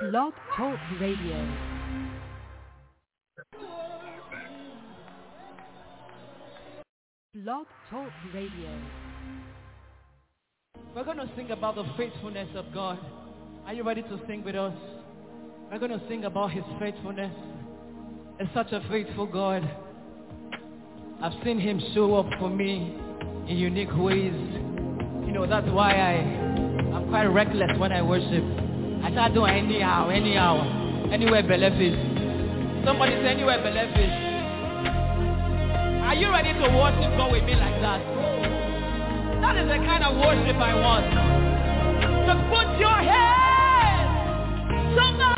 Blog Talk Radio. Blog Talk Radio. We're going to sing about the faithfulness of God. Are you ready to sing with us? We're going to sing about his faithfulness. It's such a faithful God. I've seen him show up for me in unique ways. You know, that's why I, I'm quite reckless when I worship. I start doing anyhow, anyhow, anywhere belly is. Somebody say anywhere belly is. Are you ready to worship God with me like that? That is the kind of worship I want. Just put your hands. Somebody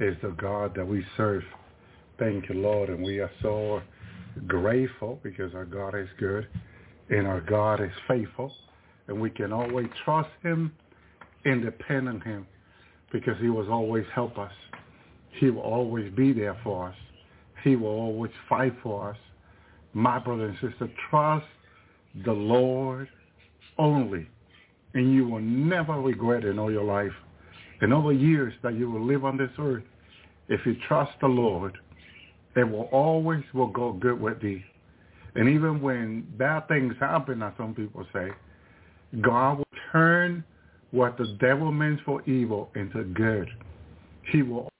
is the God that we serve. Thank you, Lord. And we are so grateful because our God is good and our God is faithful. And we can always trust him and depend on him because he will always help us. He will always be there for us. He will always fight for us. My brother and sister, trust the Lord only, and you will never regret in all your life. In all the years that you will live on this earth, if you trust the Lord, it will always will go good with thee. And even when bad things happen, as some people say, God will turn what the devil means for evil into good. He will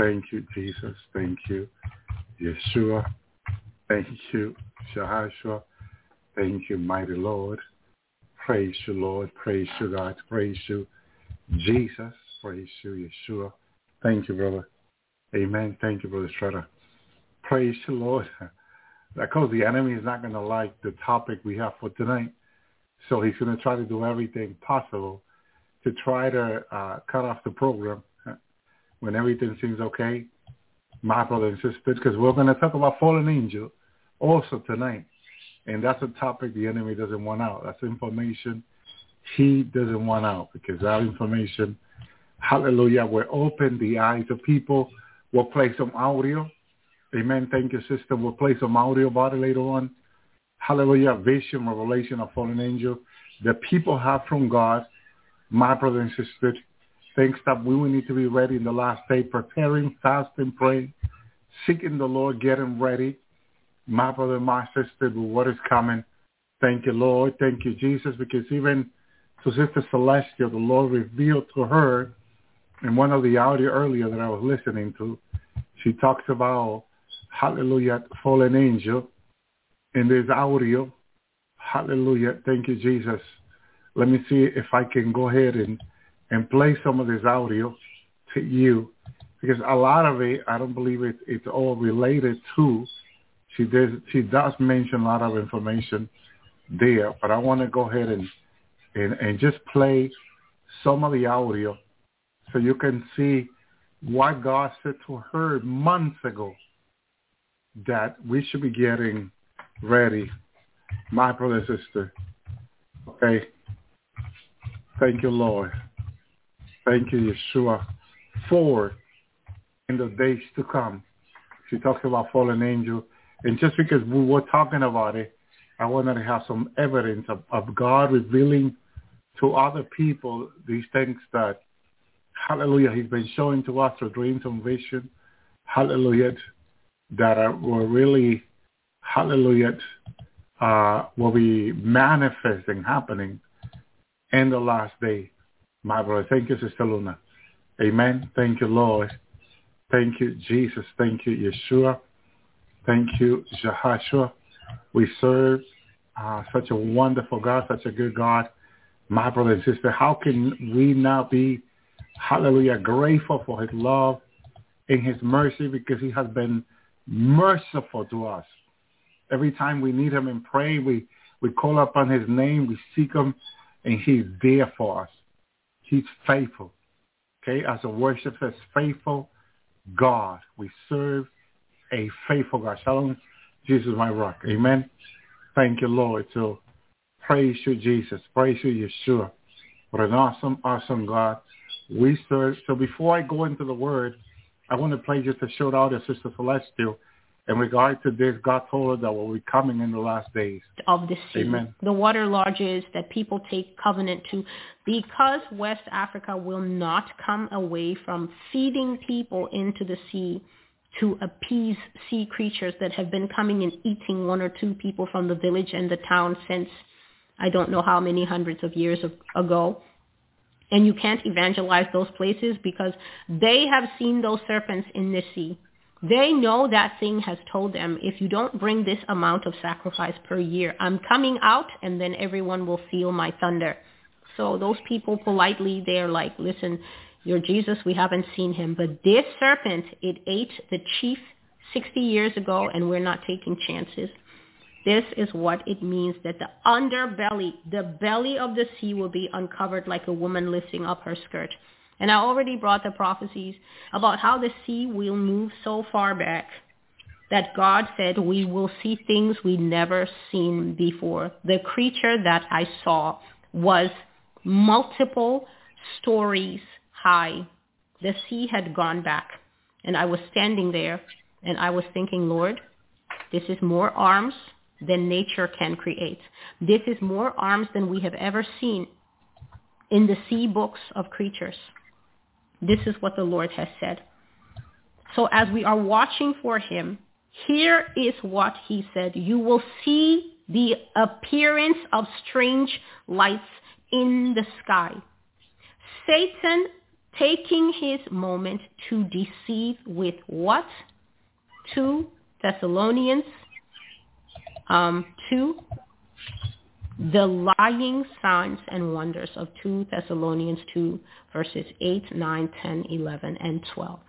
Thank you, Jesus. Thank you, Yeshua. Thank you, Shahashua. Thank you, mighty Lord. Praise you, Lord. Praise you, God. Praise you, Jesus. Praise you, Yeshua. Thank you, brother. Amen. Thank you, brother Shredder. Praise you, Lord. Because the enemy is not going to like the topic we have for tonight. So he's going to try to do everything possible to try to uh, cut off the program when everything seems okay, my brother and sister, because we're going to talk about fallen angel also tonight. And that's a topic the enemy doesn't want out. That's information he doesn't want out because that information, hallelujah, will open the eyes of people. We'll play some audio. Amen. Thank you, sister. We'll play some audio about it later on. Hallelujah. Vision, revelation of fallen angel. The people have from God, my brother and sister, things that we will need to be ready in the last day, preparing, fasting, praying, seeking the Lord, getting ready. My brother, my sister, what is coming. Thank you, Lord. Thank you, Jesus, because even to Sister Celestia, the Lord revealed to her in one of the audio earlier that I was listening to, she talks about, hallelujah, fallen angel in this audio. Hallelujah. Thank you, Jesus. Let me see if I can go ahead and and play some of this audio to you because a lot of it, I don't believe it, it's all related to. She does, she does mention a lot of information there, but I want to go ahead and, and, and just play some of the audio so you can see what God said to her months ago that we should be getting ready. My brother sister. Okay. Thank you, Lord. Thank you, Yeshua, for in the days to come. She talks about fallen angel. And just because we were talking about it, I wanted to have some evidence of, of God revealing to other people these things that, hallelujah, he's been showing to us through dreams and vision, hallelujah, that are, were really, hallelujah, uh, will be manifesting, happening in the last day. My brother, thank you, Sister Luna. Amen. Thank you, Lord. Thank you, Jesus. Thank you, Yeshua. Thank you, Jehoshua. We serve uh, such a wonderful God, such a good God. My brother and sister, how can we not be, hallelujah, grateful for his love and his mercy because he has been merciful to us. Every time we need him and pray, we, we call upon his name, we seek him, and he's there for us. He's faithful. Okay, as a worship says, faithful God. We serve a faithful God. Shalom, Jesus my rock. Amen. Thank you, Lord. So praise you, Jesus. Praise you, Yeshua. What an awesome, awesome God we serve. So before I go into the word, I want to play just a out of Sister Celestial in regard to this, God told us that will be coming in the last days. Of the sea. Amen. The water lodges that people take covenant to because West Africa will not come away from feeding people into the sea to appease sea creatures that have been coming and eating one or two people from the village and the town since I don't know how many hundreds of years ago. And you can't evangelize those places because they have seen those serpents in the sea. They know that thing has told them, if you don't bring this amount of sacrifice per year, I'm coming out and then everyone will feel my thunder. So those people politely, they're like, listen, Your Jesus, we haven't seen him. But this serpent, it ate the chief 60 years ago, and we're not taking chances. This is what it means that the underbelly, the belly of the sea will be uncovered like a woman lifting up her skirt. And I already brought the prophecies about how the sea will move so far back that God said we will see things we never seen before. The creature that I saw was multiple stories high. The sea had gone back and I was standing there and I was thinking, Lord, this is more arms than nature can create. This is more arms than we have ever seen in the sea books of creatures. This is what the Lord has said. So as we are watching for him, here is what he said. You will see the appearance of strange lights in the sky. Satan taking his moment to deceive with what? 2 Thessalonians um, 2, the lying signs and wonders of 2 Thessalonians 2, verses 8, 9, 10, 11, and 12.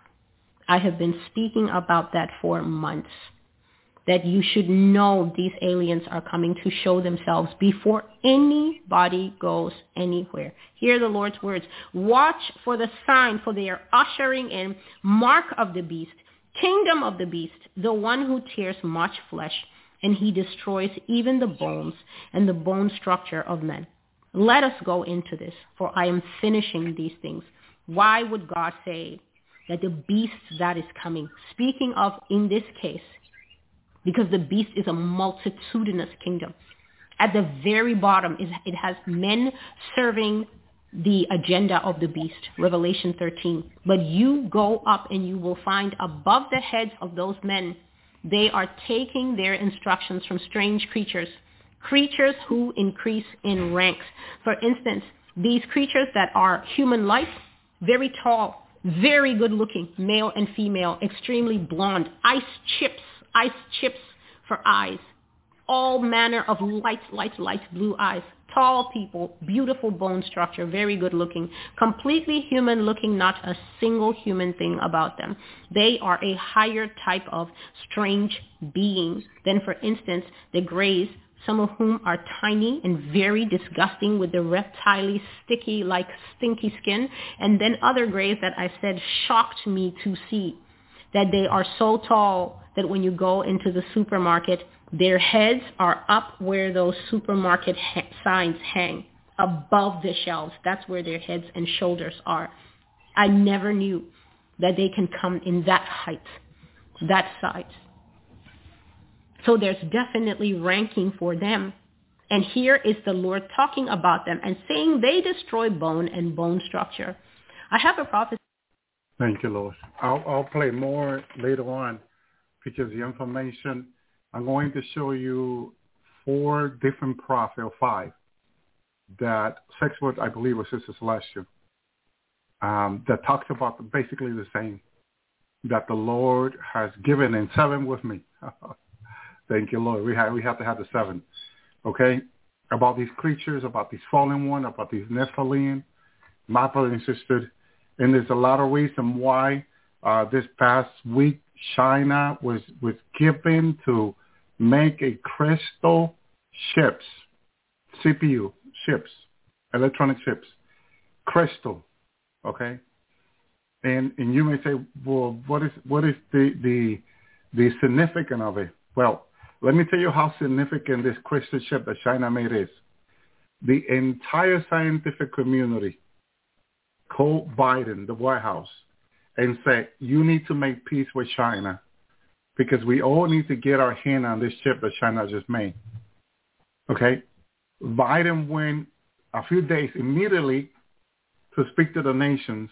I have been speaking about that for months, that you should know these aliens are coming to show themselves before anybody goes anywhere. Hear the Lord's words. Watch for the sign, for they are ushering in mark of the beast, kingdom of the beast, the one who tears much flesh and he destroys even the bones and the bone structure of men. Let us go into this, for I am finishing these things. Why would God say that the beast that is coming, speaking of in this case, because the beast is a multitudinous kingdom. At the very bottom, it has men serving the agenda of the beast, Revelation 13. But you go up and you will find above the heads of those men they are taking their instructions from strange creatures, creatures who increase in ranks. For instance, these creatures that are human-like, very tall, very good looking, male and female, extremely blonde, ice chips, ice chips for eyes, all manner of light, light, light blue eyes, tall people, beautiful bone structure, very good looking, completely human looking, not a single human thing about them. They are a higher type of strange being than, for instance, the grays, some of whom are tiny and very disgusting with the reptile sticky like stinky skin, and then other grays that I said shocked me to see that they are so tall that when you go into the supermarket, their heads are up where those supermarket ha- signs hang, above the shelves. That's where their heads and shoulders are. I never knew that they can come in that height, that size. So there's definitely ranking for them. And here is the Lord talking about them and saying they destroy bone and bone structure. I have a prophecy. Thank you, Lord. I'll, I'll play more later on because the information I'm going to show you four different prophets, five, that sex with, I believe, was Sister Celestial, um, that talks about basically the same, that the Lord has given, and seven with me. Thank you, Lord. We have, we have to have the seven, okay? About these creatures, about these fallen ones, about these Nephilim, my brother and sister. And there's a lot of reason why uh, this past week China was was given to make a crystal chips, CPU chips, electronic chips, crystal, okay? And and you may say, well, what is what is the the the significance of it? Well, let me tell you how significant this crystal chip that China made is. The entire scientific community called Biden, the White House, and said, you need to make peace with China because we all need to get our hand on this chip that China just made. Okay? Biden went a few days immediately to speak to the nations,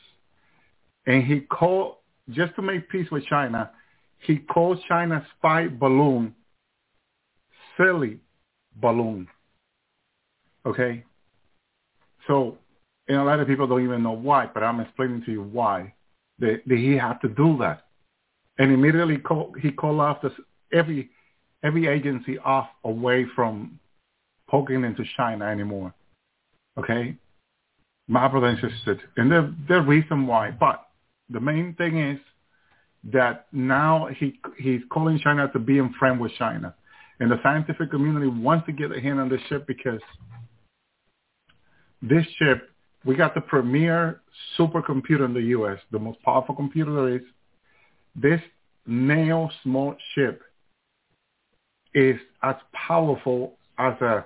and he called, just to make peace with China, he called China's spy balloon silly balloon. Okay? So, and a lot of people don't even know why, but I'm explaining to you why that, that he had to do that and immediately call, he called off this, every every agency off away from poking into China anymore. Okay, My brother and sister, and the the reason why, but the main thing is that now he he's calling China to be in friend with China, and the scientific community wants to get a hand on this ship because this ship we got the premier supercomputer in the U.S., the most powerful computer there is. This nail small ship is as powerful as a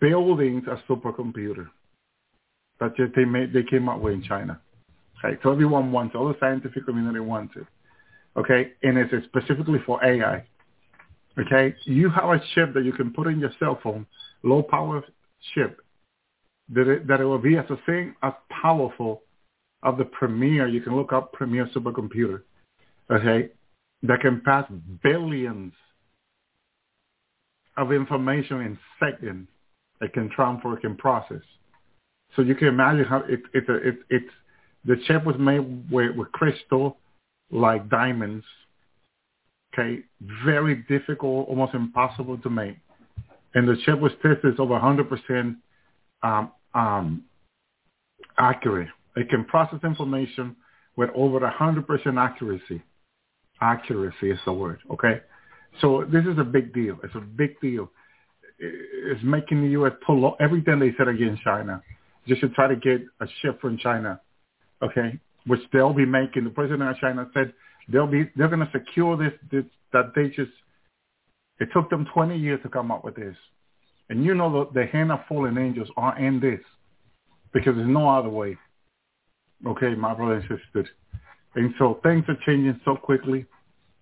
building a supercomputer that they made they came up with in China. Okay, so everyone wants all the scientific community wants it. Okay, and it's specifically for AI. Okay, you have a chip that you can put in your cell phone, low power chip, that it, that it will be as the same as powerful of the Premier. You can look up Premier supercomputer. Okay, that can pass billions of information in seconds. It can transfer, it can process. So you can imagine how it, it, it, it's the chip was made with, with crystal like diamonds. Okay, very difficult, almost impossible to make. And the chip was tested over 100% um, um, accurate. It can process information with over 100% accuracy. Accuracy is the word, okay? So this is a big deal. It's a big deal. It's making the U.S. pull everything they said against China just to try to get a ship from China, okay? Which they'll be making. The president of China said they'll be they're going to secure this, this that they just. It took them 20 years to come up with this, and you know the, the hand of fallen angels are in this, because there's no other way. Okay, my brother and sister, and so things are changing so quickly.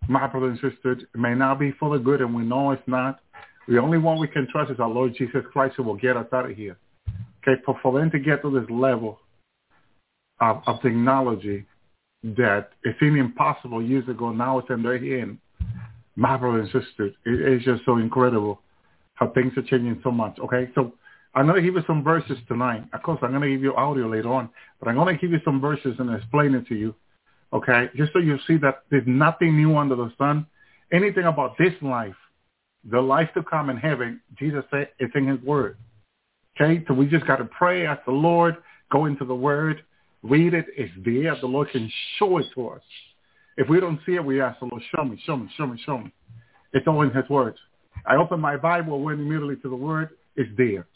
My brother and sister, it may not be for the good, and we know it's not. The only one we can trust is our Lord Jesus Christ who will get us out of here. Okay, for, for them to get to this level of, of technology that it seemed impossible years ago, now it's in their hand. My brothers and sisters, it, it's just so incredible how things are changing so much. Okay, so I'm going to give you some verses tonight. Of course, I'm going to give you audio later on, but I'm going to give you some verses and explain it to you. Okay, just so you see that there's nothing new under the sun. Anything about this life, the life to come in heaven, Jesus said it's in his word. Okay, so we just got to pray, ask the Lord, go into the Word, read it. It's there. The Lord can show it to us. If we don't see it, we ask the Lord, show me, show me, show me, show me. It's all in His Word. I open my Bible, went immediately to the Word. It's there.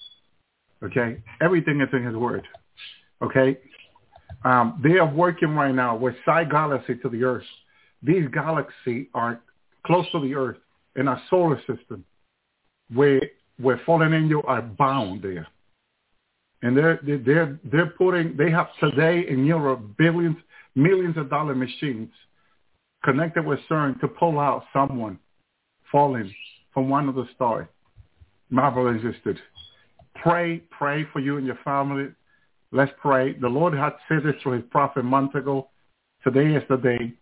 Okay, everything is in His Word. Okay, um, they are working right now with side galaxy to the Earth. These galaxies are close to the Earth in our solar system, where where fallen angels are bound there. And they're, they're, they're putting, they have today in Europe billions, millions of dollar machines connected with CERN to pull out someone falling from one of the stars. My existed. pray, pray for you and your family. Let's pray. The Lord had said this through his prophet months ago. Today is the day.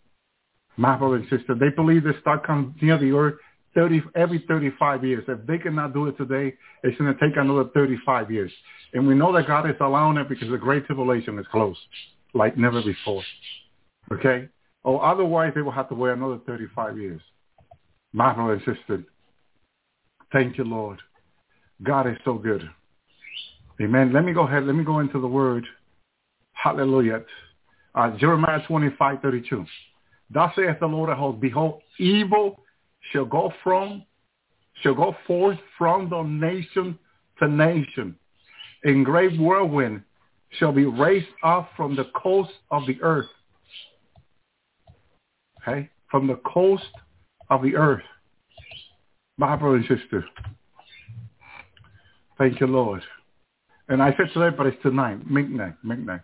My brother and sister, they believe the star comes near the earth 30, every 35 years. If they cannot do it today, it's going to take another 35 years. And we know that God is allowing it because the great tribulation is close, like never before. Okay? Or otherwise, they will have to wait another 35 years. My brother and sister, thank you, Lord. God is so good. Amen. Let me go ahead. Let me go into the word. Hallelujah. Uh, Jeremiah 25, 32. Thus saith the Lord of hosts, behold, evil shall go from shall go forth from the nation to nation. In great whirlwind shall be raised up from the coast of the earth. Okay? From the coast of the earth. My brother and sister. Thank you, Lord. And I said today, but it's tonight, midnight, midnight.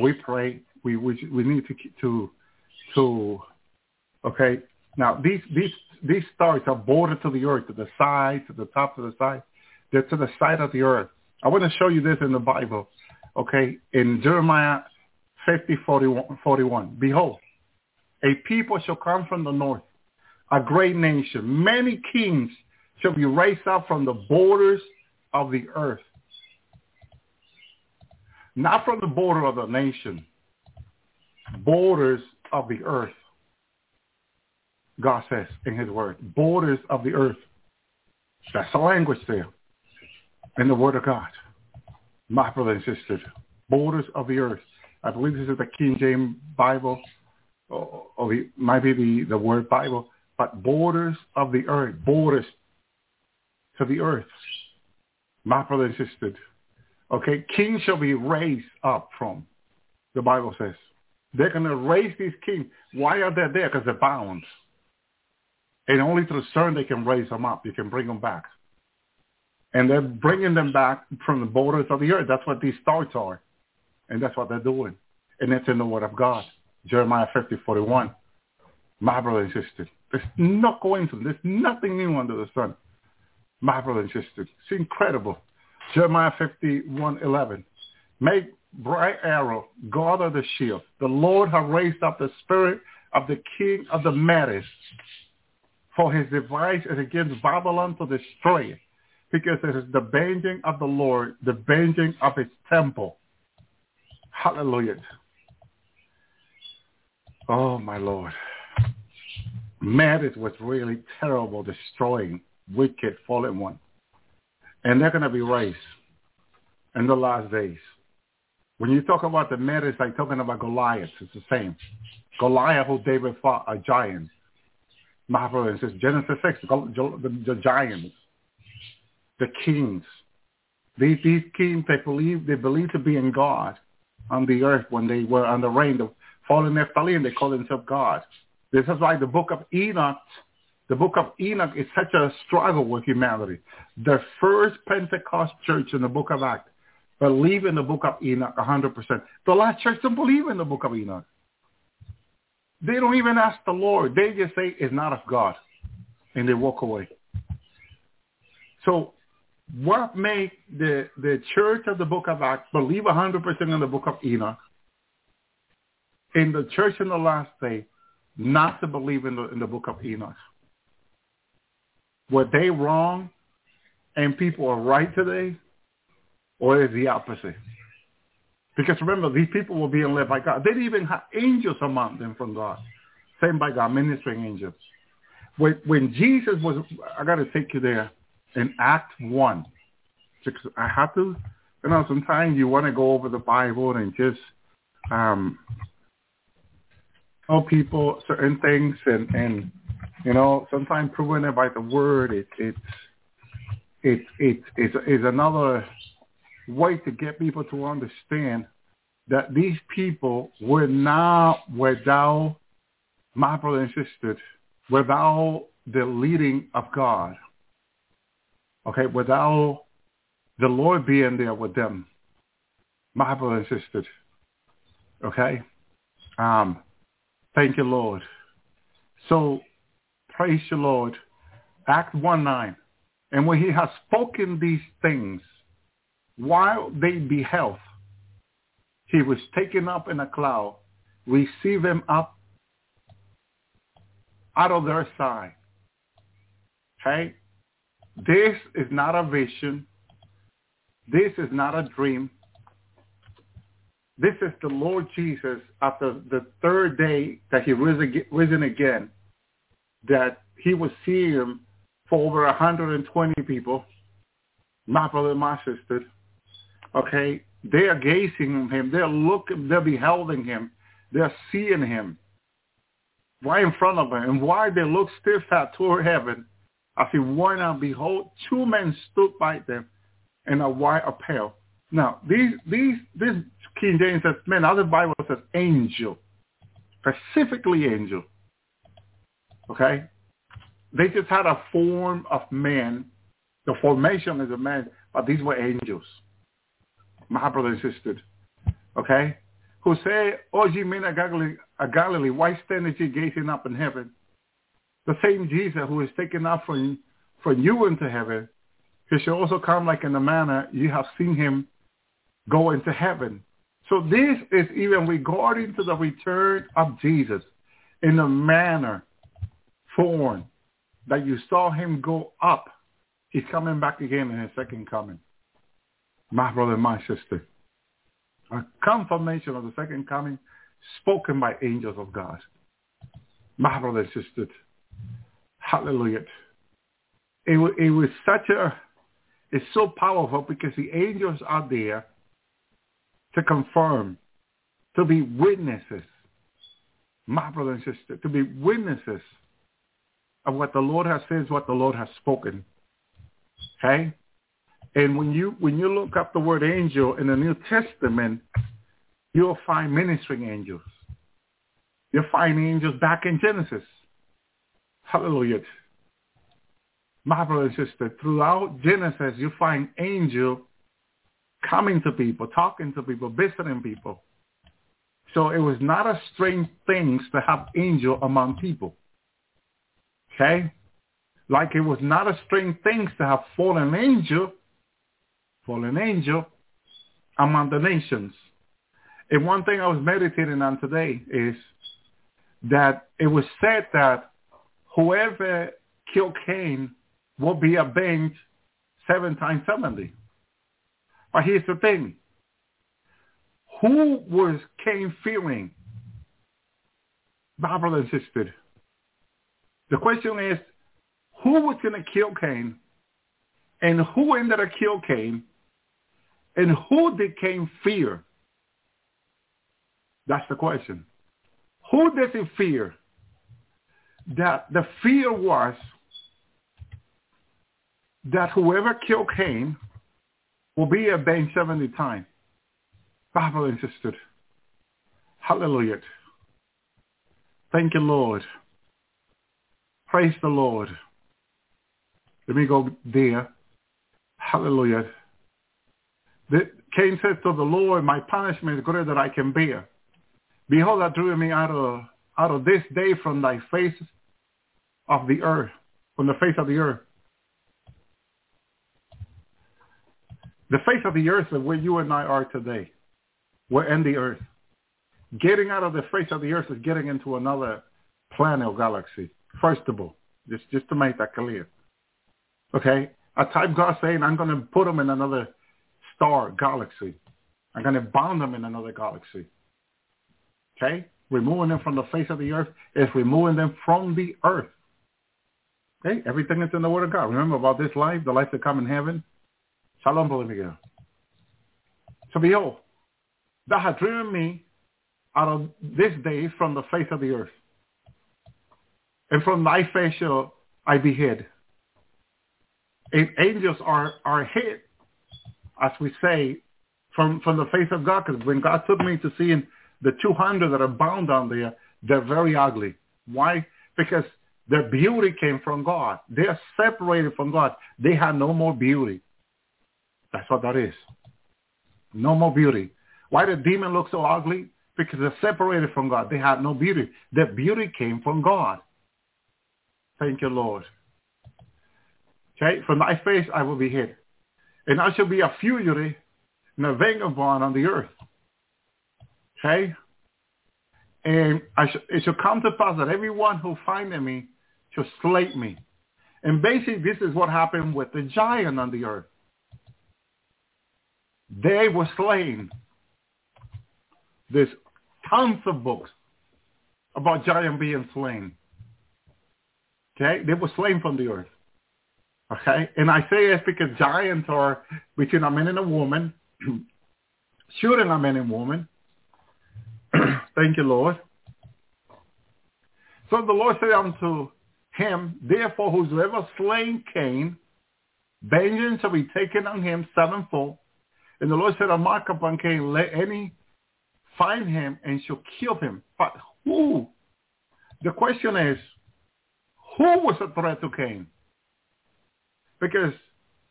We pray. We we we need to to to. Okay. Now these these these stars are bordered to the earth, to the side, to the top, to the side. They're to the side of the earth. I want to show you this in the Bible. Okay, in Jeremiah 50, 41, 41. Behold, a people shall come from the north, a great nation. Many kings shall be raised up from the borders of the earth. Not from the border of the nation, borders of the earth. God says in his word, borders of the earth. That's the language there in the word of God. My brother and sister, borders of the earth. I believe this is the King James Bible, or, or it might be the, the word Bible, but borders of the earth, borders to the earth. My brother and sister. Okay, kings shall be raised up from, the Bible says. They're going to raise these kings. Why are they there? Because they're bound. And only through CERN they can raise them up. You can bring them back. And they're bringing them back from the borders of the earth. That's what these stars are. And that's what they're doing. And it's in the Word of God. Jeremiah 50, 41. My brother and sister. There's no coincidence. There's nothing new under the sun. My brother and sister. It's incredible. Jeremiah 51, 11. Make bright arrow, guard of the shield. The Lord has raised up the spirit of the king of the Medes for his device is against Babylon to destroy it, because it is the banging of the Lord, the banging of his temple. Hallelujah. Oh, my Lord. Medes was really terrible, destroying, wicked, fallen one. And they're going to be raised in the last days. When you talk about the Medes, like talking about Goliath, it's the same. Goliath, who David fought, a giant. My brother sisters, Genesis 6, the, the, the giants, the kings. These, these kings, they believe, they believe to be in God on the earth when they were on the reign of fallen Nephilim. They call themselves God. This is why the book of Enoch, the book of Enoch is such a struggle with humanity. The first Pentecost church in the book of Acts believe in the book of Enoch 100%. The last church don't believe in the book of Enoch. They don't even ask the Lord. They just say it's not of God. And they walk away. So what made the, the church of the book of Acts believe 100% in the book of Enoch, in the church in the last day, not to believe in the, in the book of Enoch? Were they wrong and people are right today? Or is the opposite? Because remember, these people were being led by God. They didn't even have angels among them from God. sent by God, ministering angels. When, when Jesus was, I got to take you there in Act 1. Because I have to, you know, sometimes you want to go over the Bible and just um, tell people certain things and, and you know, sometimes proving it by the word, it, it's, it, it, it's, another way to get people to understand that these people were not without, my brother and sister, without the leading of God. Okay, without the Lord being there with them, my brother and sister. Okay, um, thank you, Lord. So, praise the Lord. Act one nine, and when He has spoken these things, while they beheld, he was taken up in a cloud, receive him up out of their sight. Okay? This is not a vision. This is not a dream. This is the Lord Jesus after the third day that he risen again, that he was seeing for over 120 people, my brother and my sister. Okay, they are gazing on him. They're looking, they're beholding him. They're seeing him right in front of them. And while they look steadfast toward heaven, I see one and behold, two men stood by them in a white apparel. Now, these, these, this King James says men. Other Bible says angel, specifically angel. Okay? They just had a form of man. The formation is a man, but these were angels my brother and sister, okay, who say, oh, ye men of Galilee, of uh, Galilee, why stand ye gazing up in heaven? The same Jesus who is taken up from, from you into heaven, he shall also come like in the manner you have seen him go into heaven. So this is even regarding to the return of Jesus in the manner, form that you saw him go up. He's coming back again in his second coming my brother my sister. A confirmation of the second coming spoken by angels of God. My brother and sister. Hallelujah. It, it was such a, it's so powerful because the angels are there to confirm, to be witnesses, my brother and sister, to be witnesses of what the Lord has said, is what the Lord has spoken. Okay? And when you when you look up the word angel in the New Testament, you'll find ministering angels. You'll find angels back in Genesis. Hallelujah. My brother and sister, throughout Genesis, you find angel coming to people, talking to people, visiting people. So it was not a strange thing to have angel among people. Okay? Like it was not a strange thing to have fallen angel, fallen angel among the nations. And one thing I was meditating on today is that it was said that whoever killed Cain will be avenged seven times 70. But here's the thing. Who was Cain brother and sister. The question is, who was going to kill Cain? And who ended up killing Cain? And who did Cain fear? That's the question. Who does he fear? That the fear was that whoever killed Cain will be avenged 70 times. Bible insisted. Hallelujah. Thank you, Lord. Praise the Lord. Let me go there. Hallelujah. The, Cain said to the Lord, my punishment is greater than I can bear. Behold, I drew me out of, out of this day from thy face of the earth, from the face of the earth. The face of the earth is where you and I are today. We're in the earth. Getting out of the face of the earth is getting into another planet or galaxy. First of all, just, just to make that clear. Okay? At type God saying, I'm going to put them in another star galaxy. I'm going to bound them in another galaxy. Okay? Removing them from the face of the earth is removing them from the earth. Okay? Everything that's in the Word of God. Remember about this life, the life to come in heaven. Shalom, Brother. So behold, thou hast driven me out of this day from the face of the earth. And from thy face shall I be hid. Angels are, are hid, as we say, from, from the face of God. Because when God took me to seeing the 200 that are bound down there, they're very ugly. Why? Because their beauty came from God. They are separated from God. They have no more beauty. That's what that is. No more beauty. Why the demon look so ugly? Because they're separated from God. They have no beauty. Their beauty came from God. Thank you, Lord. Okay, from thy face I will be hid. And I shall be a fugitive and a vagabond on the earth. Okay? And I sh- it shall come to pass that everyone who findeth me shall slay me. And basically this is what happened with the giant on the earth. They were slain. There's tons of books about giant being slain. Okay? They were slain from the earth. Okay? And I say this because giants are between a man and a woman, shooting a man and woman. Thank you, Lord. So the Lord said unto him, Therefore whosoever slain Cain, vengeance shall be taken on him sevenfold. And the Lord said, A mark upon Cain, let any find him and shall kill him. But who? The question is, who was a threat to Cain? Because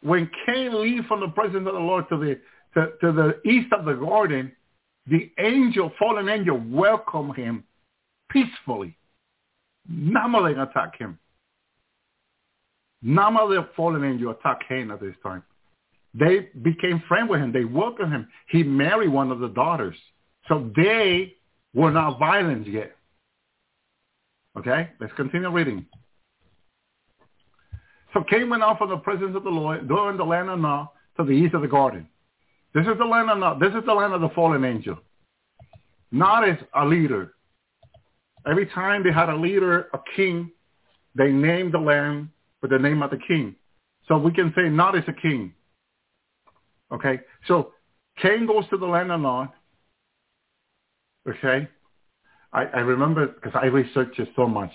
when Cain leave from the presence of the Lord to the to, to the east of the garden, the angel, fallen angel, welcomed him peacefully. None of them attack him. The fallen angel attacked Cain at this time. They became friends with him. They welcomed him. He married one of the daughters. So they were not violent yet. Okay, let's continue reading. So Cain went out from the presence of the Lord during the land of Nod to the east of the garden. This is the land of Nod. This is the land of the fallen angel. Nod is a leader. Every time they had a leader, a king, they named the land with the name of the king. So we can say Nod is a king. Okay, so Cain goes to the land of Nod. Okay. I, I remember because I researched it so much.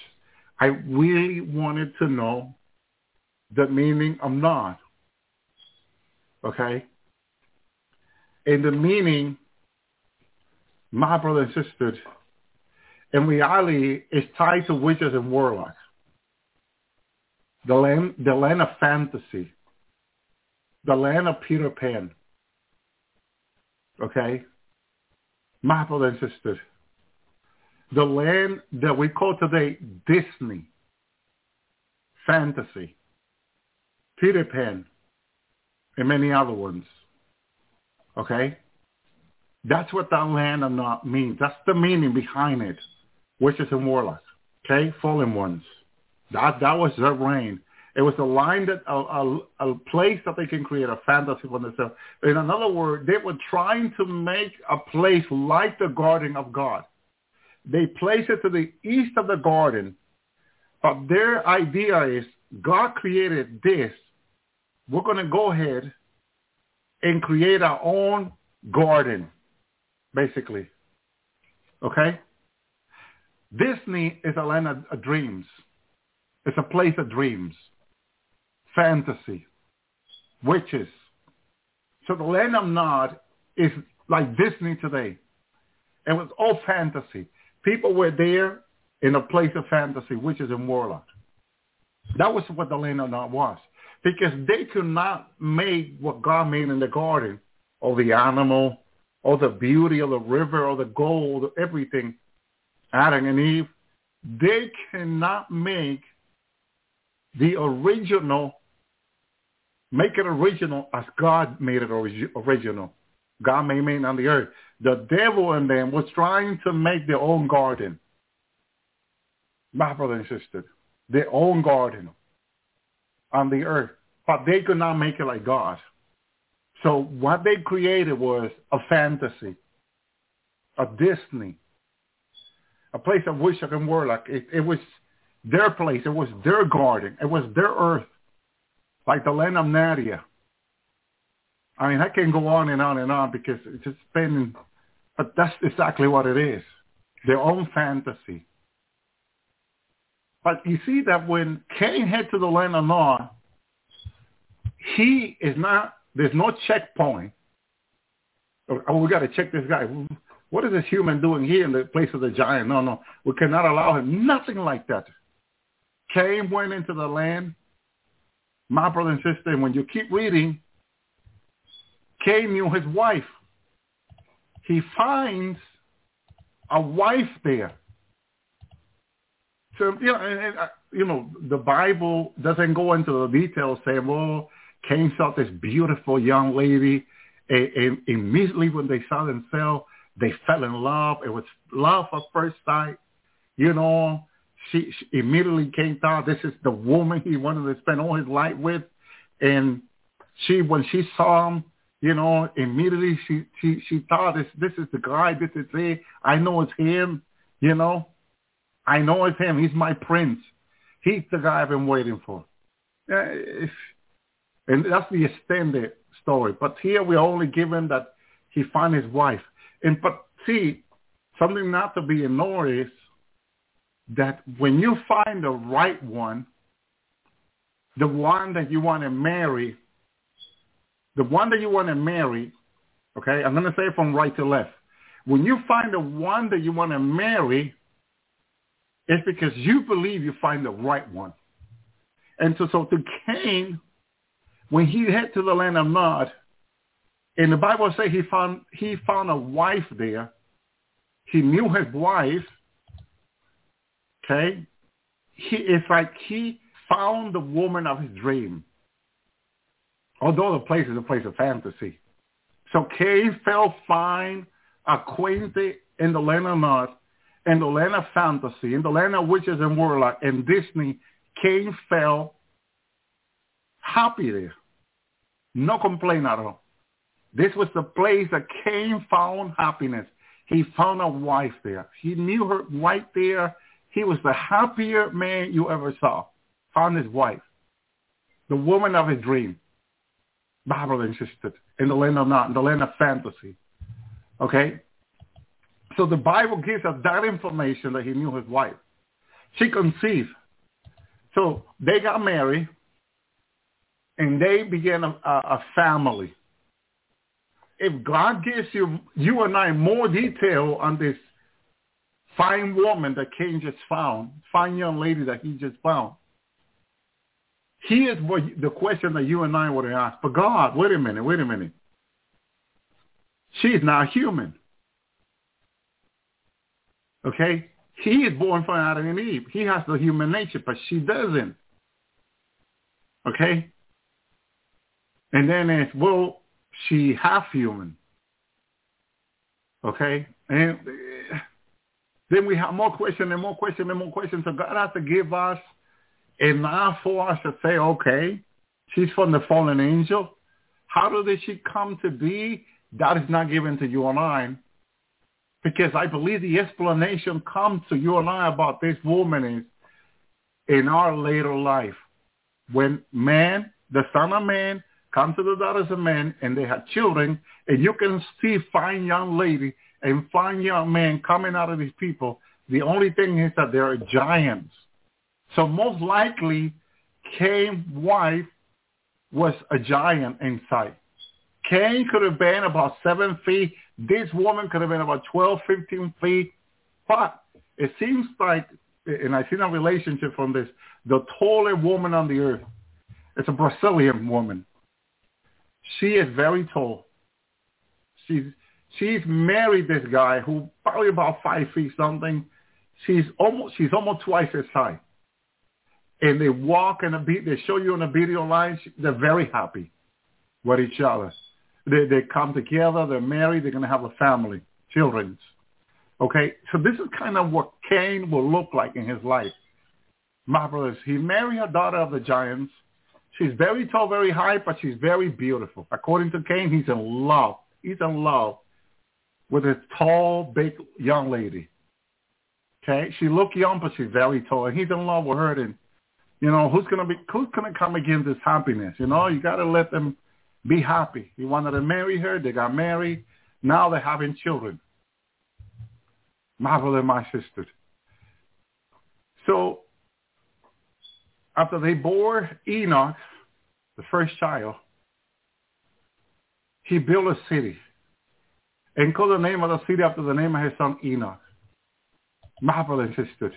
I really wanted to know the meaning of Nod. Okay. And the meaning, my brother and in reality is tied to witches and warlocks. The land, the land of fantasy. The land of Peter Pan. Okay? My brother and. The land that we call today Disney. Fantasy. Peter Pan. And many other ones. Okay? That's what that land of Nod means. That's the meaning behind it. Witches and warlocks. Okay? Fallen ones. That that was their reign. It was a line that a, a, a place that they can create a fantasy for themselves. In another word, they were trying to make a place like the Garden of God. They placed it to the east of the garden, but their idea is God created this. We're going to go ahead and create our own garden, basically. Okay? Disney is a land of, of dreams. It's a place of dreams, fantasy, witches. So the land of Nod is like Disney today. It was all fantasy. People were there in a place of fantasy, witches and warlocks. That was what the land of Nod was. Because they could not make what God made in the garden, or the animal, or the beauty of the river, or the gold, or everything, Adam and Eve. They cannot make the original, make it original as God made it original. God made man on the earth. The devil in them was trying to make their own garden. My brother and sister, their own garden on the earth. But they could not make it like God. So what they created was a fantasy, a Disney, a place of wish and warlock. It, it was their place. It was their garden. It was their earth, like the land of Nadia. I mean, I can go on and on and on because it's just been, but that's exactly what it is. Their own fantasy. But you see that when Cain head to the land of Nod, he is not, there's no checkpoint. Oh, we got to check this guy. What is this human doing here in the place of the giant? No, no. We cannot allow him. Nothing like that. Cain went into the land. My brother and sister, and when you keep reading, Cain knew his wife. He finds a wife there. So, you know, and, uh, you know, the Bible doesn't go into the details saying, well, Cain saw this beautiful young lady, and, and immediately when they saw themselves, they fell in love. It was love at first sight. You know, she, she immediately came out. This is the woman he wanted to spend all his life with, and she when she saw him, you know, immediately she she she thought this this is the guy. This is it. I know it's him. You know, I know it's him. He's my prince. He's the guy I've been waiting for. And that's the extended story. But here we're only given that he found his wife. And but see, something not to be ignored is that when you find the right one, the one that you want to marry, the one that you want to marry, okay, I'm going to say from right to left. When you find the one that you want to marry, it's because you believe you find the right one. And so, so to Cain, when he head to the land of Nod, and the Bible say he found he found a wife there. He knew his wife. Okay, he it's like he found the woman of his dream. Although the place is a place of fantasy. So Cain felt fine, acquainted in the land of Nod, in the land of fantasy, in the land of witches and warlock, and Disney, Cain fell happy there. No complaint at all. This was the place that Cain found happiness. He found a wife there. He knew her right there. He was the happier man you ever saw. Found his wife, the woman of his dream. And sister, in the land of Nod, in the land of fantasy. Okay? So the Bible gives us that information that he knew his wife. She conceived. So they got married and they began a, a family. If God gives you, you and I more detail on this fine woman that Cain just found, fine young lady that he just found, here's what the question that you and I would ask. But God, wait a minute, wait a minute. She's not human. Okay? He is born from Adam and Eve. He has the human nature, but she doesn't. Okay? And then it's, well, she half human. Okay? And uh, then we have more questions and more questions and more questions. So God has to give us enough for us to say, okay, she's from the fallen angel. How did she come to be? That is not given to you and I. Because I believe the explanation comes to you and I about this woman is in our later life. When man, the son of man, come to the daughters of men and they have children and you can see fine young lady and fine young man coming out of these people. The only thing is that they are giants. So most likely Cain's wife was a giant in inside. Cain could have been about seven feet. This woman could have been about 12, 15 feet. But it seems like, and I see a relationship from this, the tallest woman on the earth. It's a Brazilian woman. She is very tall. She's she's married this guy who probably about five feet something. She's almost she's almost twice his size. And they walk and they show you on the video line. They're very happy with each other. They they come together. They're married. They're gonna have a family, children. Okay, so this is kind of what Cain will look like in his life. My brothers, he married a daughter of the giants She's very tall, very high, but she's very beautiful. According to Cain, he's in love. He's in love with a tall, big young lady. Okay, she look young, but she's very tall, and he's in love with her. And you know, who's gonna be? Who's gonna come against this happiness? You know, you gotta let them be happy. He wanted to marry her. They got married. Now they're having children. Brother and my sister. So after they bore Enoch, the first child, he built a city and called the name of the city after the name of his son Enoch. My brother and sister.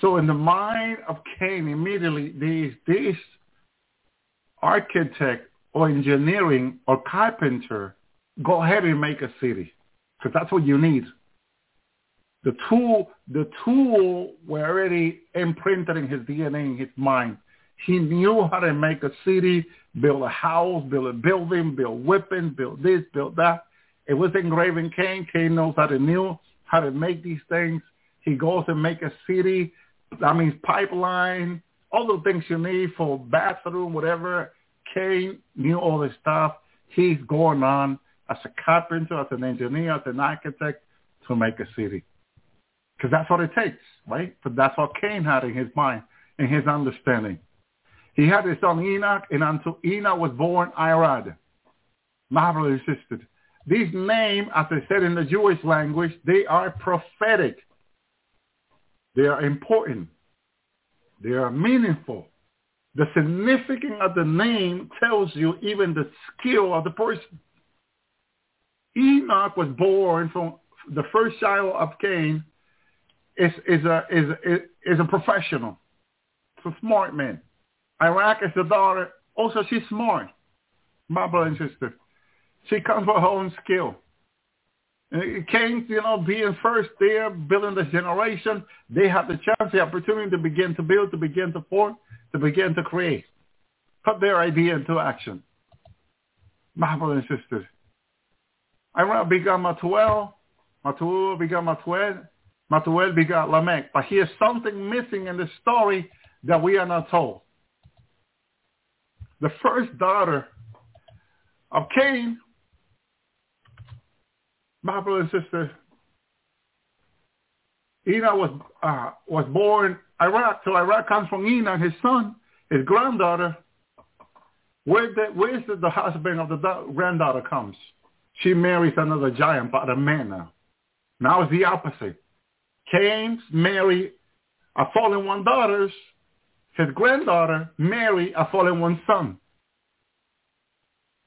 So in the mind of Cain, immediately these this architect or engineering or carpenter, go ahead and make a city because that's what you need the tool, the tool were already imprinted in his DNA, in his mind. He knew how to make a city, build a house, build a building, build weapons, build this, build that. It was engraved in Cain. Cain knows how to knew how to make these things. He goes and make a city. That means pipeline, all the things you need for bathroom, whatever. Cain knew all this stuff. He's going on as a carpenter, as an engineer, as an architect to make a city. Because that's what it takes, right? But that's what Cain had in his mind, in his understanding. He had his son Enoch, and until Enoch was born, Irad. Brother insisted. These names, as I said in the Jewish language, they are prophetic. They are important. They are meaningful. The significance of the mm-hmm. name tells you even the skill of the person. Enoch was born from the first child of Cain is is a is is a professional. It's a smart man. Irad is the daughter. Also, she's smart. My brother and sister. She comes with her own skill. Came, you know, being first there, building the generation. They have the chance, the opportunity to begin to build, to begin to form, to begin to create. Put their idea into action. My brother and sisters. Irad began Matuel. Matuel began Matuel. Matuel begot Lamech. But here's something missing in the story that we are not told. The first daughter of Cain, my brother and sister, Enoch was uh, was born Irad. So Irad comes from Enoch, his son, his granddaughter. Where the, where's the, the husband of the da- granddaughter comes? She marries another giant, but a man now. Now it's the opposite. Cain marry a fallen one daughters. His granddaughter marry a fallen one son.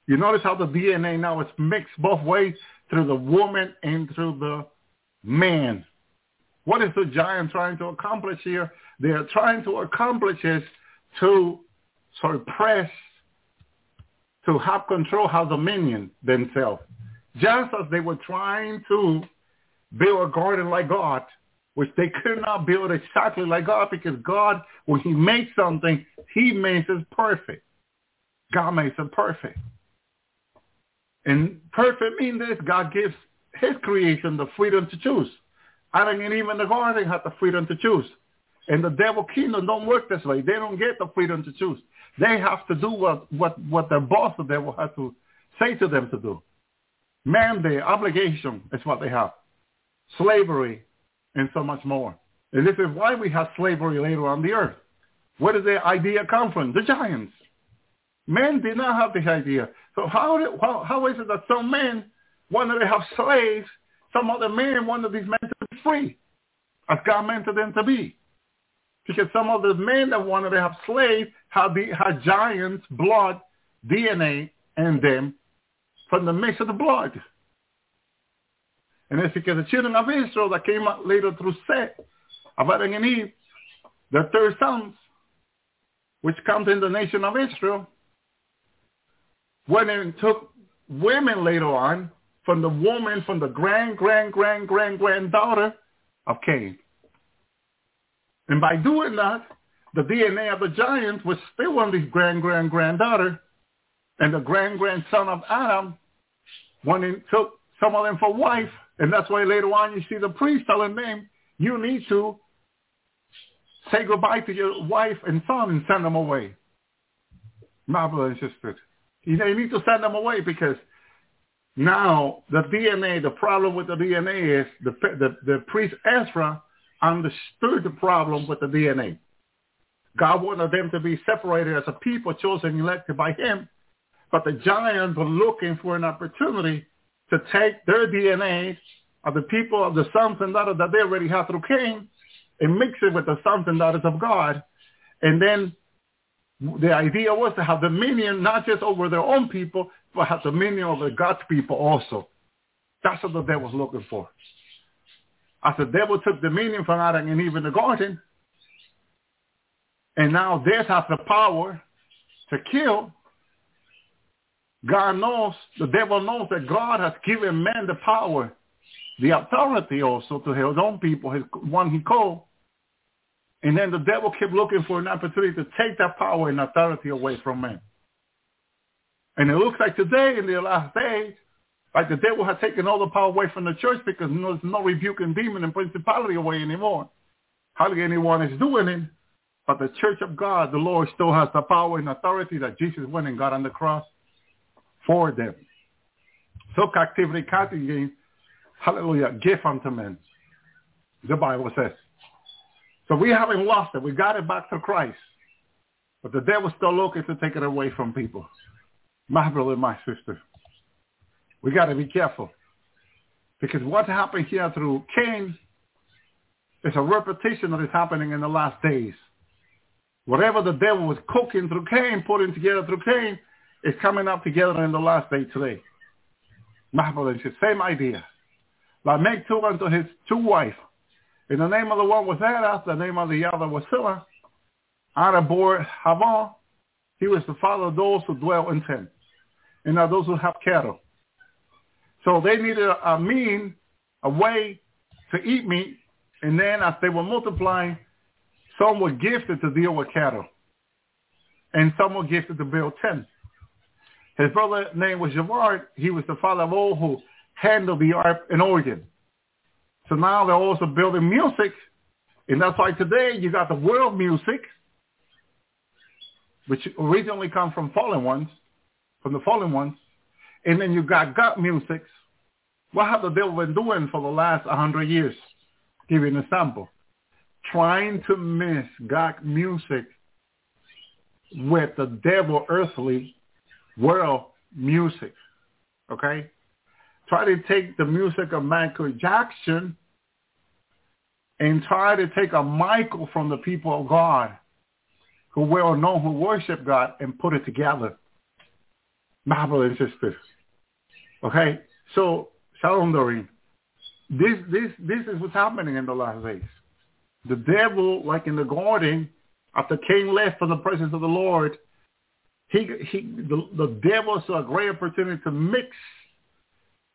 You notice how the DNA now is mixed both ways through the woman and through the man. What is the giant trying to accomplish here? They are trying to accomplish is to suppress, to have control, have dominion themselves. Just as they were trying to build a garden like God, which they could not build exactly like God because God, when he makes something, he makes it perfect. God makes it perfect. And perfect means this, God gives his creation the freedom to choose. Adam and even the garden had the freedom to choose. And the devil kingdom don't work this way. They don't get the freedom to choose. They have to do what, what, what their boss, the devil, has to say to them to do. Mandate, obligation is what they have. Slavery, and so much more. And this is why we have slavery later on the earth. Where did the idea come from? The giants. Men did not have this idea. So how, did, how, how is it that some men wanted to have slaves, some other men wanted these men to be free, as God meant them to be? Because some of the men that wanted to have slaves had, the, had giants' blood, DNA in them from the mix of the blood. And it's because the children of Israel that came out later through Seth, Adam and Eve, the third sons, which comes in the nation of Israel, went and took women later on from the woman, from the grand, grand, grand, grand, granddaughter of Cain. And by doing that, the DNA of the giants was still on this grand, grand, granddaughter, and the grand, grandson of Adam went and took some of them for wife, and that's why later on you see the priest telling them, you need to say goodbye to your wife and son and send them away. My brother and sister. You need to send them away because now the DNA, the problem with the DNA is the, the, the priest Ezra understood the problem with the DNA. God wanted them to be separated as a people chosen and elected by him. But the giants were looking for an opportunity to take their DNA of the people of the sons and daughters that they already have through Cain and mix it with the sons and daughters of God. And then the idea was to have dominion not just over their own people, but have dominion over God's people also. That's what the devil was looking for. As the devil took dominion from Adam and Eve in the garden, and now death has the power to kill, God knows, the devil knows that God has given man the power the authority also to his own people, his one he called. And then the devil kept looking for an opportunity to take that power and authority away from men. And it looks like today, in the last days, like the devil has taken all the power away from the church because there's no rebuking demon and principality away anymore. Hardly anyone is doing it. But the church of God, the Lord still has the power and authority that Jesus went and got on the cross for them. So captivity, captivity hallelujah, gift unto men. The Bible says. So we haven't lost it. We got it back to Christ. But the devil's still looking to take it away from people. My brother and my sister. We got to be careful. Because what happened here through Cain is a repetition that is happening in the last days. Whatever the devil was cooking through Cain, putting together through Cain, is coming up together in the last day today. My brother and sister, same idea. Lamech took unto his two wives. In the name of the one was Ada, the name of the other was Zillah. Ada bore Havan. He was the father of those who dwell in tents, and of those who have cattle. So they needed a, a mean, a way to eat meat, and then as they were multiplying, some were gifted to deal with cattle, and some were gifted to build tents. His brother name was Javard. He was the father of all who handle the art in organ. So now they're also building music, and that's why today you got the world music, which originally come from fallen ones, from the fallen ones, and then you got God music. What have the devil been doing for the last 100 years? Give you an example. Trying to mix God music with the devil earthly world music. Okay? Try to take the music of Michael Jackson and try to take a Michael from the people of God who well know who worship God and put it together. My brothers and sisters. Okay? So, Shalom Doreen. This, this, this is what's happening in the last days. The devil, like in the garden, after Cain left from the presence of the Lord, he, he, the, the devil saw a great opportunity to mix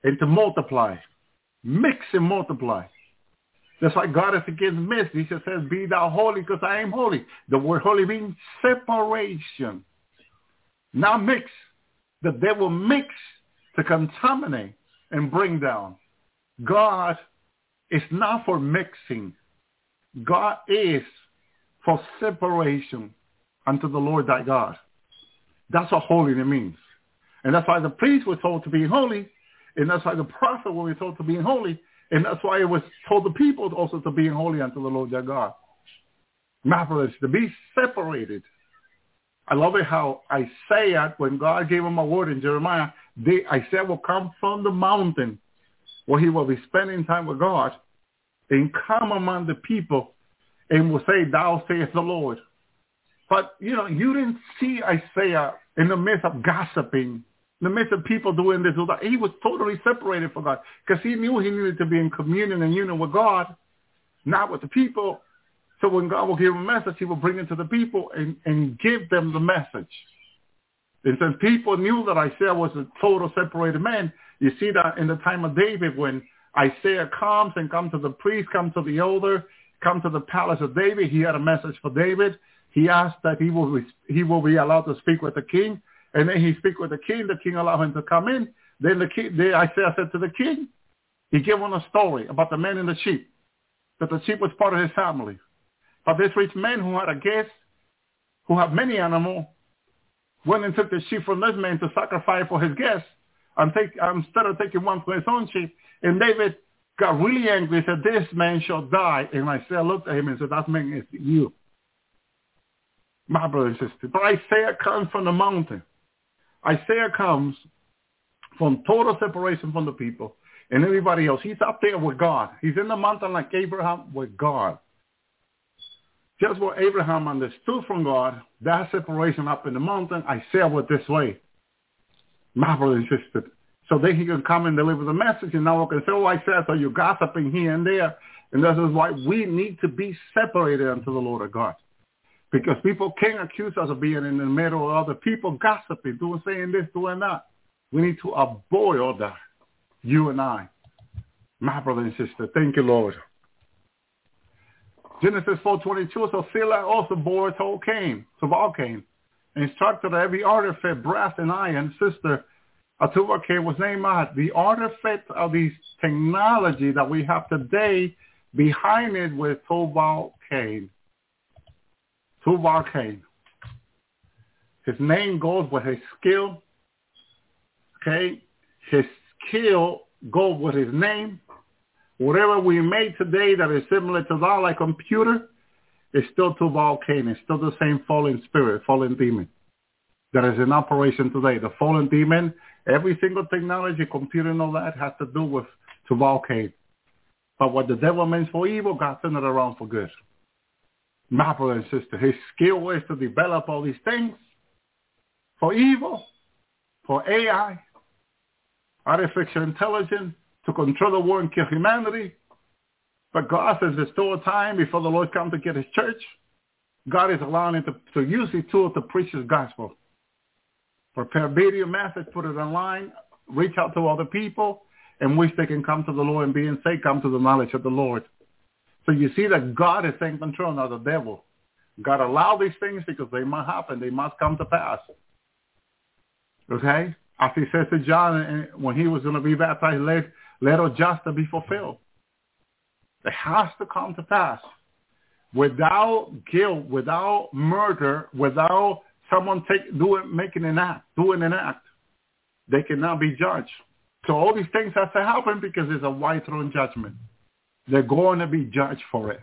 and to multiply. Mix and multiply. That's why God is against mix. He just says, be thou holy because I am holy. The word holy means separation. Not mix. The devil mix to contaminate and bring down. God is not for mixing. God is for separation unto the Lord thy God. That's what holiness means. And that's why the priest was told to be holy, and that's why the prophet was told to be holy, and that's why it was told the people also to be holy unto the Lord their God. Marvelous, to be separated. I love it how Isaiah, when God gave him a word in Jeremiah, they, Isaiah will come from the mountain where he will be spending time with God and come among the people and will say, thou sayest the Lord. But, you know, you didn't see Isaiah in the midst of gossiping, in the midst of people doing this. or that. He was totally separated from God because he knew he needed to be in communion and union with God, not with the people. So when God will give a message, he will bring it to the people and, and give them the message. And since people knew that Isaiah was a total separated man, you see that in the time of David when Isaiah comes and comes to the priest, comes to the elder, comes to the palace of David. He had a message for David. He asked that he will he will be allowed to speak with the king. And then he speak with the king. The king allowed him to come in. Then the king, then Isaiah said to the king, he gave him a story about the man and the sheep, that the sheep was part of his family. But this rich man who had a guest, who had many animals, went and took the sheep from this man to sacrifice for his guest, and take, instead of taking one for his own sheep. And David got really angry and said, this man shall die. And Isaiah looked at him and said, that man is you. My brother and sister. But Isaiah comes from the mountain. Isaiah comes from total separation from the people and everybody else. He's up there with God. He's in the mountain like Abraham with God. Just what Abraham understood from God, that separation up in the mountain, Isaiah was this way. My brother insisted. So then he can come and deliver the message, and now we can say, oh, I said, so you're gossiping here and there. And this is why we need to be separated unto the Lord of God. Because people can't accuse us of being in the middle of other people gossiping, doing, saying this, doing that. We need to avoid all that. You and I. My brother and sister. Thank you, Lord. Genesis 4.22, so Sila also bore to Cain, to Cain, instructed every artifact, brass and iron, sister, Atuvake was named out. The artifact of these technology that we have today behind it with Tubal Cain. Tubal Cain. His name goes with his skill. Okay? His skill goes with his name. Whatever we made today that is similar to that, like computer, is still Tubal Cain. It's still the same fallen spirit, fallen demon that is in operation today. The fallen demon Every single technology, computer and all that has to do with Tubal Cain. But what the devil means for evil, God turned it around for good. My brother and sister, his skill is to develop all these things for evil, for AI, artificial intelligence, to control the world and kill humanity. But God says there's still a time before the Lord comes to get his church. God is allowing him to, to use his tool to preach his gospel prepare video message, put it online, reach out to other people, and wish they can come to the Lord and being saved, come to the knowledge of the Lord. So you see that God is in control, not the devil. God allowed these things because they must happen. They must come to pass. Okay? As he says to John eh, when he was going to be baptized, let, all justice be fulfilled. It has to come to pass. Without guilt, without murder, without someone take doing making an act, doing an act, they cannot be judged. So all these things have to happen because it's a white throne judgment. They're going to be judged for it.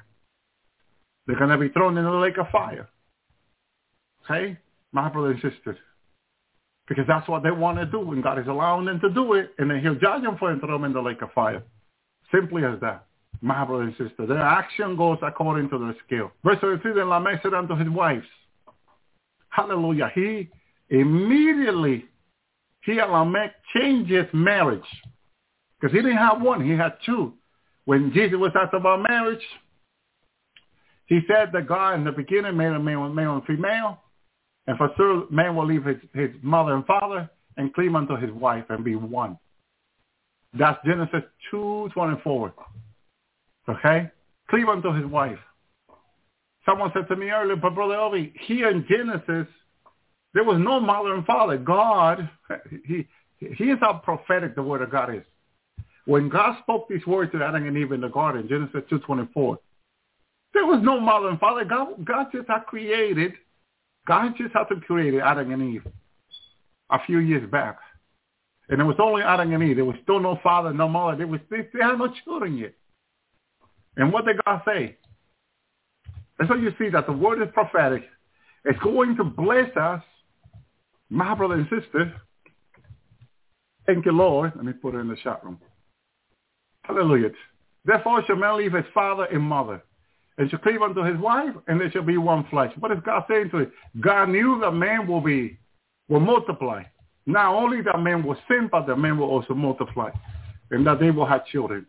They're going to be thrown in the lake of fire. Okay? My brother and sisters. Because that's what they want to do, and God is allowing them to do it, and then he'll judge them for and throw them in the lake of fire. Simply as that. My brother and sister, their action goes according to their skill. Verse 33, then Lamech said unto his wives, Hallelujah. He immediately, he and Lamech changed his marriage. Because he didn't have one, he had two. When Jesus was asked about marriage, he said that God in the beginning made a male, male and female. And for sure, man will leave his, his mother and father and cleave unto his wife and be one. That's Genesis 2.24. Okay? Cleave unto his wife. Someone said to me earlier, but Brother Elvi, here in Genesis, there was no mother and father. God, he, he is how prophetic the word of God is. When God spoke these words to Adam and Eve in the garden, Genesis 2.24, there was no mother and father. God, God just had created God just had to create Adam and Eve a few years back. And it was only Adam and Eve. There was still no father, no mother. There was, they, they had no children yet. And what did God say? And so you see that the word is prophetic. It's going to bless us, my brother and sister. Thank you, Lord. Let me put it in the chat room. Hallelujah. Therefore shall man leave his father and mother and shall cleave unto his wife, and they shall be one flesh. What is God saying to it? God knew that man will be, will multiply. Not only that man will sin, but that man will also multiply, and that they will have children.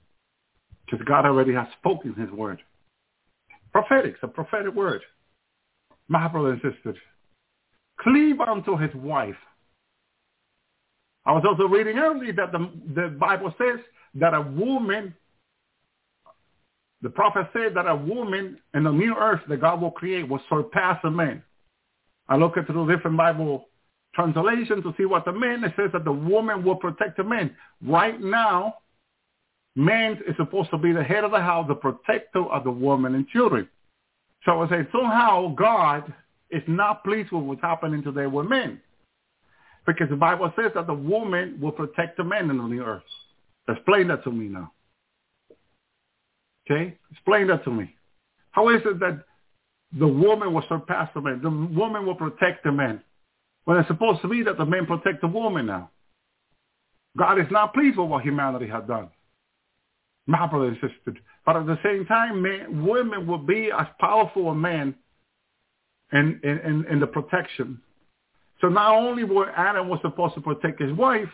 Because God already has spoken his word. Prophetic, a prophetic word. My brothers and cleave unto his wife. I was also reading earlier that the, the Bible says that a woman the prophet said that a woman in the new earth that God will create will surpass a man. I look at the different Bible translations to see what the man, it says that the woman will protect the man. Right now, man is supposed to be the head of the house, the protector of the woman and children. So I say somehow God is not pleased with what's happening today with men. Because the Bible says that the woman will protect the man in the earth. Explain that to me now. Okay? Explain that to me. How is it that the woman will surpass the man? The woman will protect the man. When it's supposed to be that the man protect the woman now. God is not pleased with what humanity has done. My brother and sister. But at the same time, men, women will be as powerful as men in, in, in the protection. So not only was Adam was supposed to protect his wife,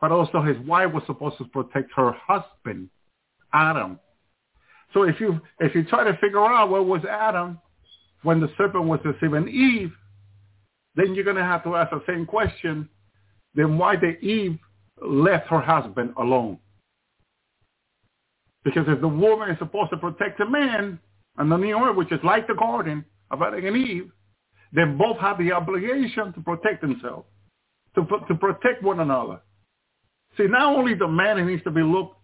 but also his wife was supposed to protect her husband, Adam. So if you if you try to figure out what was Adam when the serpent was deceiving Eve, then you're going to have to ask the same question. Then why did Eve left her husband alone? Because if the woman is supposed to protect the man and the new earth, which is like the garden of Adam and Eve, then both have the obligation to protect themselves, to, to protect one another. See, not only the man needs to be looked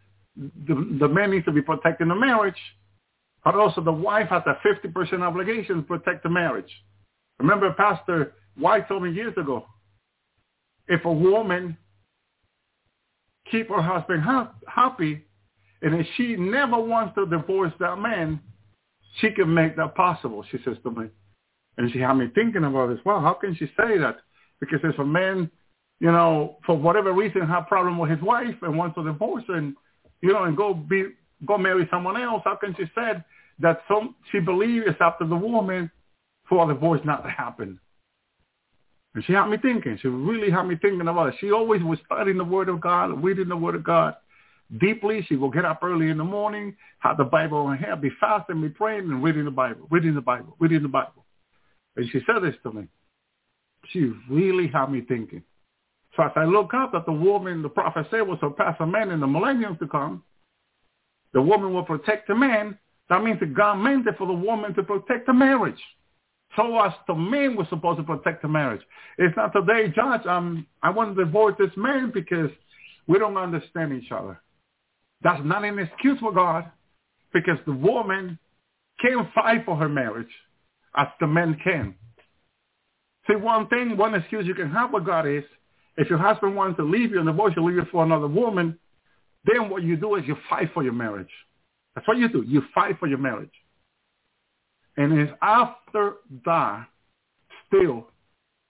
the, the man needs to be protecting the marriage, but also the wife has a 50% obligation to protect the marriage. Remember Pastor White told me years ago, if a woman keep her husband ha- happy, and if she never wants to divorce that man, she can make that possible, she says to me. And she had me thinking about this. Well, how can she say that? Because if a man, you know, for whatever reason, have problem with his wife and wants to divorce her, and you know, and go be go marry someone else. How can she said that some she believes to the woman for the divorce not to happen? And she had me thinking. She really had me thinking about it. She always was studying the Word of God, reading the Word of God deeply. She will get up early in the morning, have the Bible in her hand, be fasting, be praying, and reading the Bible, reading the Bible, reading the Bible. And she said this to me. She really had me thinking. So I look up that the woman, the prophet said, will surpass a man in the millennium to come, the woman will protect the man. That means that God meant it for the woman to protect the marriage. So as the man was supposed to protect the marriage. It's not today, Judge, um, I want to divorce this man because we don't understand each other. That's not an excuse for God because the woman can fight for her marriage as the man can. See, one thing, one excuse you can have with God is if your husband wants to leave you and divorce you, leave you for another woman, then what you do is you fight for your marriage. That's what you do. You fight for your marriage. And if after that, still,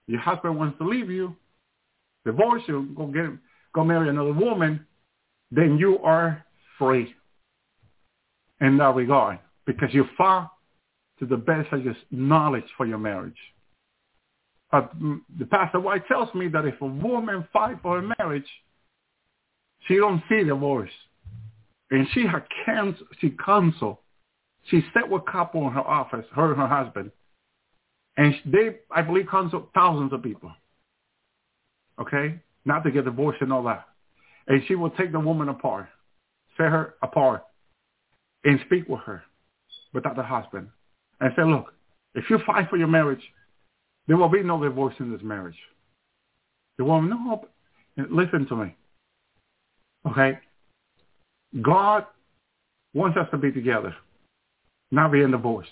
your husband wants to leave you, divorce you, go get go marry another woman, then you are free in that regard because you fought to the best of your knowledge for your marriage. But the pastor White tells me that if a woman fight for a marriage, she don't see divorce. And she had canceled, she counsel. She sat with couple in her office, her and her husband. And they, I believe, counsel thousands of people. Okay? Not to get divorced and all that. And she will take the woman apart, set her apart, and speak with her without the husband. And say, look, if you fight for your marriage, there will be no divorce in this marriage. The woman, no, listen to me. Okay? God wants us to be together, not be in divorce.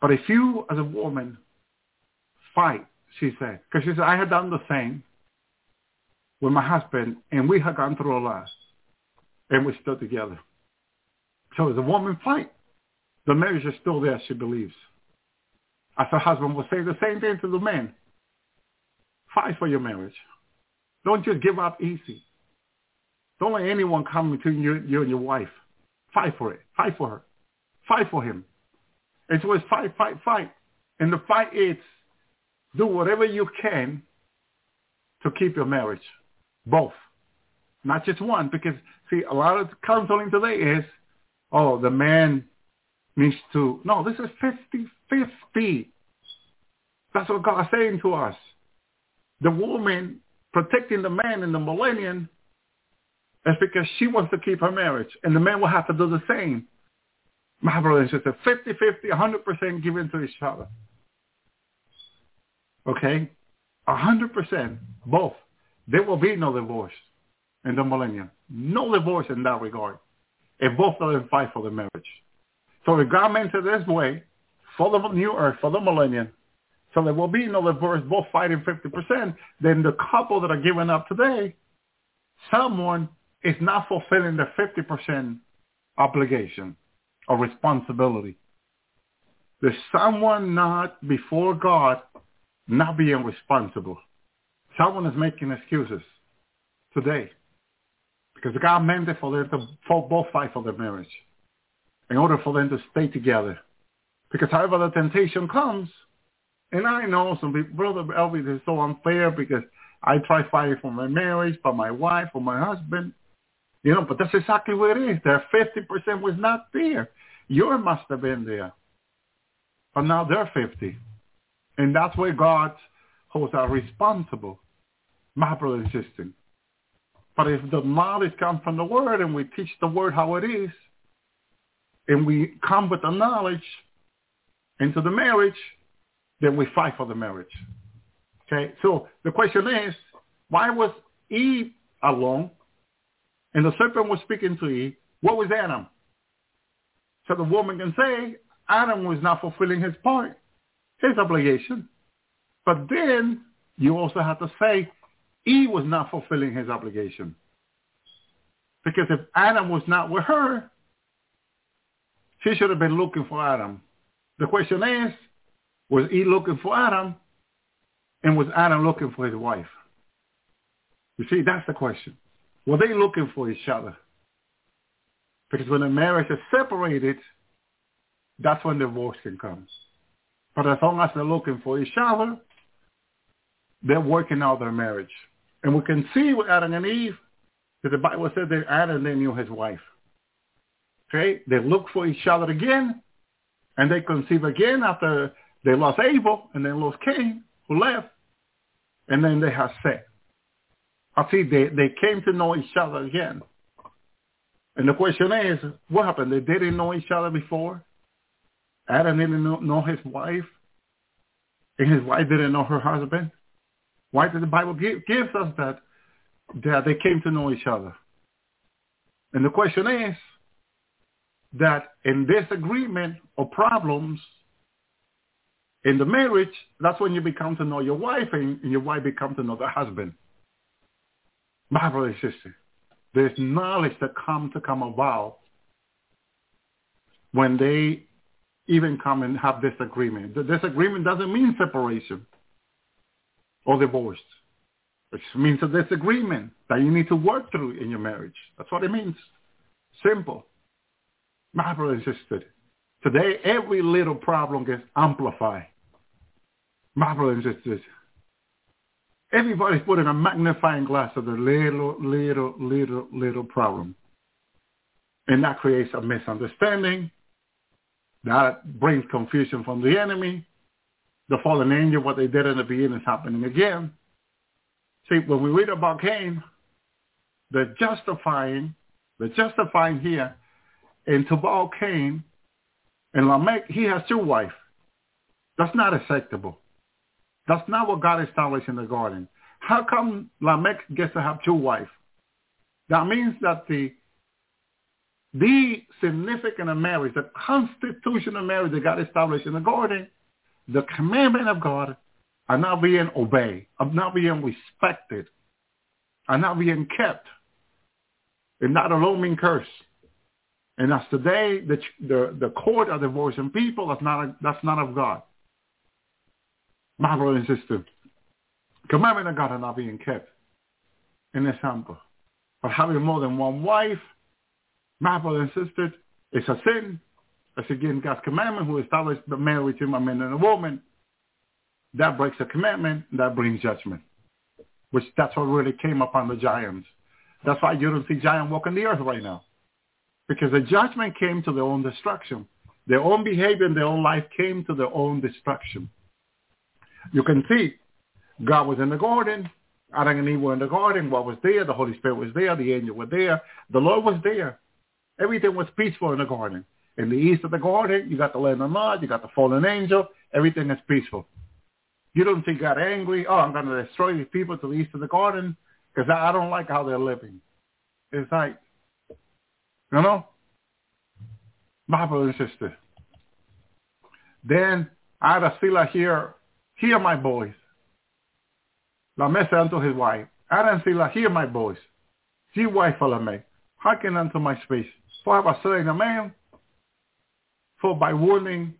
But if you, as a woman, fight, she said, because she said, I had done the same with my husband, and we had gone through a lot, and we stood together. So as a woman fight, the marriage is still there, she believes. As her husband will say the same thing to the men. Fight for your marriage. Don't just give up easy. Don't let anyone come between you, you and your wife. Fight for it. Fight for her. Fight for him. It's fight, fight, fight. And the fight is do whatever you can to keep your marriage. Both. Not just one. Because, see, a lot of counseling today is, oh, the man needs to, no, this is 50-50. That's what God is saying to us. The woman protecting the man in the millennium is because she wants to keep her marriage. And the man will have to do the same. My brother and sister, 50-50, 100% given to each other. Okay? 100%, both. There will be no divorce in the millennium. No divorce in that regard. If both of them fight for the marriage. So if God meant it this way, for the new earth, for the millennium, so there will be no divorce, both fighting 50%, then the couple that are giving up today, someone is not fulfilling the 50% obligation or responsibility. There's someone not before God not being responsible. Someone is making excuses today because God meant it for them to both fight for their marriage in order for them to stay together. Because however the temptation comes, and I know some people, Brother Elvis is so unfair because I try fighting for my marriage, for my wife, for my husband. You know, but that's exactly what it is. Their 50% was not there. Yours must have been there. But now they're 50. And that's where God holds us responsible, my brother and sister. But if the knowledge comes from the word and we teach the word how it is, and we come with the knowledge into the marriage, then we fight for the marriage. Okay, so the question is, why was Eve alone? And the serpent was speaking to Eve. What was Adam? So the woman can say Adam was not fulfilling his part, his obligation. But then you also have to say Eve was not fulfilling his obligation. Because if Adam was not with her, she should have been looking for Adam. The question is, was he looking for Adam? And was Adam looking for his wife? You see, that's the question. Were they looking for each other? Because when a marriage is separated, that's when divorce can come. But as long as they're looking for each other, they're working out their marriage. And we can see with Adam and Eve that the Bible said that Adam they knew his wife. Okay? They look for each other again, and they conceive again after they lost Abel and then lost Cain, who left, and then they have sex. I see they, they came to know each other again. And the question is, what happened? They didn't know each other before. Adam didn't know, know his wife, and his wife didn't know her husband. Why did the Bible give gives us that that they came to know each other? And the question is, that in disagreement or problems in the marriage, that's when you become to know your wife and your wife become to know the husband. My brother and sister, there's knowledge that come to come about when they even come and have disagreement. The disagreement doesn't mean separation or divorce. which means a disagreement that you need to work through in your marriage. That's what it means. Simple. My brother and today every little problem gets amplified. My brother and sisters, everybody's putting a magnifying glass of the little, little, little, little problem. And that creates a misunderstanding. That brings confusion from the enemy. The fallen angel, what they did in the beginning is happening again. See, when we read about Cain, the justifying, the justifying here in Tubal Cain and Lamech, he has two wives. That's not acceptable. That's not what God established in the garden. How come Lamech gets to have two wives? That means that the the significant of marriage, the constitution of marriage that God established in the garden, the commandment of God are not being obeyed, are not being respected, are not being kept, and not alone being cursed. And as today, the, the, the court of the divorcing people, that's not, a, that's not of God. My brother and sister, commandment of God are not being kept. An example. But having more than one wife, my brother and sister, it's a sin. That's against God's commandment who established the marriage between a man and a woman. That breaks the commandment. That brings judgment. Which that's what really came upon the giants. That's why you don't see giants walking the earth right now. Because the judgment came to their own destruction. Their own behavior and their own life came to their own destruction. You can see God was in the garden. Adam and Eve were in the garden. What was there? The Holy Spirit was there. The angel was there. The Lord was there. Everything was peaceful in the garden. In the east of the garden, you got the land of Nod. You got the fallen angel. Everything is peaceful. You don't see God angry. Oh, I'm going to destroy these people to the east of the garden because I don't like how they're living. It's like, you know, my brother and sister. Then Adah Zillah hear, hear my voice. Lamech said unto his wife. Adah Zillah hear my voice. See wife follow me. Hearken unto my speech. For I was slain a man, for by warning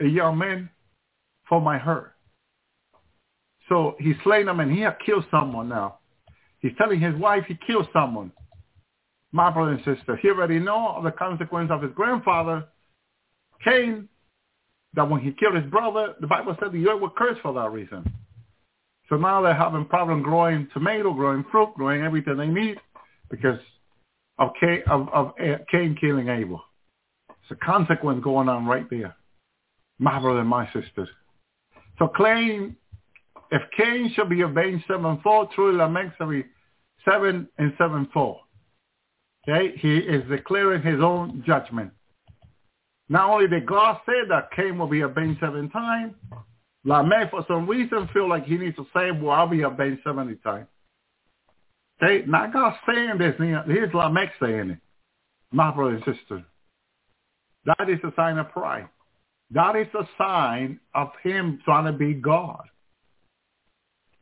a young man, for my hurt. So he's slain a man. He had killed someone now. He's telling his wife he killed someone. My brother and sister, he already know of the consequence of his grandfather, Cain, that when he killed his brother, the Bible said the earth was cursed for that reason. So now they're having problem growing tomato, growing fruit, growing everything they need because of Cain, of, of eh, Cain killing Abel. It's a consequence going on right there. My brother and my sisters. So claim if Cain shall be avenged sevenfold, truly Lamech shall be seven and sevenfold. Okay, he is declaring his own judgment. Not only did God say that Cain will be avenged seven times, Lamech for some reason feel like he needs to say, well, I'll be avenged 70 times. Okay, not God saying this, here's Lamech saying it. My brother and sister. That is a sign of pride. That is a sign of him trying to be God.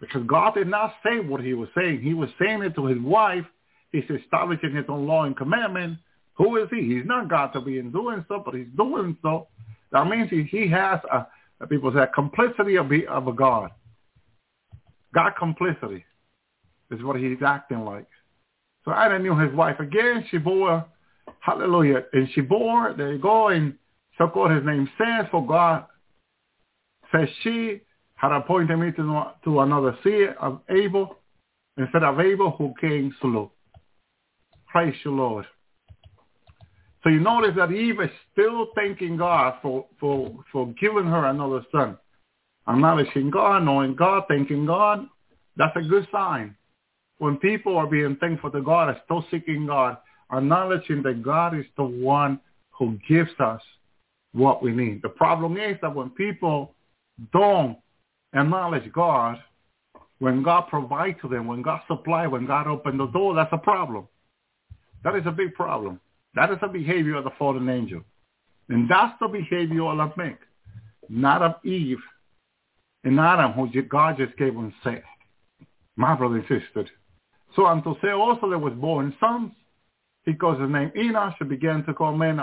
Because God did not say what he was saying. He was saying it to his wife. He's establishing his own law and commandment. Who is he? He's not God to be in doing so, but he's doing so. That means he, he has a, people say, complicity of, of a God. God complicity is what he's acting like. So Adam knew his wife again. She bore, hallelujah, and she bore, there you go, and so called his name Seth, for God says she had appointed me to, to another seed of Abel instead of Abel who Cain slew. Praise the Lord. So you notice that Eve is still thanking God for, for, for giving her another son. Acknowledging God, knowing God, thanking God. That's a good sign. When people are being thankful to God, are still seeking God, acknowledging that God is the one who gives us what we need. The problem is that when people don't acknowledge God, when God provides to them, when God supplies, when God opens the door, that's a problem. That is a big problem. That is a behavior of the fallen angel. And that's the behavior of Lamech, not of Eve and Adam, who God just gave him Seth. My brother and sister. So unto Seth also there was born sons. He calls his name Enosh began to call men,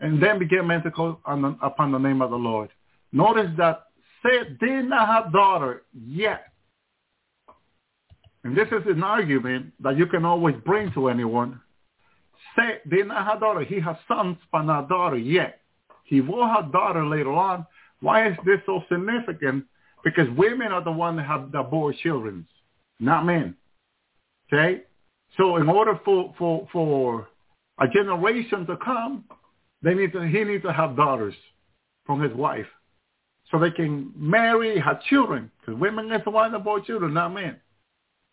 and then began men to call the, upon the name of the Lord. Notice that Seth did not have daughter yet. and this is an argument that you can always bring to anyone, say they have daughter. He has sons, but not daughter yet. He will have daughter later on. Why is this so significant? Because women are the ones that have the born children, not men. Okay? So in order for, for, for a generation to come, they need to, he needs to have daughters from his wife so they can marry, have children. Because women is the one that bore children, not men.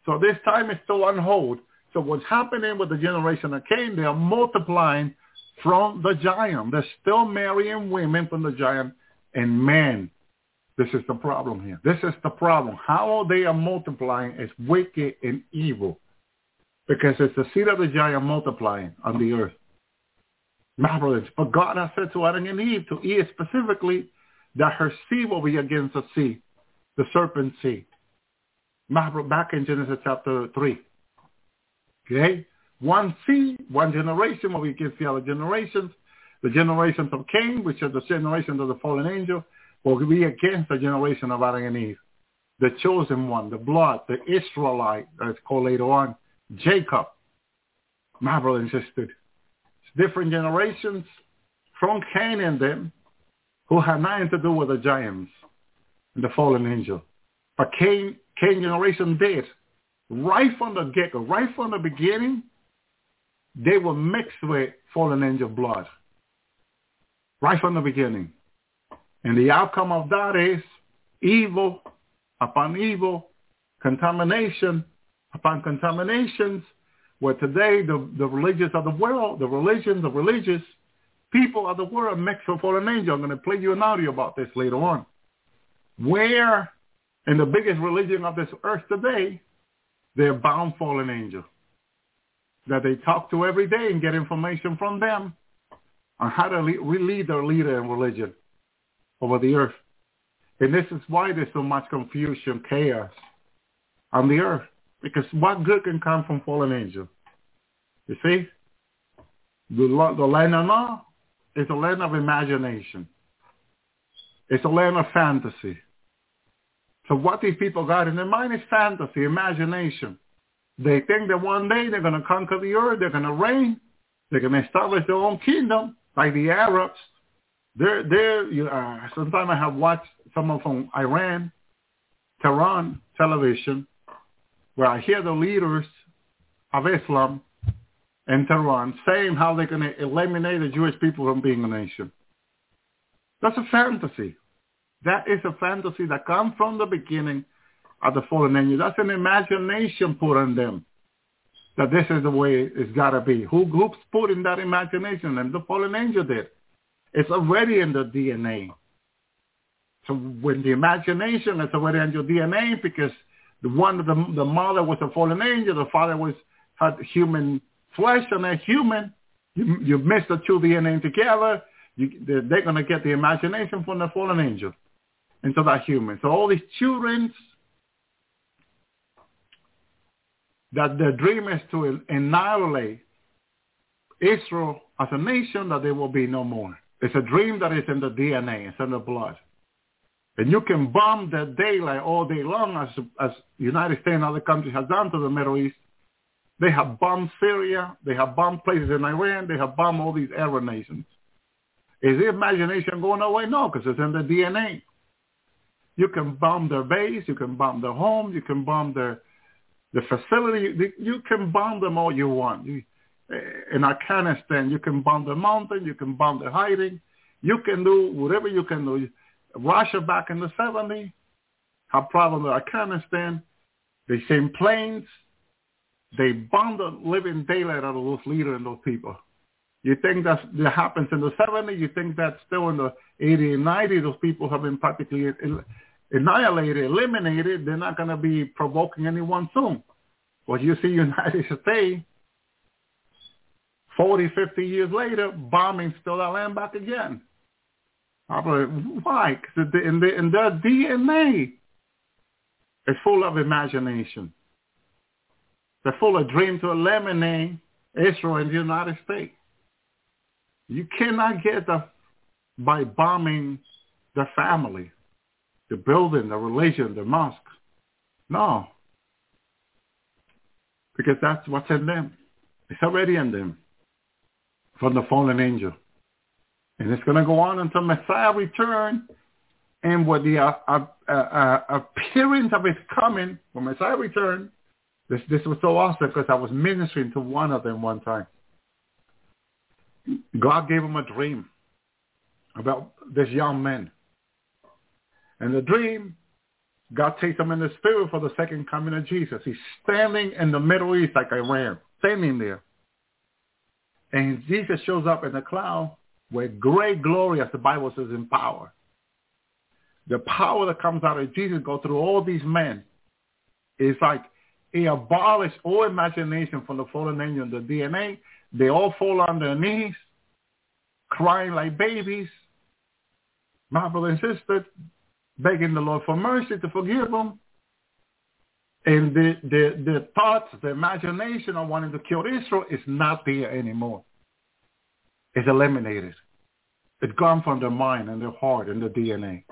So this time is still on hold. So what's happening with the generation that came, they are multiplying from the giant. They're still marrying women from the giant and men. This is the problem here. This is the problem. How they are multiplying is wicked and evil because it's the seed of the giant multiplying on the earth. Marvelous. But God has said to Adam and Eve, to Eve specifically, that her seed will be against the seed, the serpent seed. Back in Genesis chapter 3. Okay? One seed, one generation, what we can see other generations. The generations of Cain, which are the generations of the fallen angel, will be against the generation of Adam and Eve. The chosen one, the blood, the Israelite, as called later on, Jacob. My brother. It's different generations from Cain and them who had nothing to do with the giants and the fallen angel. But Cain, Cain generation did. Right from the get-go, right from the beginning, they were mixed with fallen angel blood. Right from the beginning. And the outcome of that is evil upon evil, contamination upon contaminations, where today the, the religions of the world, the religions, of religious people of the world mix with fallen angel. I'm going to play you an audio about this later on. Where in the biggest religion of this earth today, they're bound fallen angels that they talk to every day and get information from them on how to lead their leader in religion over the earth. And this is why there's so much confusion, chaos on the earth. Because what good can come from fallen angels? You see? The, the land of law is a land of imagination. It's a land of fantasy. So what these people got in their mind is fantasy, imagination. They think that one day they're going to conquer the earth, they're going to reign, they're going to establish their own kingdom, like the Arabs. They're, they're, uh, sometimes I have watched someone from Iran, Tehran television, where I hear the leaders of Islam in Tehran saying how they're going to eliminate the Jewish people from being a nation. That's a fantasy. That is a fantasy that comes from the beginning of the fallen angels. That's an imagination put on them that this is the way it's got to be. Who, who's put in that imagination? And the fallen angel did. It's already in the DNA. So when the imagination is already in your DNA because the one, the, the mother was a fallen angel, the father was had human flesh and a human, you, you mix the two DNA together, you, they're going to get the imagination from the fallen angel into that human. So all these children, that the dream is to annihilate Israel as a nation, that there will be no more. It's a dream that is in the DNA, it's in the blood. And you can bomb the daylight all day long as, as United States and other countries have done to the Middle East. They have bombed Syria. They have bombed places in Iran. They have bombed all these Arab nations. Is the imagination going away? No, because it's in the DNA. You can bomb their base. You can bomb their home. You can bomb their the facility. You can bomb them all you want. Eh, in Afghanistan, you can bomb the mountain. You can bomb the hiding. You can do whatever you can do. Russia back in the 70s had problems with Afghanistan. They sent planes. They bombed the living daylight out of those leaders and those people. You think that that happens in the 70s? You think that still in the 80s and 90s, those people have been practically annihilated, eliminated. They're not going to be provoking anyone soon. But you see United States, 40, 50 years later, bombing still that land back again. Why? Because in, the, in their DNA is full of imagination. They're full of dream to eliminate Israel and the United States. You cannot get the by bombing the family, the building, the religion, the mosque. No. because that's what's in them. It's already in them from the fallen angel. And it's going to go on until Messiah return and with the uh, uh, uh, appearance of his coming, when Messiah returned, this, this was so awesome because I was ministering to one of them one time. God gave him a dream about this young man. And the dream, God takes him in the spirit for the second coming of Jesus. He's standing in the Middle East like Iran, standing there. And Jesus shows up in the cloud with great glory, as the Bible says, in power. The power that comes out of Jesus go through all these men. It's like he abolished all imagination from the fallen angel, the DNA. They all fall on their knees, crying like babies. My brother and sister, begging the Lord for mercy to forgive them. And the, the, the thoughts, the imagination of wanting to kill Israel is not there anymore. It's eliminated. It's gone from their mind and their heart and their DNA.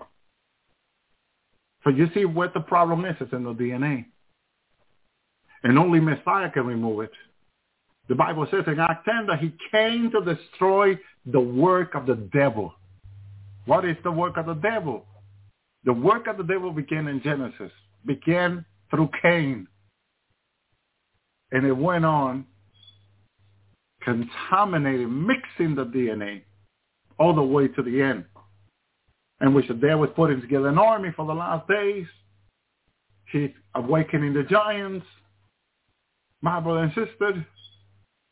So you see what the problem is. It's in the DNA. And only Messiah can remove it. The Bible says in Act 10 that he came to destroy the work of the devil. What is the work of the devil? The work of the devil began in Genesis, began through Cain. And it went on contaminating, mixing the DNA all the way to the end. And which there was putting together an army for the last days. He's awakening the giants. My brother and sister,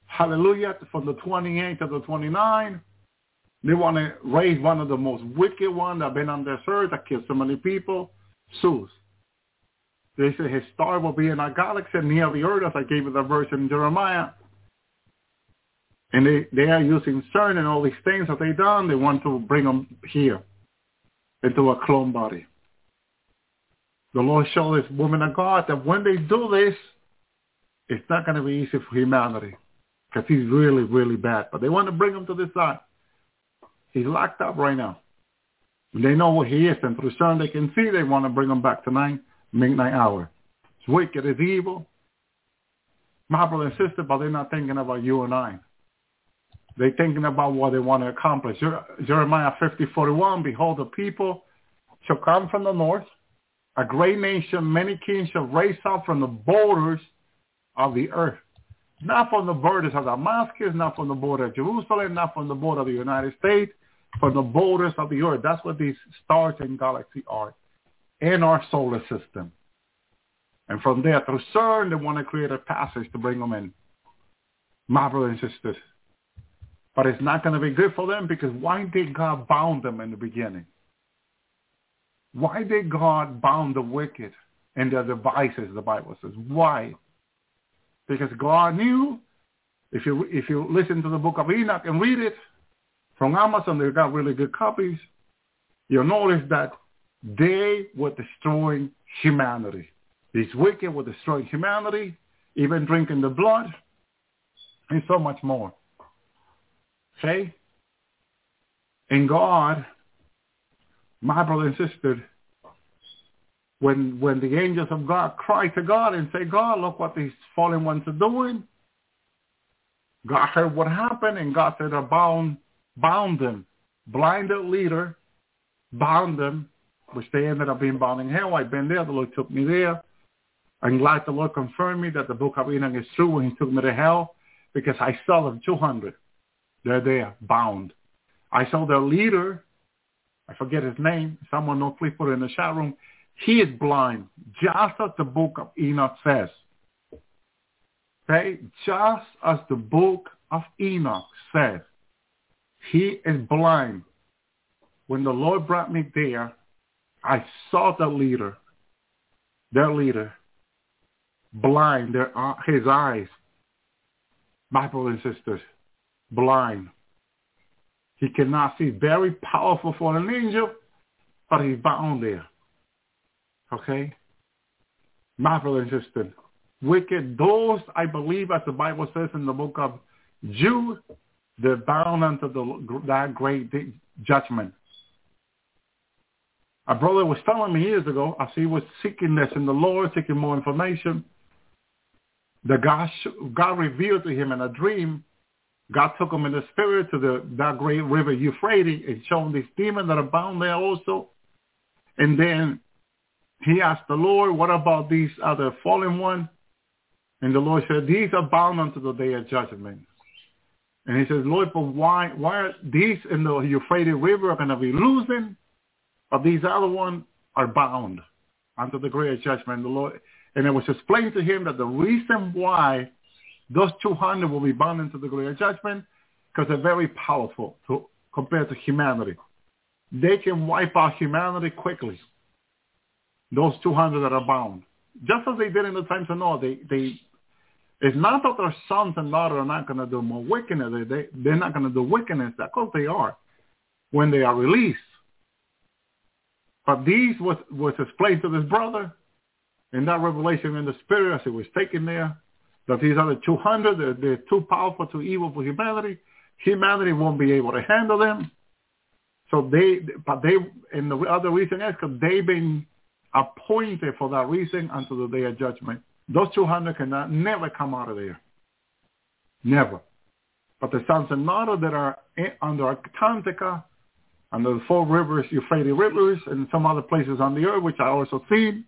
hallelujah, from the 28th to the 29th. They want to raise one of the most wicked ones that have been on this earth that killed so many people, Zeus. They say his star will be in our galaxy near the earth, as I gave you the verse in Jeremiah. And they, they are using CERN and all these things that they done. They want to bring them here into a clone body. The Lord showed this woman of God that when they do this, it's not going to be easy for humanity because he's really, really bad. But they want to bring him to this side. He's locked up right now. They know where he is, and through CERN they can see they want to bring him back tonight, midnight hour. It's wicked, it's evil. My brother and sister, but they're not thinking about you and I. They're thinking about what they want to accomplish. Jeremiah 50, 41, behold, the people shall come from the north, a great nation, many kings shall raise up from the borders of the earth. Not from the borders of Damascus, not from the border of Jerusalem, not from the border of the United States, from the borders of the earth. That's what these stars and galaxies are in our solar system. And from there, through CERN, they want to create a passage to bring them in. My brothers and sisters, but it's not going to be good for them because why did God bound them in the beginning? Why did God bound the wicked and their devices, the Bible says? Why? Because God knew, if you, if you listen to the book of Enoch and read it from Amazon, they've got really good copies, you'll notice that they were destroying humanity. These wicked were destroying humanity, even drinking the blood, and so much more. Okay? And God, my brother and sister, when when the angels of God cry to God and say, God, look what these fallen ones are doing. God heard what happened and God said, bound, bound them. Blinded leader, bound them, which they ended up being bound in hell. I've been there. The Lord took me there. I'm glad the Lord confirmed me that the book of Enoch is true when he took me to hell because I saw them 200. They're there, bound. I saw their leader, I forget his name, someone know, please put it in the chat room. He is blind, just as the book of Enoch says. Okay? Just as the book of Enoch says. He is blind. When the Lord brought me there, I saw the leader, their leader, blind, their, uh, his eyes. My brothers and sisters, blind. He cannot see. Very powerful for an angel, but he's bound there. Okay? My brother and sister, wicked, those I believe, as the Bible says in the book of Jude, they're bound unto the, that great judgment. A brother was telling me years ago, as he was seeking this in the Lord, seeking more information, The God, God revealed to him in a dream. God took him in the spirit to the that great river Euphrates and showed him these demons that are bound there also. And then he asked the Lord, what about these other fallen ones? And the Lord said, these are bound unto the day of judgment. And he says, Lord, but why, why are these in the Euphrates River going to be losing, but these other ones are bound unto the great judgment? The Lord, and it was explained to him that the reason why those 200 will be bound into the great judgment, because they're very powerful to, compared to humanity. They can wipe out humanity quickly. Those 200 that are bound. Just as they did in the times of Noah, they, they it's not that their sons and daughters are not going to do more wickedness. They, they, they're not going to do wickedness. Of course they are when they are released. But these was, was explained to this brother in that revelation in the spirit as it was taken there, that these other 200, they're, they're too powerful, too evil for humanity. Humanity won't be able to handle them. So they, but they, and the other reason is because they've been appointed for that reason until the day of judgment. Those 200 cannot never come out of there. Never. But the sons and daughters that are under Atlantica, under the four rivers, Euphrates rivers, and some other places on the earth, which I also seen,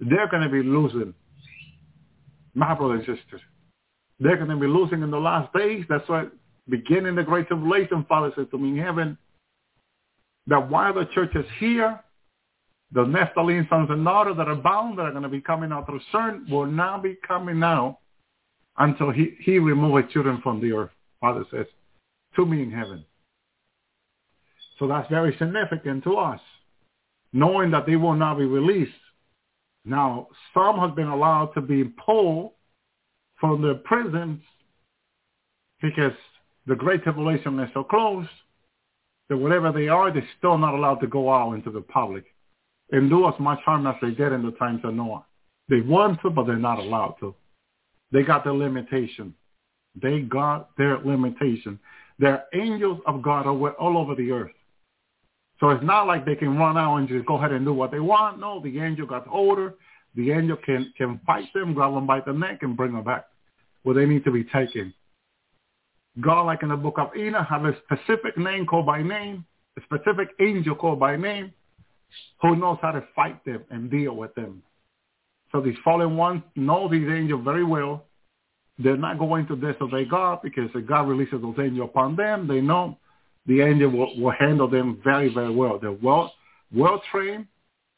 they're going to be losing. My brothers and sisters. They're going to be losing in the last days. That's why beginning the great tribulation, Father said to me in heaven, that while the church is here, the Nephilim sons and daughters that are bound, that are going to be coming out through CERN, will not be coming out until he, he remove his children from the earth, Father says, to me in heaven. So that's very significant to us, knowing that they will not be released. Now, some have been allowed to be pulled from the prisons because the Great Tribulation is so close that whatever they are, they're still not allowed to go out into the public and do as much harm as they did in the times of Noah. They want to, but they're not allowed to. They got their limitation. They got their limitation. They're angels of God are all over the earth. So it's not like they can run out and just go ahead and do what they want. No, the angel got older. The angel can, can fight them, grab them by the neck, and bring them back where they need to be taken. God, like in the book of Enoch, have a specific name called by name, a specific angel called by name, who knows how to fight them and deal with them. So these fallen ones know these angels very well. They're not going to disobey God because if God releases those angels upon them, they know the angel will, will handle them very, very well. They're well, well trained.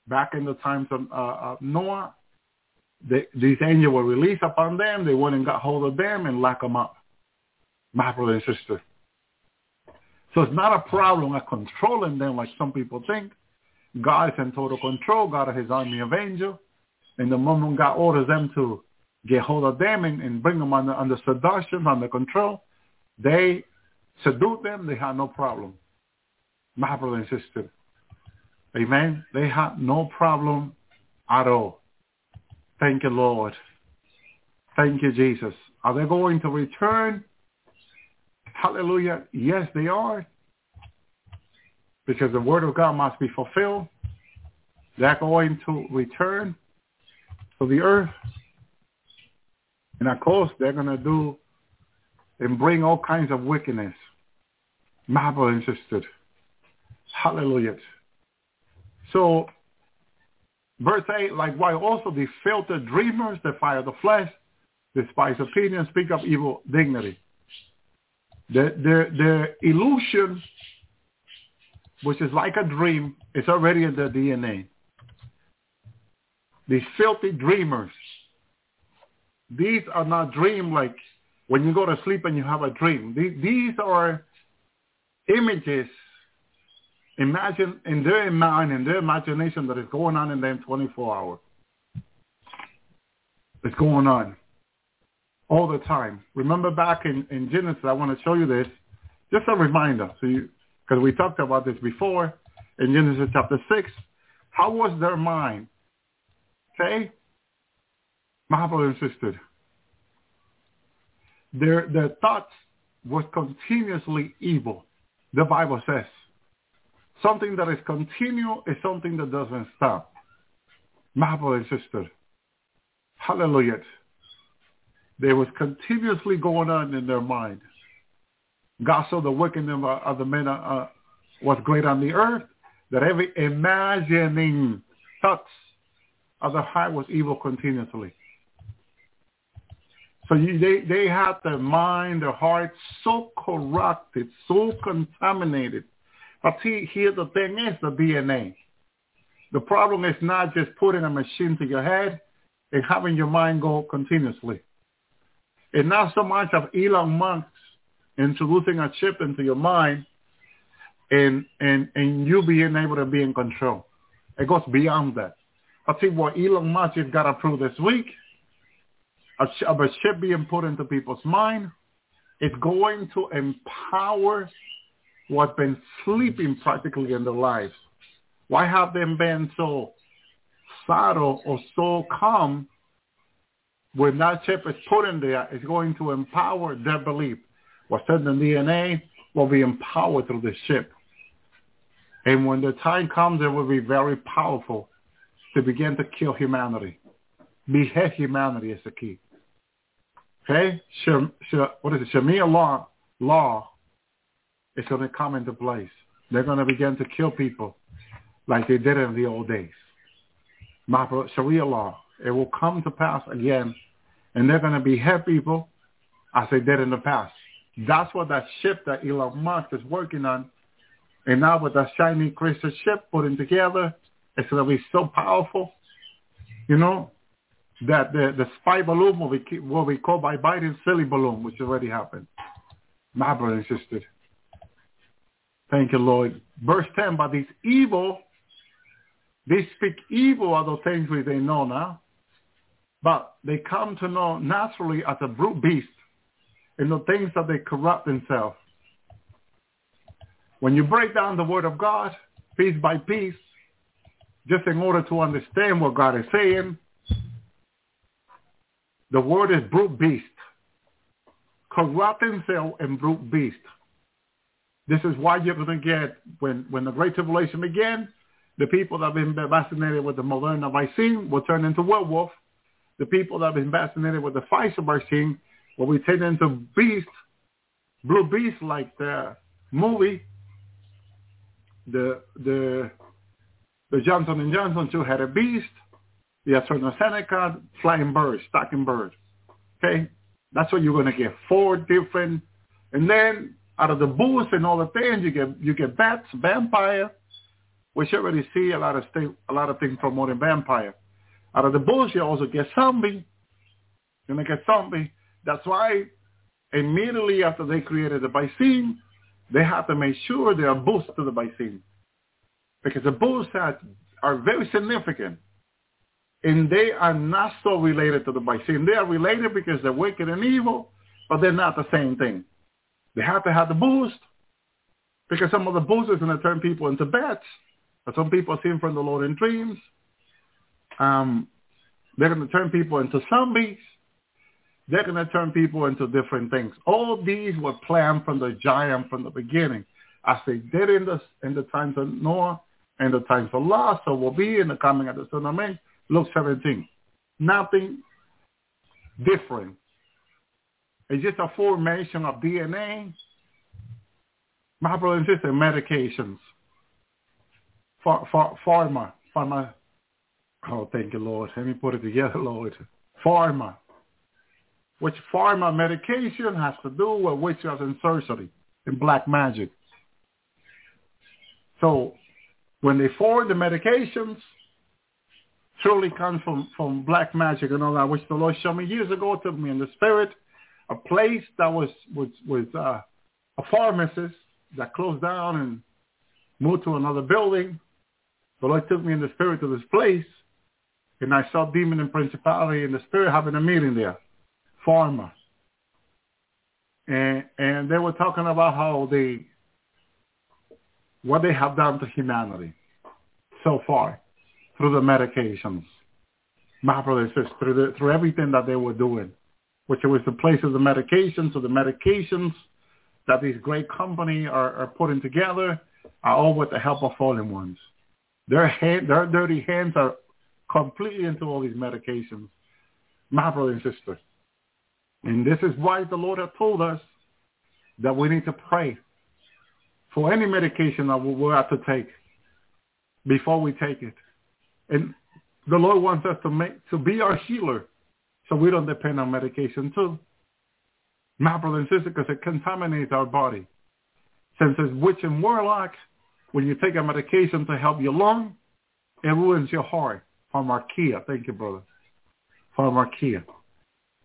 Back in the times of uh, Noah, they, these angels were released upon them. They went and got hold of them and locked them up. My brother and sister. So it's not a problem of controlling them like some people think. God is in total control. God has his army of angels. And the moment God orders them to get hold of them and, and bring them under, under seduction, under control, they seduce them. They have no problem. My brother and sister. Amen. They have no problem at all. Thank you, Lord. Thank you, Jesus. Are they going to return? Hallelujah. Yes, they are because the word of God must be fulfilled. They're going to return to the earth. And of course, they're going to do and bring all kinds of wickedness. My brother and sister. Hallelujah. So, verse 8, like also the filthy dreamers, the fire of the flesh, despise opinion, speak of evil dignity. The, the, the illusion which is like a dream, it's already in their DNA. These filthy dreamers. These are not dream like when you go to sleep and you have a dream. These, are images imagine in their mind, in their imagination that is going on in them 24 hours. It's going on all the time. Remember back in, in Genesis, I want to show you this. Just a reminder so you, because we talked about this before in Genesis chapter 6. How was their mind? Okay? My brother and sister. Their, their thoughts was continuously evil, the Bible says. Something that is continual is something that doesn't stop. My brother and sister. Hallelujah. there was continuously going on in their mind. God saw the wickedness of the men uh, was great on the earth, that every imagining thoughts of the heart was evil continuously. So you, they, they had their mind, their heart so corrupted, so contaminated. But see, here the thing is the DNA. The problem is not just putting a machine to your head and having your mind go continuously. It's not so much of Elon Musk introducing a chip into your mind and, and, and you being able to be in control. It goes beyond that. I think what Elon Musk has got approved this week of a chip being put into people's mind is going to empower what's been sleeping practically in their lives. Why have them been so subtle or so calm when that chip is put in there, it's going to empower their belief. What's in the DNA will be empowered through the chip. And when the time comes, it will be very powerful to begin to kill humanity. Behead humanity is the key. Okay? what is it? Sharia law, law is going to come into place. They're going to begin to kill people like they did in the old days. Sharia law. It will come to pass again, and they're going to behead people as they did in the past. That's what that ship that Elon Musk is working on. And now with that shiny crystal ship putting together, it's going to be so powerful, you know, that the, the spy balloon will be, will be called by Biden silly balloon, which already happened. My brother and sister. Thank you, Lord. Verse 10, but these evil, they speak evil of the things which they know now, but they come to know naturally as a brute beast in the things that they corrupt themselves. When you break down the word of God piece by piece, just in order to understand what God is saying, the word is brute beast. Corrupt himself and brute beast. This is why you're going to get, when, when the Great Tribulation begins, the people that have been vaccinated with the Moderna vaccine will turn into werewolf. The people that have been vaccinated with the Pfizer vaccine will be turned into beast, blue beast like the movie. The the the Johnson and Johnson a beast. The AstraZeneca, flying bird, stocking bird. Okay? That's what you're to get. Four different. And then out of the boost and all the things, you get you get bats, vampire, which you already see a lot of st- a lot of things promoting vampire. Out of the boost, you also get zombie. You're to get zombie. That's why immediately after they created the vaccine, they have to make sure they are boosts to the vaccine. Because the boosts are, are very significant and they are not so related to the vaccine. They are related because they're wicked and evil, but they're not the same thing. They have to have the boost because some of the boost is going to turn people into bats. But some people see from the Lord in dreams. Um, they're going to turn people into zombies. They're going to turn people into different things. All these were planned from the giant from the beginning, as they did in the in the times of Noah and the times of Lot. So will be in the coming of the Son of Man Luke 17. Nothing different. It's just a formation of DNA. My brother and sister, medications. For, for, pharma. Pharma. Oh, thank you, Lord. Let me put it together, Lord. Pharma. Which pharma medication has to do with witchcraft and sorcery and black magic. So when they form the medications, truly comes from, from black magic and all that, which the Lord showed me years ago, took me in the spirit, a place that was, was, was uh, a pharmacist that closed down and moved to another building. The Lord took me in the spirit to this place, and I saw demon and principality in the spirit having a meeting there, pharma. And, and they were talking about how they, what they have done to humanity so far through the medications. My brother says through the, through everything that they were doing, which was the place of the medications, so the medications that these great company are, are putting together are all with the help of fallen ones. Their hand, their dirty hands are completely into all these medications. My brother and sister. And this is why the Lord has told us that we need to pray for any medication that we have to take before we take it. And the Lord wants us to make to be our healer so we don't depend on medication too. My brother and sister, because it contaminates our body. Since it's witch and warlock, when you take a medication to help your lung, it ruins your heart. Pharmakia. Thank you, brother. Pharmakia.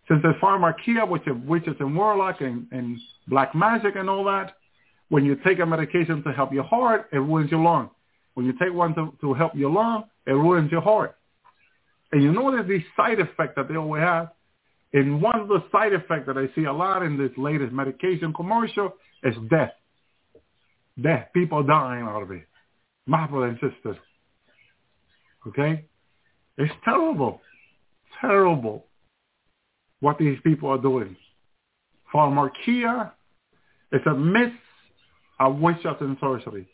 Since it's pharmakia, which is witches and warlock and, and black magic and all that, when you take a medication to help your heart, it ruins your lung. When you take one to, to help your lung, it ruins your heart. And you there's these side effects that they always have. And one of the side effects that I see a lot in this latest medication commercial is death. Death. People dying out of it. My brothers and sisters. Okay? It's terrible. Terrible what these people are doing. Pharmakia is a myth of witches and sorcery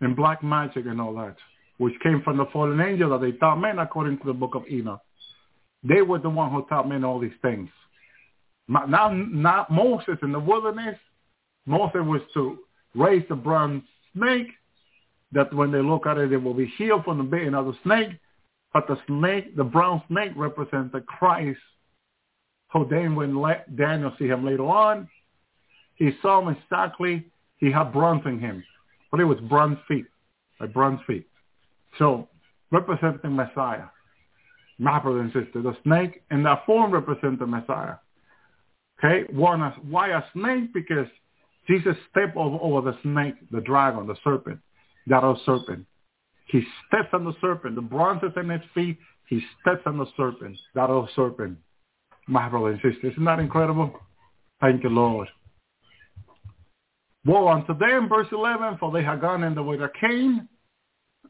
and black magic and all that, which came from the fallen angel that they taught men according to the book of Enoch. They were the one who taught men all these things. Now, not Moses in the wilderness. Moses was to raise the bronze snake that when they look at it, they will be healed from the bitten of the snake. But the snake, the brown snake represents the Christ. So then when Daniel see him later on, he saw him exactly, he had bronze in him. But it was bronze feet, like bronze feet. So representing Messiah. My brother and sister, the snake in that form represents the Messiah. Okay, one, why a snake? Because Jesus stepped over, over the snake, the dragon, the serpent, that old serpent. He steps on the serpent. The bronze is in his feet. He steps on the serpent, that old serpent. My brother and sister, isn't that incredible? Thank you, Lord. Well, unto them, verse 11, for they have gone in the way of Cain.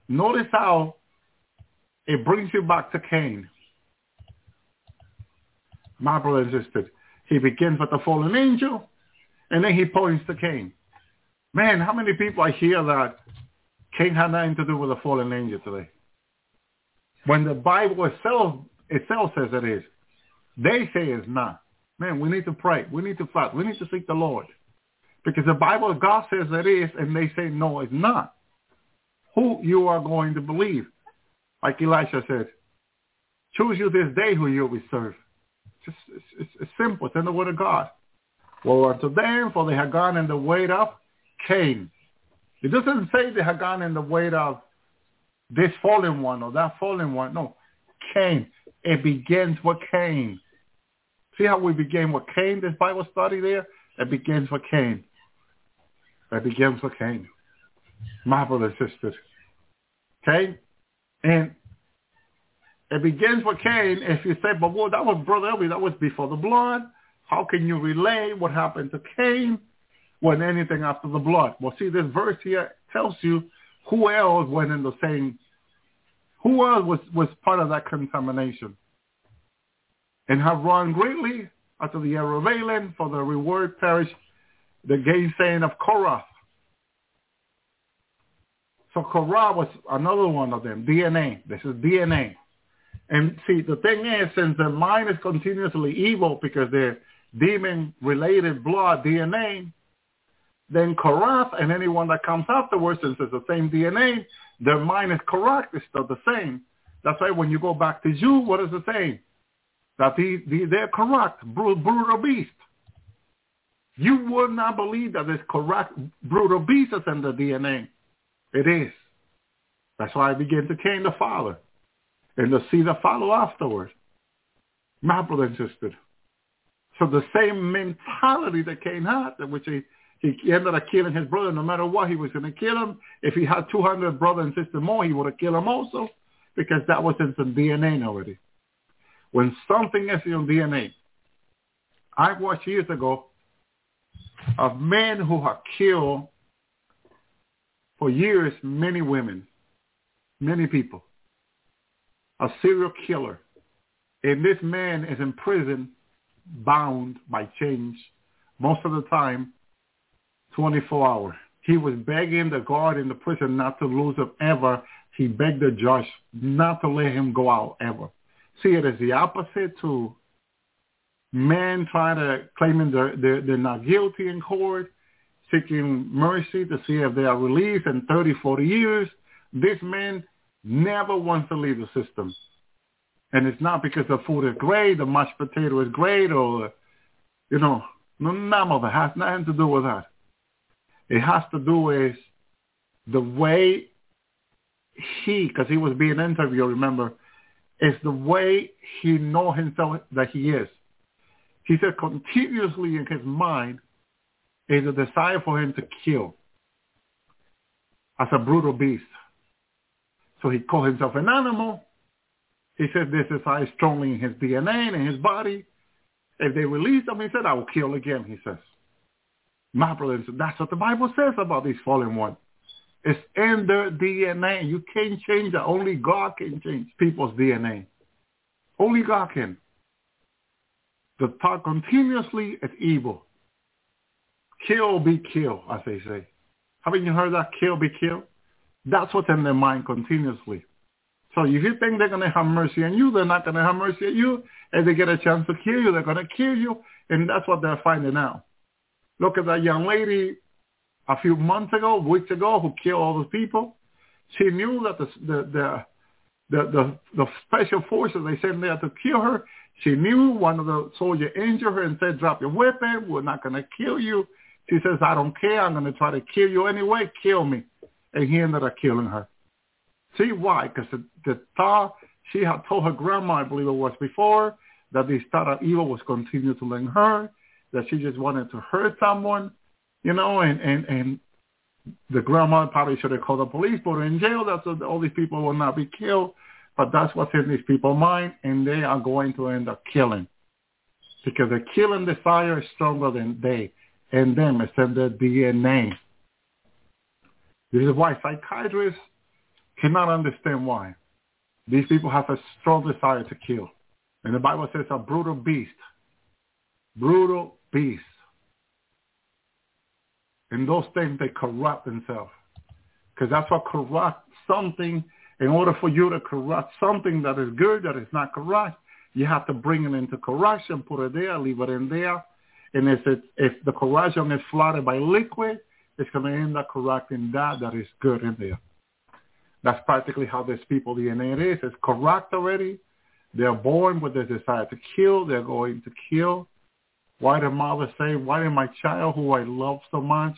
Notice how it brings you back to Cain. My brother and sister, he begins with the fallen angel, and then he points to Cain. Man, how many people I hear that Cain had nothing to do with the fallen angel today? When the Bible itself, itself says it is. They say it's not. Man, we need to pray. We need to fast. We need to seek the Lord. Because the Bible, God says it is, and they say, no, it's not. Who you are going to believe. Like Elisha said, choose you this day who you will serve. Just, it's, it's, it's simple. It's in the word of God. Well, unto them, for they have gone in the way of Cain. It doesn't say they have gone in the way of this fallen one or that fallen one. No, Cain. It begins with Cain. See how we begin with Cain, this Bible study there? It begins with Cain. It begins with Cain. My brothers and sisters. Okay? And it begins with Cain. If you say, but well, that was Brother Elvi, that was before the blood. How can you relay what happened to Cain when anything after the blood? Well, see, this verse here tells you who else went in the same, who else was, was part of that contamination. And have run greatly after the Balaam, for the reward perished the gainsaying of Korah. So Korah was another one of them, DNA. This is DNA. And see, the thing is, since the mind is continuously evil because they're demon-related blood, DNA, then Korah and anyone that comes afterwards, since it's the same DNA, their mind is corrupt. It's still the same. That's why when you go back to Jude, what is it say? That the, the, they're corrupt, brutal beast. You would not believe that this corrupt, brutal beast is in the DNA. It is. That's why I began to Cain the father and to see the follow afterwards. My brother and sister. So the same mentality that Cain had, which he, he ended up killing his brother no matter what, he was going to kill him. If he had 200 brothers and sisters more, he would have killed him also because that was in some DNA already. When something is in your DNA, I watched years ago of men who have killed for years many women, many people. A serial killer. And this man is in prison bound by chains most of the time 24 hours. He was begging the guard in the prison not to lose him ever. He begged the judge not to let him go out ever. See, it as the opposite to men trying to claiming they're, they're, they're not guilty in court, seeking mercy to see if they are released in 30, 40 years. This man never wants to leave the system. And it's not because the food is great, the mashed potato is great, or, you know, none of it has nothing to do with that. It has to do with the way he, because he was being interviewed, remember, is the way he know himself that he is. He said continuously in his mind is a desire for him to kill as a brutal beast. So he called himself an animal. He said this is strongly in his DNA and in his body. If they release him, he said, I will kill again, he says. My brothers, that's what the Bible says about these fallen ones. It's in their DNA. You can't change that. Only God can change people's DNA. Only God can. The thought continuously is evil. Kill, be killed, as they say. Haven't you heard that? Kill, be killed? That's what's in their mind continuously. So if you think they're going to have mercy on you, they're not going to have mercy on you. If they get a chance to kill you, they're going to kill you. And that's what they're finding out. Look at that young lady a few months ago, weeks ago, who killed all those people. She knew that the the the the, the, special forces they sent there to kill her. She knew one of the soldiers injured her and said, "Drop your weapon. We're not going to kill you." She says, "I don't care. I'm going to try to kill you anyway. Kill me." And he ended up killing her. See why? Because the, the she had told her grandma, I believe it was before, that this thought of evil was continuing to linger her, that she just wanted to hurt someone, you know, and, and, and the grandma probably should have called the police, put her in jail. That's what all these people will not be killed. But that's what's in these people's mind, and they are going to end up killing. Because the killing desire is stronger than they and them. It's in their DNA. This is why psychiatrists cannot understand why. These people have a strong desire to kill. And the Bible says a brutal beast. Brutal beast. And those things, they corrupt themselves. Because that's what corrupt something. In order for you to corrupt something that is good, that is not corrupt, you have to bring it into corruption, put it there, leave it in there. And if, it, if the corruption is flooded by liquid, it's going to end up corrupting that that is good in there. That's practically how this people DNA is. It's corrupt already. They're born with the desire to kill. They're going to kill. Why did mother say, why did my child who I love so much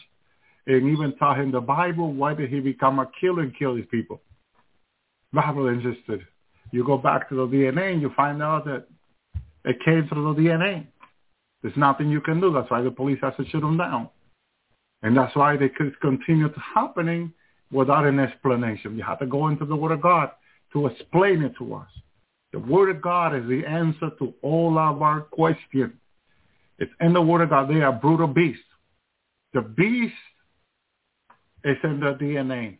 and even taught him the Bible, why did he become a killer and kill these people? Bible insisted. You go back to the DNA and you find out that it came through the DNA. There's nothing you can do. That's why the police has to shoot them down. And that's why they could continue to happening without an explanation. You have to go into the Word of God to explain it to us. The Word of God is the answer to all of our questions. It's in the of God. They are brutal beasts. The beast is in the DNA.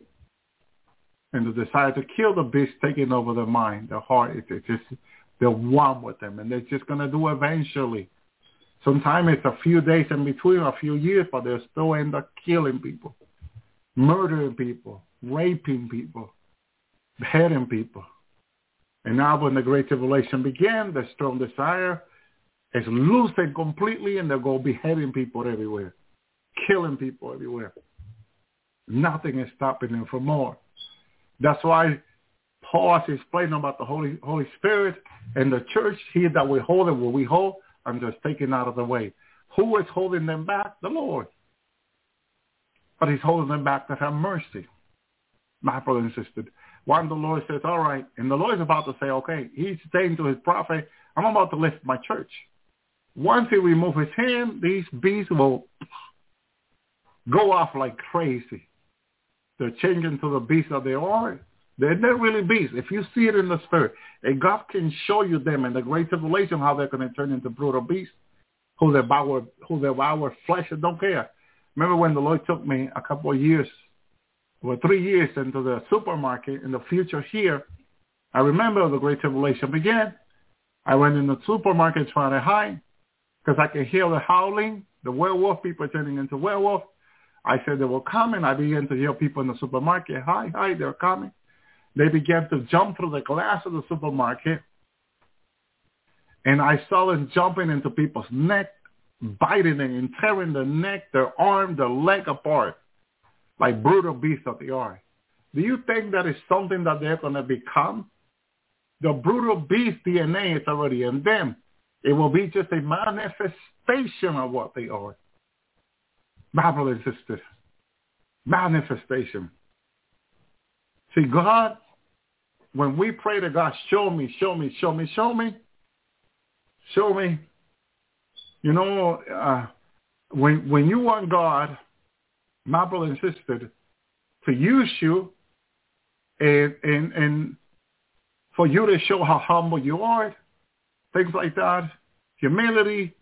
And the desire to kill the beast taking over their mind, their heart. It's just, they're one with them. And they're just going to do eventually. Sometimes it's a few days in between, a few years, but they still end up killing people, murdering people, raping people, beheading people. And now when the Great Tribulation began, the strong desire is loosened completely and they're going to be beheading people everywhere, killing people everywhere. Nothing is stopping them from more. That's why Paul is explaining about the Holy Holy Spirit and the church here that we hold and what we hold I'm just taken out of the way. Who is holding them back? The Lord. But he's holding them back to have mercy. My brother insisted. One, the Lord says, all right. And the Lord is about to say, okay, he's saying to his prophet, I'm about to lift my church. Once he removes his hand, these beasts will go off like crazy. They're changing to the beasts that they are. They're not really beasts. If you see it in the spirit, and God can show you them in the great tribulation how they're going to turn into brutal beasts, who devour, who devour flesh and don't care. Remember when the Lord took me a couple of years, or three years into the supermarket in the future here, I remember the great tribulation began. I went in the supermarket trying to hide because I could hear the howling, the werewolf people turning into werewolf. I said they were coming. I began to hear people in the supermarket, hi, hi, they're coming. They began to jump through the glass of the supermarket And I saw them jumping into people's neck, biting them and tearing the neck, their arm, their leg apart, like brutal beasts that they are. Do you think that is something that they're going to become? The brutal beast DNA is already in them. It will be just a manifestation of what they are. And sisters, manifestation. See, God, when we pray to God, show me, show me, show me, show me, show me. You know, uh, when when you want God, my brother and sister, to use you, and and and for you to show how humble you are, things like that, humility,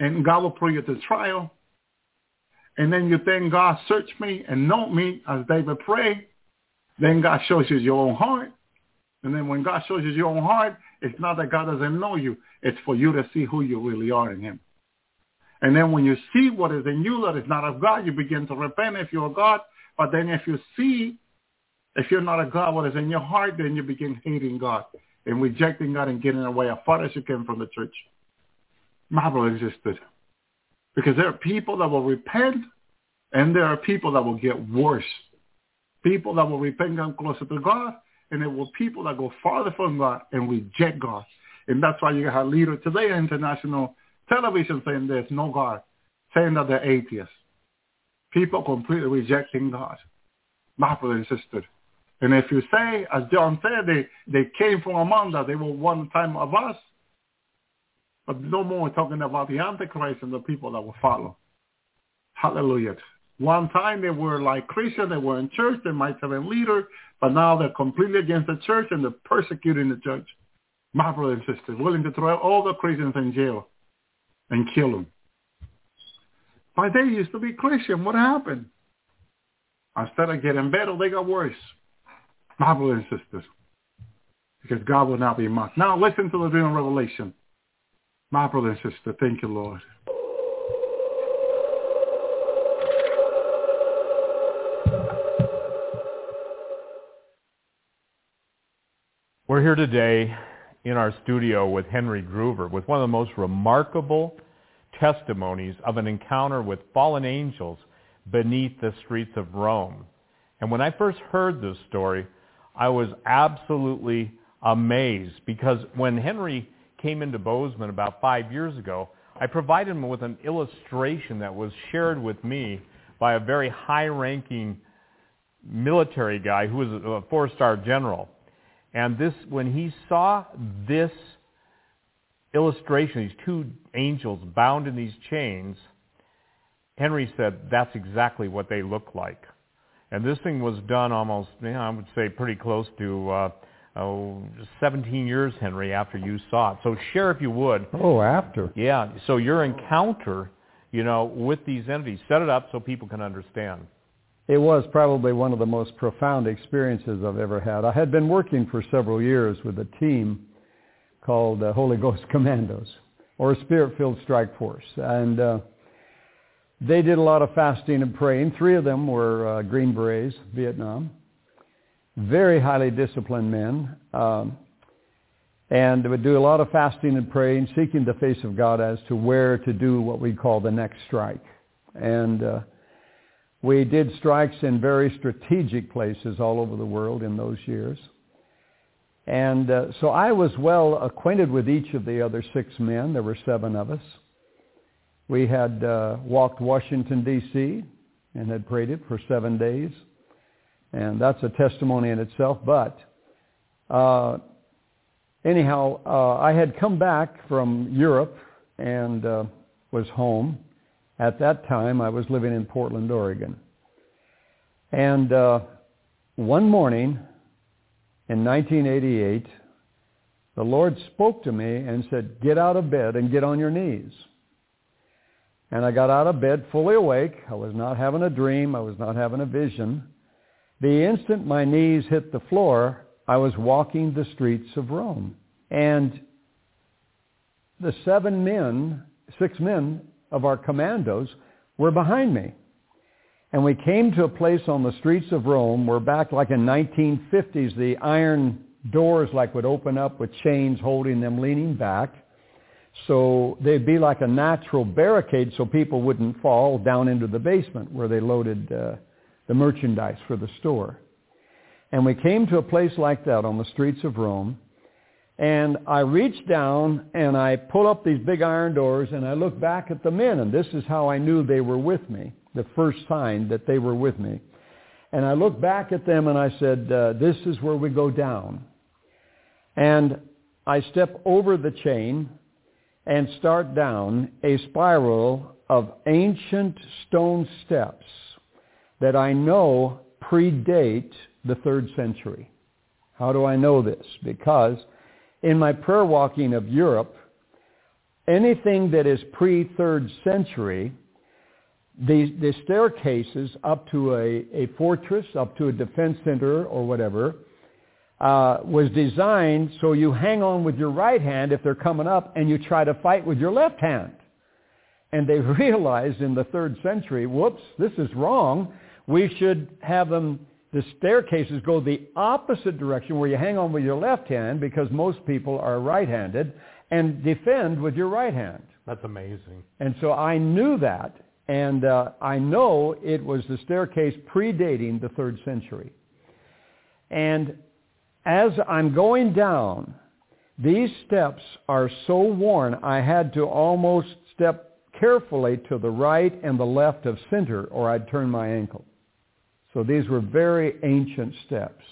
and God will put you to trial and then you thank God, search me and know me as David prayed. Then God shows you your own heart. And then when God shows you your own heart, it's not that God doesn't know you. It's for you to see who you really are in him. And then when you see what is in you that is not of God, you begin to repent if you're God. But then if you see, if you're not a God, what is in your heart, then you begin hating God and rejecting God and getting away as far as you can from the church. Brother existed. Because there are people that will repent and there are people that will get worse. People that will repent and come closer to God and there will people that go farther from God and reject God. And that's why you have leaders today on international television saying there's no God, saying that they're atheists. People completely rejecting God. And sister. And if you say, as John said, they, they came from us, they were one time of us, but no more talking about the Antichrist and the people that will follow. Hallelujah. One time they were like Christians, they were in church, they might have been leader, but now they're completely against the church and they're persecuting the church. My brothers and sisters, willing to throw all the Christians in jail and kill them. But they used to be Christian. What happened? Instead of getting better, they got worse. My brothers and sisters. Because God will not be mocked. Now listen to the dream of Revelation. My brother and sister, thank you, Lord. We're here today in our studio with Henry Gruver with one of the most remarkable testimonies of an encounter with fallen angels beneath the streets of Rome. And when I first heard this story, I was absolutely amazed because when Henry came into Bozeman about five years ago, I provided him with an illustration that was shared with me by a very high-ranking military guy who was a four-star general. And this, when he saw this illustration, these two angels bound in these chains, Henry said, that's exactly what they look like. And this thing was done almost, you know, I would say pretty close to uh, oh, 17 years, Henry, after you saw it. So share if you would. Oh, after. Yeah. So your encounter, you know, with these entities, set it up so people can understand. It was probably one of the most profound experiences I've ever had. I had been working for several years with a team called uh, Holy Ghost Commandos or Spirit-Filled Strike Force. And uh, they did a lot of fasting and praying. Three of them were uh, Green Berets, Vietnam very highly disciplined men, um, and would do a lot of fasting and praying, seeking the face of God as to where to do what we call the next strike. And uh, we did strikes in very strategic places all over the world in those years. And uh, so I was well acquainted with each of the other six men. There were seven of us. We had uh, walked Washington, D.C., and had prayed it for seven days and that's a testimony in itself. But uh, anyhow, uh, I had come back from Europe and uh, was home. At that time, I was living in Portland, Oregon. And uh, one morning in 1988, the Lord spoke to me and said, get out of bed and get on your knees. And I got out of bed fully awake. I was not having a dream. I was not having a vision. The instant my knees hit the floor, I was walking the streets of Rome. And the seven men, six men of our commandos were behind me. And we came to a place on the streets of Rome where back like in 1950s, the iron doors like would open up with chains holding them leaning back. So they'd be like a natural barricade so people wouldn't fall down into the basement where they loaded uh, the merchandise for the store. And we came to a place like that on the streets of Rome. And I reached down and I pull up these big iron doors and I look back at the men. And this is how I knew they were with me, the first sign that they were with me. And I looked back at them and I said, uh, this is where we go down. And I step over the chain and start down a spiral of ancient stone steps that I know predate the third century. How do I know this? Because in my prayer walking of Europe, anything that is pre-third century, the, the staircases up to a, a fortress, up to a defense center or whatever, uh, was designed so you hang on with your right hand if they're coming up and you try to fight with your left hand. And they realized in the third century, whoops, this is wrong. We should have them, the staircases go the opposite direction where you hang on with your left hand because most people are right-handed and defend with your right hand. That's amazing. And so I knew that. And uh, I know it was the staircase predating the third century. And as I'm going down, these steps are so worn, I had to almost step carefully to the right and the left of center or I'd turn my ankle. So these were very ancient steps.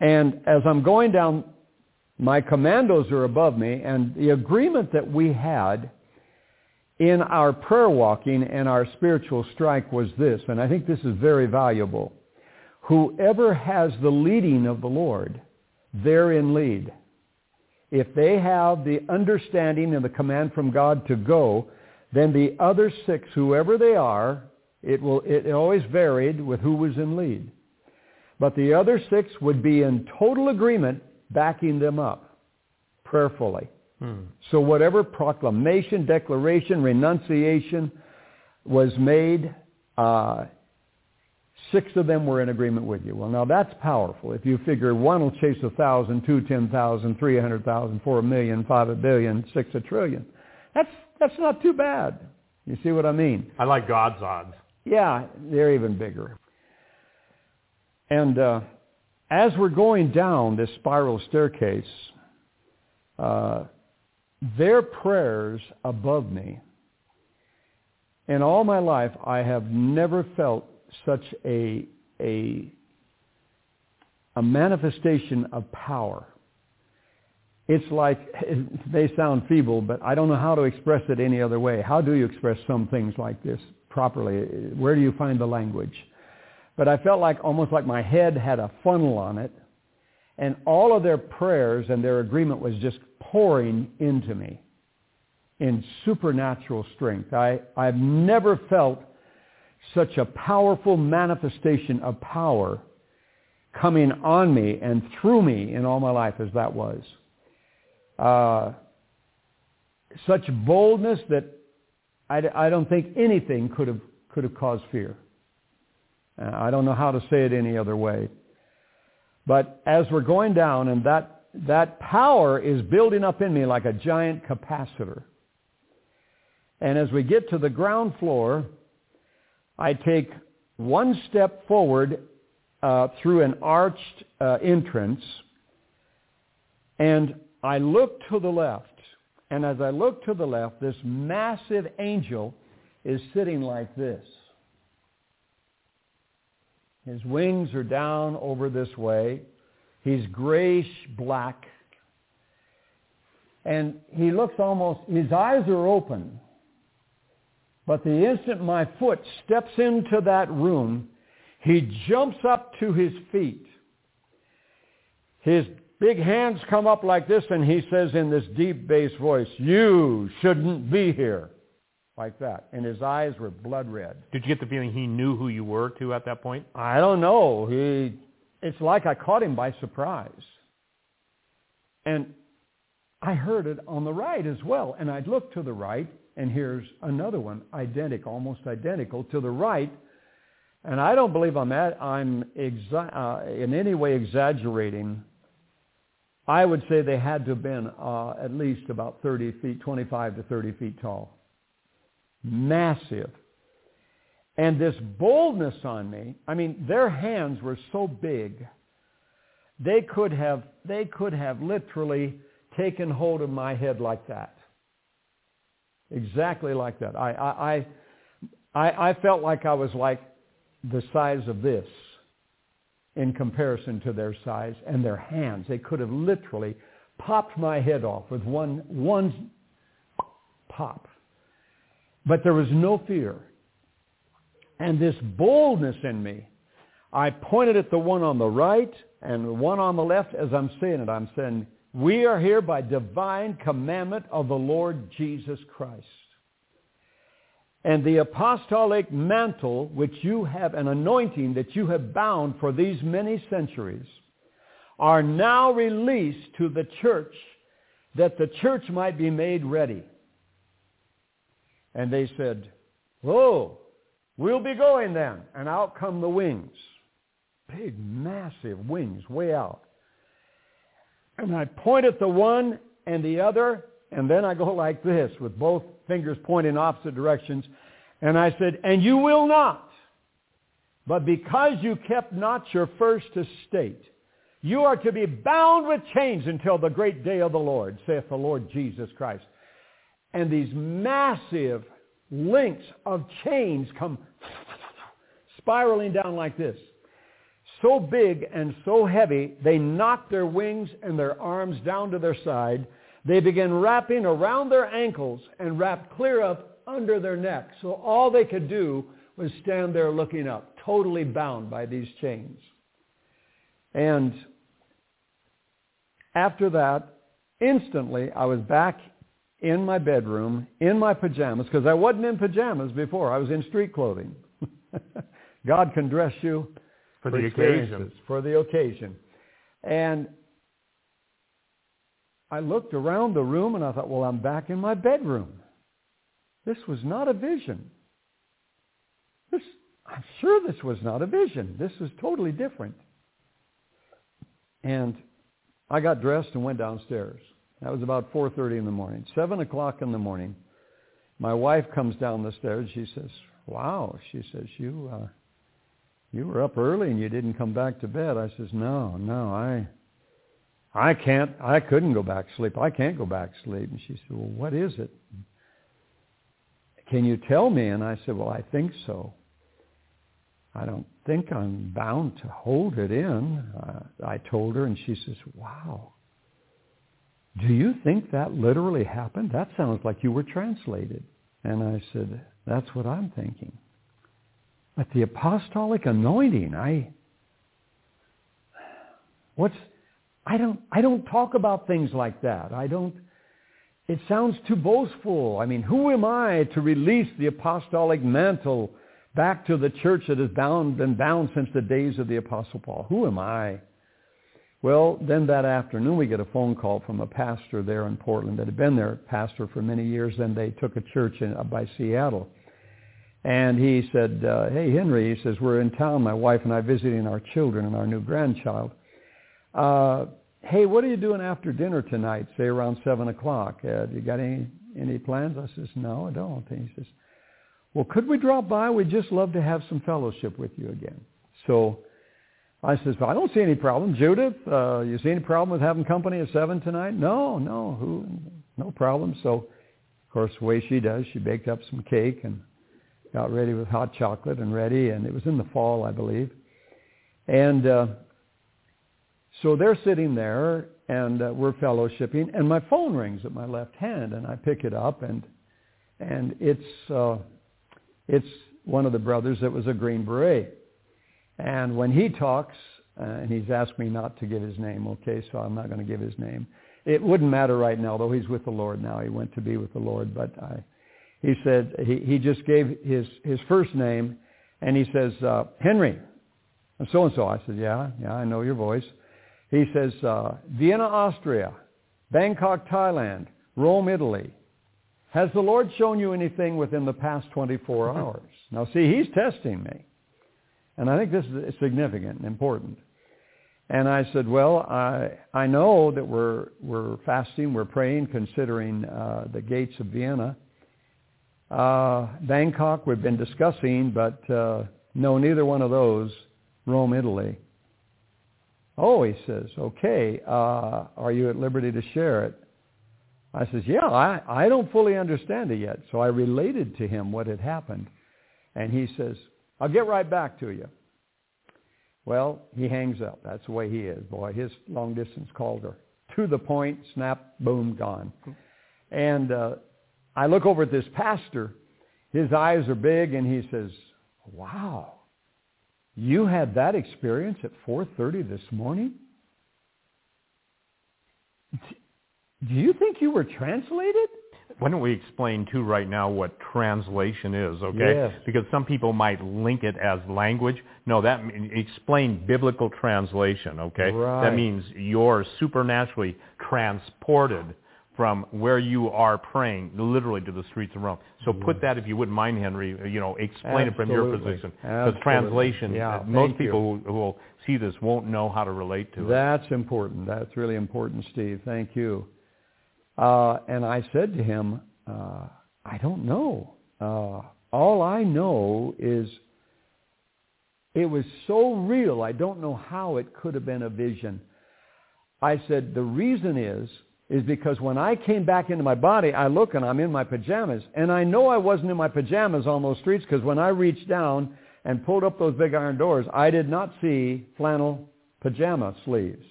And as I'm going down, my commandos are above me, and the agreement that we had in our prayer walking and our spiritual strike was this, and I think this is very valuable whoever has the leading of the Lord, therein lead. If they have the understanding and the command from God to go, then the other six, whoever they are, it will it always varied with who was in lead. But the other six would be in total agreement backing them up prayerfully. Hmm. So whatever proclamation, declaration, renunciation was made, uh, Six of them were in agreement with you. Well, now that's powerful. If you figure one will chase a thousand, two ten thousand, three hundred thousand, four a million, five a billion, six a trillion. That's that's not too bad. You see what I mean? I like God's odds. Yeah, they're even bigger. And uh, as we're going down this spiral staircase, uh, their prayers above me. In all my life, I have never felt such a, a, a manifestation of power. It's like, it may sound feeble, but I don't know how to express it any other way. How do you express some things like this properly? Where do you find the language? But I felt like almost like my head had a funnel on it, and all of their prayers and their agreement was just pouring into me in supernatural strength. I, I've never felt such a powerful manifestation of power coming on me and through me in all my life as that was. Uh, such boldness that I, I, don't think anything could have could have caused fear. Uh, I don't know how to say it any other way. But as we're going down, and that that power is building up in me like a giant capacitor. And as we get to the ground floor, I take one step forward uh, through an arched uh, entrance, and I look to the left. And as I look to the left, this massive angel is sitting like this. His wings are down over this way. He's grayish black. And he looks almost, his eyes are open. But the instant my foot steps into that room, he jumps up to his feet. His big hands come up like this and he says in this deep bass voice, you shouldn't be here. Like that. And his eyes were blood red. Did you get the feeling he knew who you were too at that point? I don't know. He, it's like I caught him by surprise. And I heard it on the right as well. And I'd look to the right and here's another one, identical, almost identical, to the right. And I don't believe I'm, at, I'm exa- uh, in any way exaggerating. I would say they had to have been uh, at least about 30 feet, 25 to 30 feet tall. Massive. And this boldness on me, I mean, their hands were so big, they could have, they could have literally taken hold of my head like that. Exactly like that. I, I, I, I felt like I was like the size of this in comparison to their size and their hands. They could have literally popped my head off with one, one pop. But there was no fear. And this boldness in me, I pointed at the one on the right and the one on the left as I'm saying it. I'm saying, we are here by divine commandment of the Lord Jesus Christ. And the apostolic mantle, which you have, an anointing that you have bound for these many centuries, are now released to the church that the church might be made ready. And they said, oh, we'll be going then. And out come the wings. Big, massive wings way out. And I point at the one and the other, and then I go like this with both fingers pointing opposite directions. And I said, and you will not. But because you kept not your first estate, you are to be bound with chains until the great day of the Lord, saith the Lord Jesus Christ. And these massive links of chains come spiraling down like this. So big and so heavy, they knocked their wings and their arms down to their side they began wrapping around their ankles and wrapped clear up under their neck. So all they could do was stand there looking up, totally bound by these chains. And after that, instantly, I was back in my bedroom, in my pajamas, because I wasn't in pajamas before. I was in street clothing. God can dress you for, for the occasion. For the occasion. And I looked around the room and I thought, well, I'm back in my bedroom. This was not a vision. This, I'm sure this was not a vision. This was totally different. And I got dressed and went downstairs. That was about 4.30 in the morning. 7 o'clock in the morning, my wife comes down the stairs. She says, wow, she says, you, uh, you were up early and you didn't come back to bed. I says, no, no, I, I can't, I couldn't go back to sleep. I can't go back to sleep. And she said, well, what is it? Can you tell me? And I said, well, I think so. I don't think I'm bound to hold it in. Uh, I told her, and she says, wow. Do you think that literally happened? That sounds like you were translated. And I said, that's what I'm thinking. But the apostolic anointing, I, what's, I don't, I don't talk about things like that. I don't, it sounds too boastful. I mean, who am I to release the apostolic mantle back to the church that has bound, been bound since the days of the Apostle Paul? Who am I? Well, then that afternoon we get a phone call from a pastor there in Portland that had been their pastor for many years. Then they took a church in, by Seattle. And he said, uh, hey, Henry, he says, we're in town, my wife and I, visiting our children and our new grandchild uh, hey, what are you doing after dinner tonight, say around 7 o'clock? Uh, you got any, any plans? I says, no, I don't. And he says, well, could we drop by? We'd just love to have some fellowship with you again. So I says, well, I don't see any problem. Judith, uh, you see any problem with having company at 7 tonight? No, no, who, no problem. So, of course, the way she does, she baked up some cake and got ready with hot chocolate and ready, and it was in the fall, I believe. And uh, so they're sitting there and uh, we're fellowshipping and my phone rings at my left hand and I pick it up and and it's uh, it's one of the brothers that was a Green Beret. And when he talks, uh, and he's asked me not to give his name, okay, so I'm not going to give his name. It wouldn't matter right now, though he's with the Lord now. He went to be with the Lord, but I, he said he, he just gave his his first name, and he says uh, Henry, and so and so. I said, yeah, yeah, I know your voice. He says, uh, Vienna, Austria, Bangkok, Thailand, Rome, Italy. Has the Lord shown you anything within the past 24 mm-hmm. hours? Now, see, he's testing me. And I think this is significant and important. And I said, well, I, I know that we're, we're fasting, we're praying, considering uh, the gates of Vienna. Uh, Bangkok, we've been discussing, but uh, no, neither one of those, Rome, Italy. Oh, he says, okay, uh, are you at liberty to share it? I says, yeah, I, I don't fully understand it yet. So I related to him what had happened. And he says, I'll get right back to you. Well, he hangs up. That's the way he is. Boy, his long distance calls are to the point, snap, boom, gone. And uh, I look over at this pastor. His eyes are big, and he says, wow, you had that experience at 4.30 this morning? Do you think you were translated? Why don't we explain too right now what translation is, okay? Yes. Because some people might link it as language. No, that explain biblical translation, okay? Right. That means you're supernaturally transported from where you are praying literally to the streets of Rome. So put that, if you wouldn't mind, Henry, you know, explain it from your position. Absolutely. Because translation, Yeah, uh, most people who, who will see this won't know how to relate to it. That's important. That's really important, Steve. Thank you. Uh, and I said to him, uh, I don't know. Uh, all I know is it was so real, I don't know how it could have been a vision. I said, the reason is, is because when I came back into my body, I look and I'm in my pajamas. And I know I wasn't in my pajamas on those streets because when I reached down and pulled up those big iron doors, I did not see flannel pajama sleeves.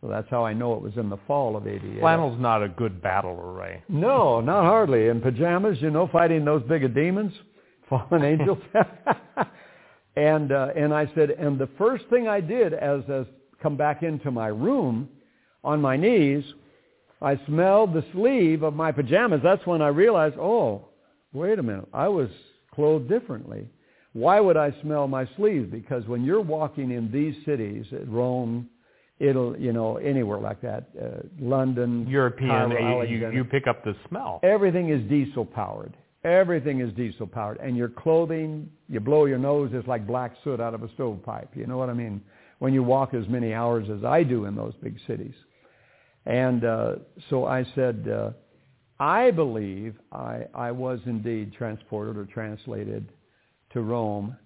So that's how I know it was in the fall of 88. Flannel's not a good battle array. No, not hardly. In pajamas, you know, fighting those big demons, fallen angels. and uh, and I said, and the first thing I did as as come back into my room, on my knees, I smelled the sleeve of my pajamas. That's when I realized, oh, wait a minute, I was clothed differently. Why would I smell my sleeve? Because when you're walking in these cities, Rome, it'll, you know, anywhere like that, uh, London, European, Cairo, you, you, you pick up the smell. Everything is diesel powered. Everything is diesel powered. And your clothing, you blow your nose, it's like black soot out of a stovepipe. You know what I mean? When you walk as many hours as I do in those big cities. And uh, so I said, uh, I believe I, I was indeed transported or translated to Rome.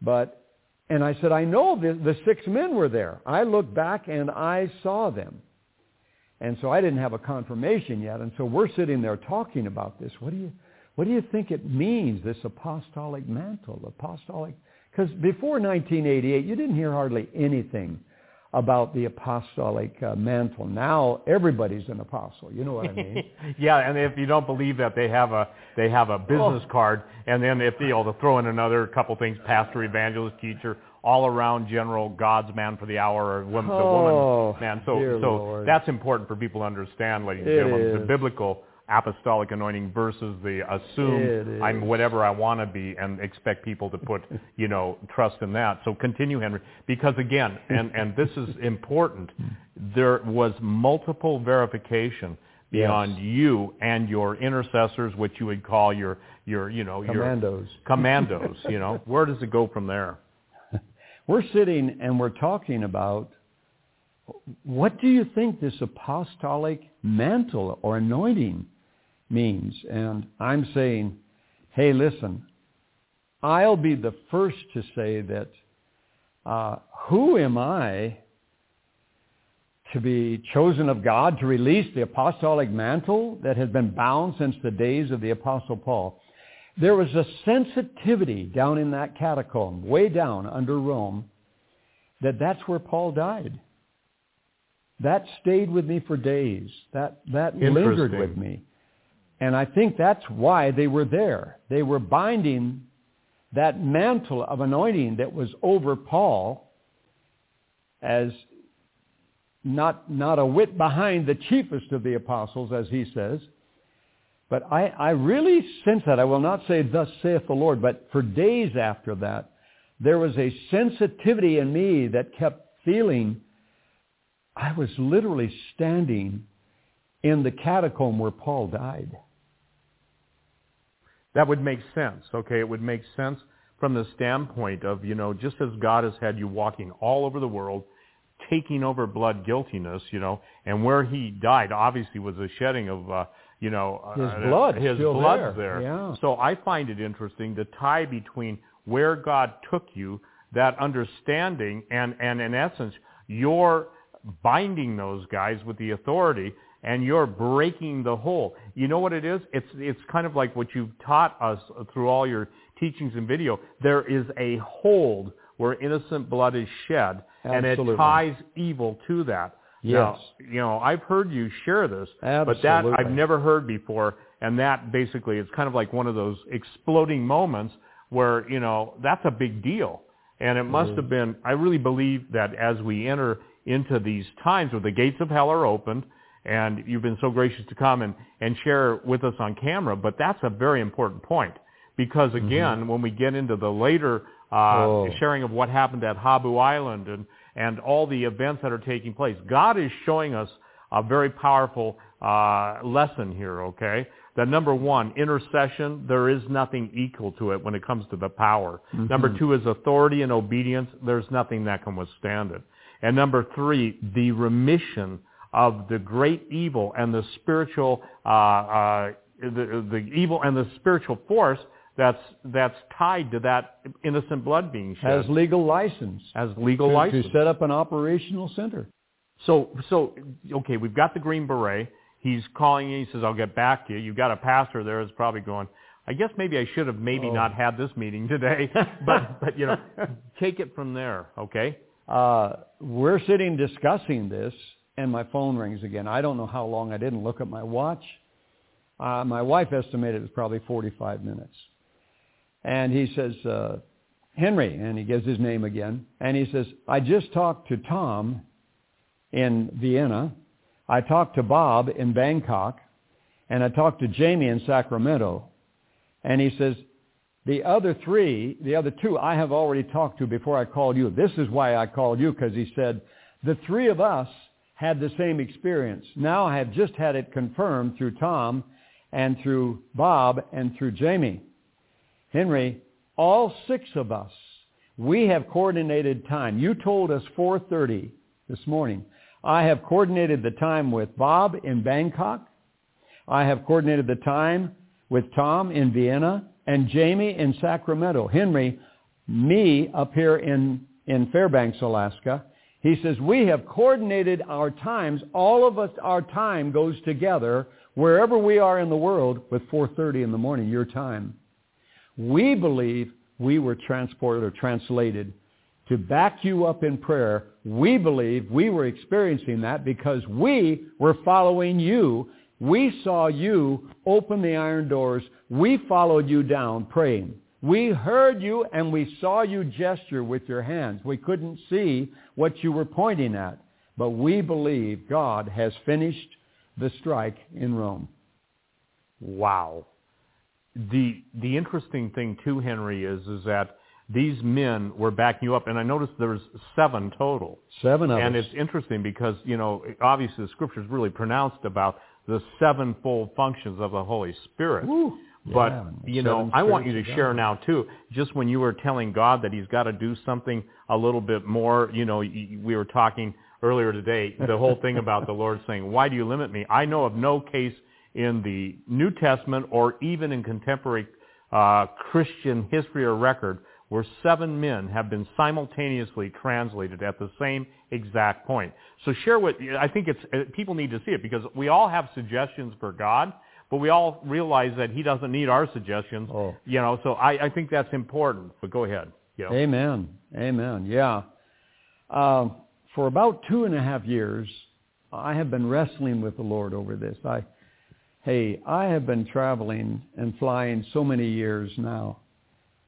But, and I said, I know the, the six men were there. I looked back and I saw them. And so I didn't have a confirmation yet. And so we're sitting there talking about this. What do you, what do you think it means, this apostolic mantle, apostolic? Because before 1988, you didn't hear hardly anything about the apostolic uh, mantle. Now everybody's an apostle. You know what I mean? yeah, and if you don't believe that, they have a they have a business Oh. card, and then if you know, they'll throw in another couple things: pastor, evangelist, teacher, all around general, God's man for the hour, or woman, Oh, the woman man. So so Lord. that's important for people to understand, ladies and gentlemen, the biblical apostolic anointing versus the assume I'm whatever I want to be and expect people to put, you know, trust in that. So continue, Henry, because again, and, and this is important, there was multiple verification beyond Yes. you and your intercessors, which you would call your, your, you know, your Commandos. commandos, you know. Where does it go from there? We're sitting and we're talking about what do you think this apostolic mantle or anointing means? And I'm saying, hey, listen, I'll be the first to say that uh, who am I to be chosen of God to release the apostolic mantle that has been bound since the days of the Apostle Paul? There was a sensitivity down in that catacomb, way down under Rome, that that's where Paul died. That stayed with me for days. That, that lingered with me. And I think that's why they were there. They were binding that mantle of anointing that was over Paul as not, not a whit behind the chiefest of the apostles, as he says. But I, I really sense that. I will not say, thus saith the Lord, but for days after that, there was a sensitivity in me that kept feeling I was literally standing in the catacomb where Paul died. That would make sense, okay? It would make sense from the standpoint of, you know, just as God has had you walking all over the world, taking over blood guiltiness, you know, and where he died obviously was a shedding of, uh, you know, His uh, blood his still blood's there. there. Yeah. So I find it interesting the tie between where God took you, that understanding, and, and in essence, you're binding those guys with the authority and you're breaking the whole. You know what it is? It's, it's kind of like what you've taught us through all your teachings and video. There is a hold where innocent blood is shed and it Absolutely. ties evil to that. Now, Yes. you know, I've heard you share this, but that I've never heard before. And that basically is kind of like one of those exploding moments where, you know, that's a big deal. And it must have been, I really believe that as we enter into these times where the gates of hell are opened, and you've been so gracious to come and, and share with us on camera, but that's a very important point. Because again, when we get into the later uh, Oh. sharing of what happened at Habu Island and, and all the events that are taking place, God is showing us a very powerful uh, lesson here, okay? That number one, intercession, there is nothing equal to it when it comes to the power. Number two is authority and obedience. There's nothing that can withstand it. And number three, the remission of the great evil and the spiritual, uh, uh, the, the evil and the spiritual force that's, that's tied to that innocent blood being shed Has legal license as legal to, license. to set up an operational center. So, so okay, we've got the Green Beret. He's calling you. He says, "I'll get back to you." You've got a pastor there that's probably going. I guess maybe I should have maybe Oh. not had this meeting today, but but you know, take it from there, okay? Uh, we're sitting discussing this, and my phone rings again. I don't know how long. I didn't look at my watch. Uh, my wife estimated it was probably 45 minutes. And he says, uh, Henry, and he gives his name again, and he says, I just talked to Tom in Vienna. I talked to Bob in Bangkok, and I talked to Jamie in Sacramento. And he says, the other three, the other two, I have already talked to before I called you. This is why I called you, because he said, the three of us had the same experience. Now I have just had it confirmed through Tom and through Bob and through Jamie. Henry, all six of us, we have coordinated time. You told us 4.30 this morning. I have coordinated the time with Bob in Bangkok. I have coordinated the time with Tom in Vienna and Jamie in Sacramento. Henry, me up here in, in Fairbanks, Alaska. He says, we have coordinated our times. All of us, our time goes together wherever we are in the world with 4.30 in the morning, your time. We believe we were transported or translated to back you up in prayer. We believe we were experiencing that because we were following you. We saw you open the iron doors. We followed you down praying. We heard you and we saw you gesture with your hands. We couldn't see what you were pointing at, but we believe God has finished the strike in Rome. Wow. The the interesting thing too, Henry, is is that these men were backing you up, and I noticed there's seven total. Seven of them. and us. it's interesting because you know obviously the scripture is really pronounced about the sevenfold functions of the Holy Spirit. Woo. But Yeah, you know, I want you to share now too. Just when you were telling God that He's got to do something a little bit more, you know, we were talking earlier today. The whole thing about the Lord saying, "Why do you limit me?" I know of no case in the New Testament or even in contemporary uh, Christian history or record where seven men have been simultaneously translated at the same exact point. So share what I think it's uh, people need to see it because we all have suggestions for God, but we all realize that He doesn't need our suggestions. Oh. You know, so I, I think that's important. But go ahead. You know. Amen. Amen. Yeah. Um, for about two and a half years, I have been wrestling with the Lord over this. I, hey, I have been traveling and flying so many years now,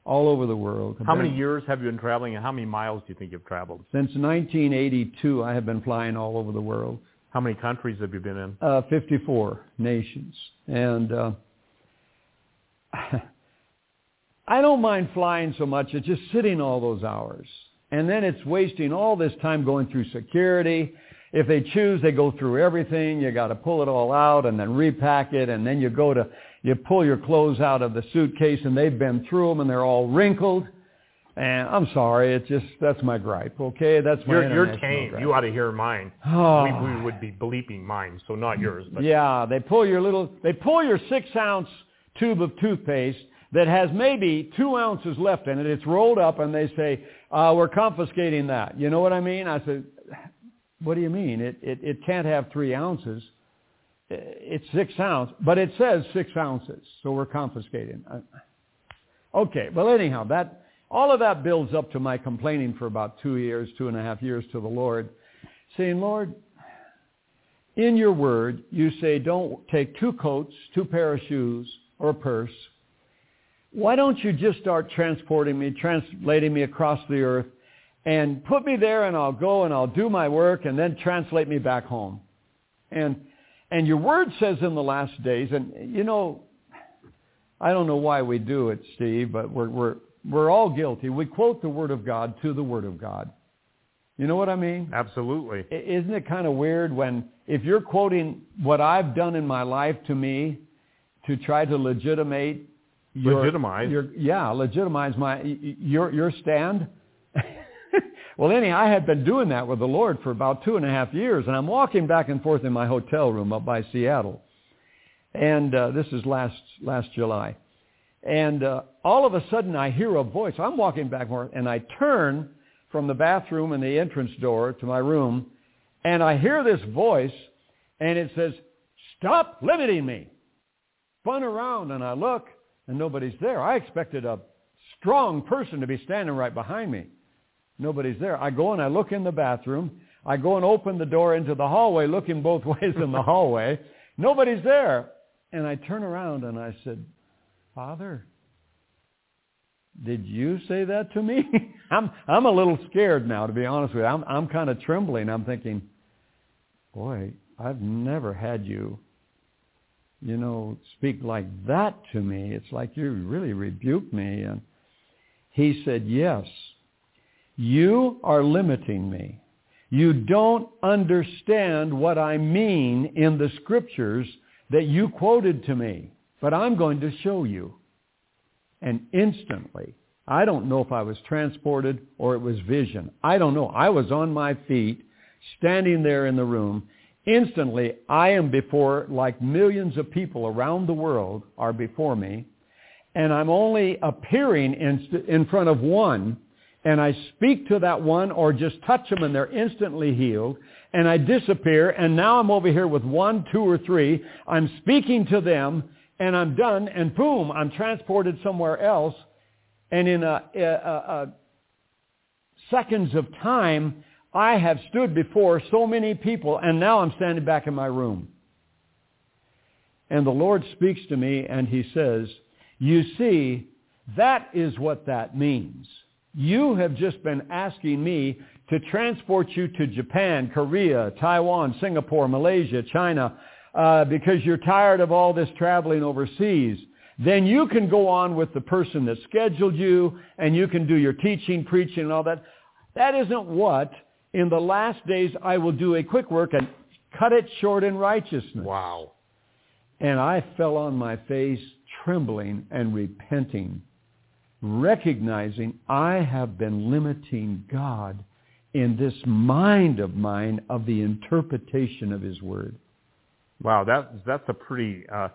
all over the world. How many years have you been traveling, and how many miles do you think you've traveled? Since 1982, I have been flying all over the world. How many countries have you been in? Uh, 54 nations. And uh, I don't mind flying so much. It's just sitting all those hours. And then it's wasting all this time going through security. If they choose, they go through everything. You got to pull it all out and then repack it. And then you go to, you pull your clothes out of the suitcase and they've been through them and they're all wrinkled. And I'm sorry, it's just that's my gripe. Okay, that's my You're, you're tame. gripe. You ought to hear mine. Oh. We, we would be bleeping mine, so not yours. But Yeah, they pull your little, they pull your six ounce tube of toothpaste that has maybe two ounces left in it. It's rolled up and they say, uh, we're confiscating that. You know what I mean? I said, what do you mean? It, it, it can't have three ounces. It's six ounce, but it says six ounces, so we're confiscating. Uh, Okay, well anyhow, that, all of that builds up to my complaining for about two years, two and a half years to the Lord, saying, Lord, in your word, you say don't take two coats, two pair of shoes, or a purse. Why don't you just start transporting me, translating me across the earth, and put me there and I'll go and I'll do my work and then translate me back home. And, and your word says in the last days, and you know, I don't know why we do it, Steve, but we're, we're, we're all guilty. We quote the word of God to the word of God. You know what I mean? absolutely. Isn't it kind of weird when if you're quoting what I've done in my life to me to try to legitimate your, Legitimize. your yeah legitimize my your your stand well anyhow I had been doing that with the Lord for about two and a half years and I'm walking back and forth in my hotel room up by Seattle and uh, this is last last July and uh, all of a sudden I hear a voice I'm walking back and and I turn from the bathroom and the entrance door to my room and I hear this voice and it says stop limiting me spun around and I look and nobody's there. I expected a strong person to be standing right behind me. Nobody's there. I go and I look in the bathroom. I go and open the door into the hallway, looking both ways in the hallway. Nobody's there. And I turn around and I said, Father, did you say that to me? I'm I'm a little scared now, to be honest with you. I'm I'm kind of trembling. I'm thinking, boy, I've never had you you know, speak like that to me. It's like you really rebuked me. And he said, yes, you are limiting me. You don't understand what I mean in the scriptures that you quoted to me, but I'm going to show you. And instantly, I don't know if I was transported or it was vision. I don't know. I was on my feet, standing there in the room, instantly I am before, like millions of people around the world are before me, and I'm only appearing in, in front of one, and I speak to that one or just touch them and they're instantly healed, and I disappear, and now I'm over here with one, two, or three. I'm speaking to them, and I'm done, and boom, I'm transported somewhere else, and in a, a, a, seconds of time, I have stood before so many people, and now I'm standing back in my room. And the Lord speaks to me, and he says, you see, that is what that means. You have just been asking me to transport you to Japan, Korea, Taiwan, Singapore, Malaysia, China, uh, because you're tired of all this traveling overseas. Then you can go on with the person that scheduled you, and you can do your teaching, preaching, and all that. That isn't what in the last days I will do a quick work and cut it short in righteousness. Wow. And I fell on my face trembling and repenting, recognizing I have been limiting God in this mind of mine of the interpretation of his word. Wow, that, that's a pretty uh,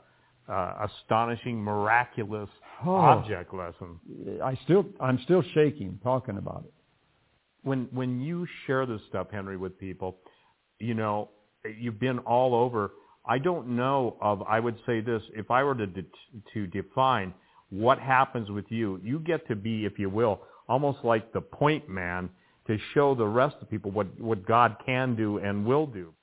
uh, astonishing, miraculous Oh. object lesson. I still, I'm still shaking talking about it. when when you share this stuff, Henry, with people, you know, you've been all over. I don't know of. I would say this: if I were to de- to define what happens with you, you get to be, if you will, almost like the point man to show the rest of people what what God can do and will do.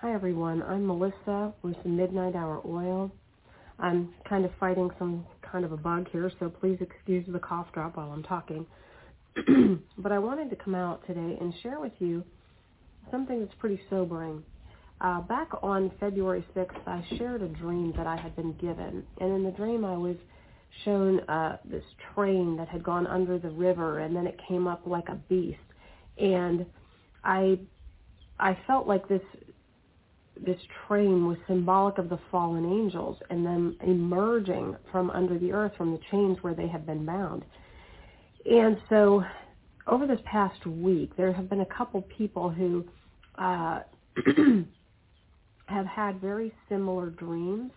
Hi everyone, I'm Melissa with the Midnight Hour Oil. I'm kind of fighting some kind of a bug here, so please excuse the cough drop while I'm talking. but I wanted to come out today and share with you something that's pretty sobering. Uh, back on February 6th, I shared a dream that I had been given. And in the dream, I was shown uh, this train that had gone under the river, and then it came up like a beast. And I, I felt like this this train was symbolic of the fallen angels and them emerging from under the earth from the chains where they had been bound. And so over this past week, there have been a couple people who uh, have had very similar dreams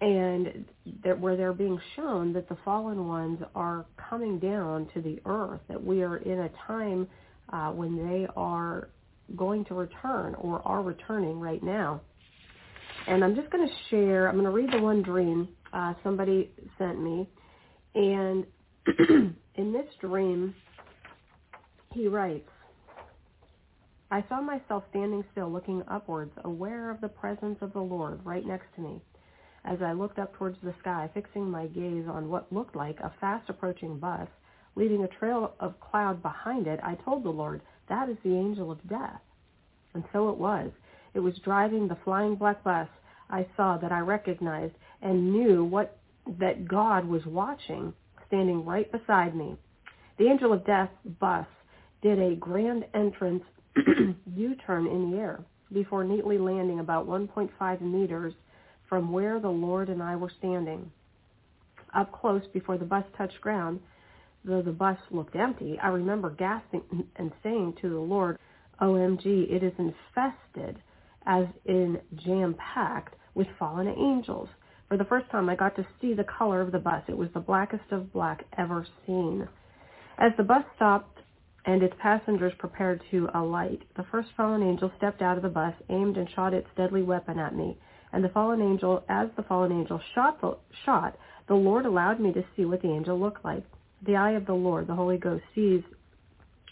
and that where they're being shown that the fallen ones are coming down to the earth, that we are in a time uh, when they are going to return or are returning right now. And I'm just going to share, I'm going to read the one dream uh, somebody sent me. And in this dream, he writes, I saw myself standing still looking upwards, aware of the presence of the Lord right next to me. As I looked up towards the sky, fixing my gaze on what looked like a fast approaching bus, leaving a trail of cloud behind it, I told the Lord, that is the angel of death. And so it was. It was driving the flying black bus I saw that I recognized and knew what that God was watching, standing right beside me. The angel of death bus did a grand entrance U-turn in the air before neatly landing about 1.5 meters from where the Lord and I were standing. Up close before the bus touched ground, though the bus looked empty, I remember gasping and saying to the Lord, OMG, it is infested, as in jam-packed, with fallen angels. For the first time, I got to see the color of the bus. It was the blackest of black ever seen. As the bus stopped and its passengers prepared to alight, the first fallen angel stepped out of the bus, aimed and shot its deadly weapon at me. And the fallen angel, as the fallen angel shot the, shot, the Lord allowed me to see what the angel looked like. The eye of the Lord, the Holy Ghost, sees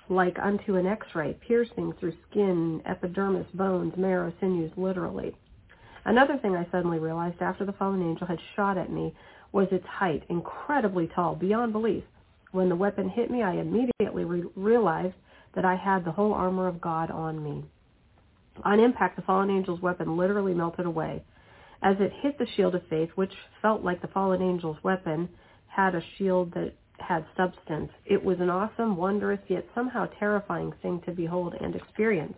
like unto an x-ray, piercing through skin, epidermis, bones, marrow, sinews, literally. Another thing I suddenly realized after the fallen angel had shot at me was its height, incredibly tall, beyond belief. When the weapon hit me, I immediately re- realized that I had the whole armor of God on me. On impact, the fallen angel's weapon literally melted away. As it hit the shield of faith, which felt like the fallen angel's weapon had a shield that had substance, it was an awesome, wondrous, yet somehow terrifying thing to behold and experience.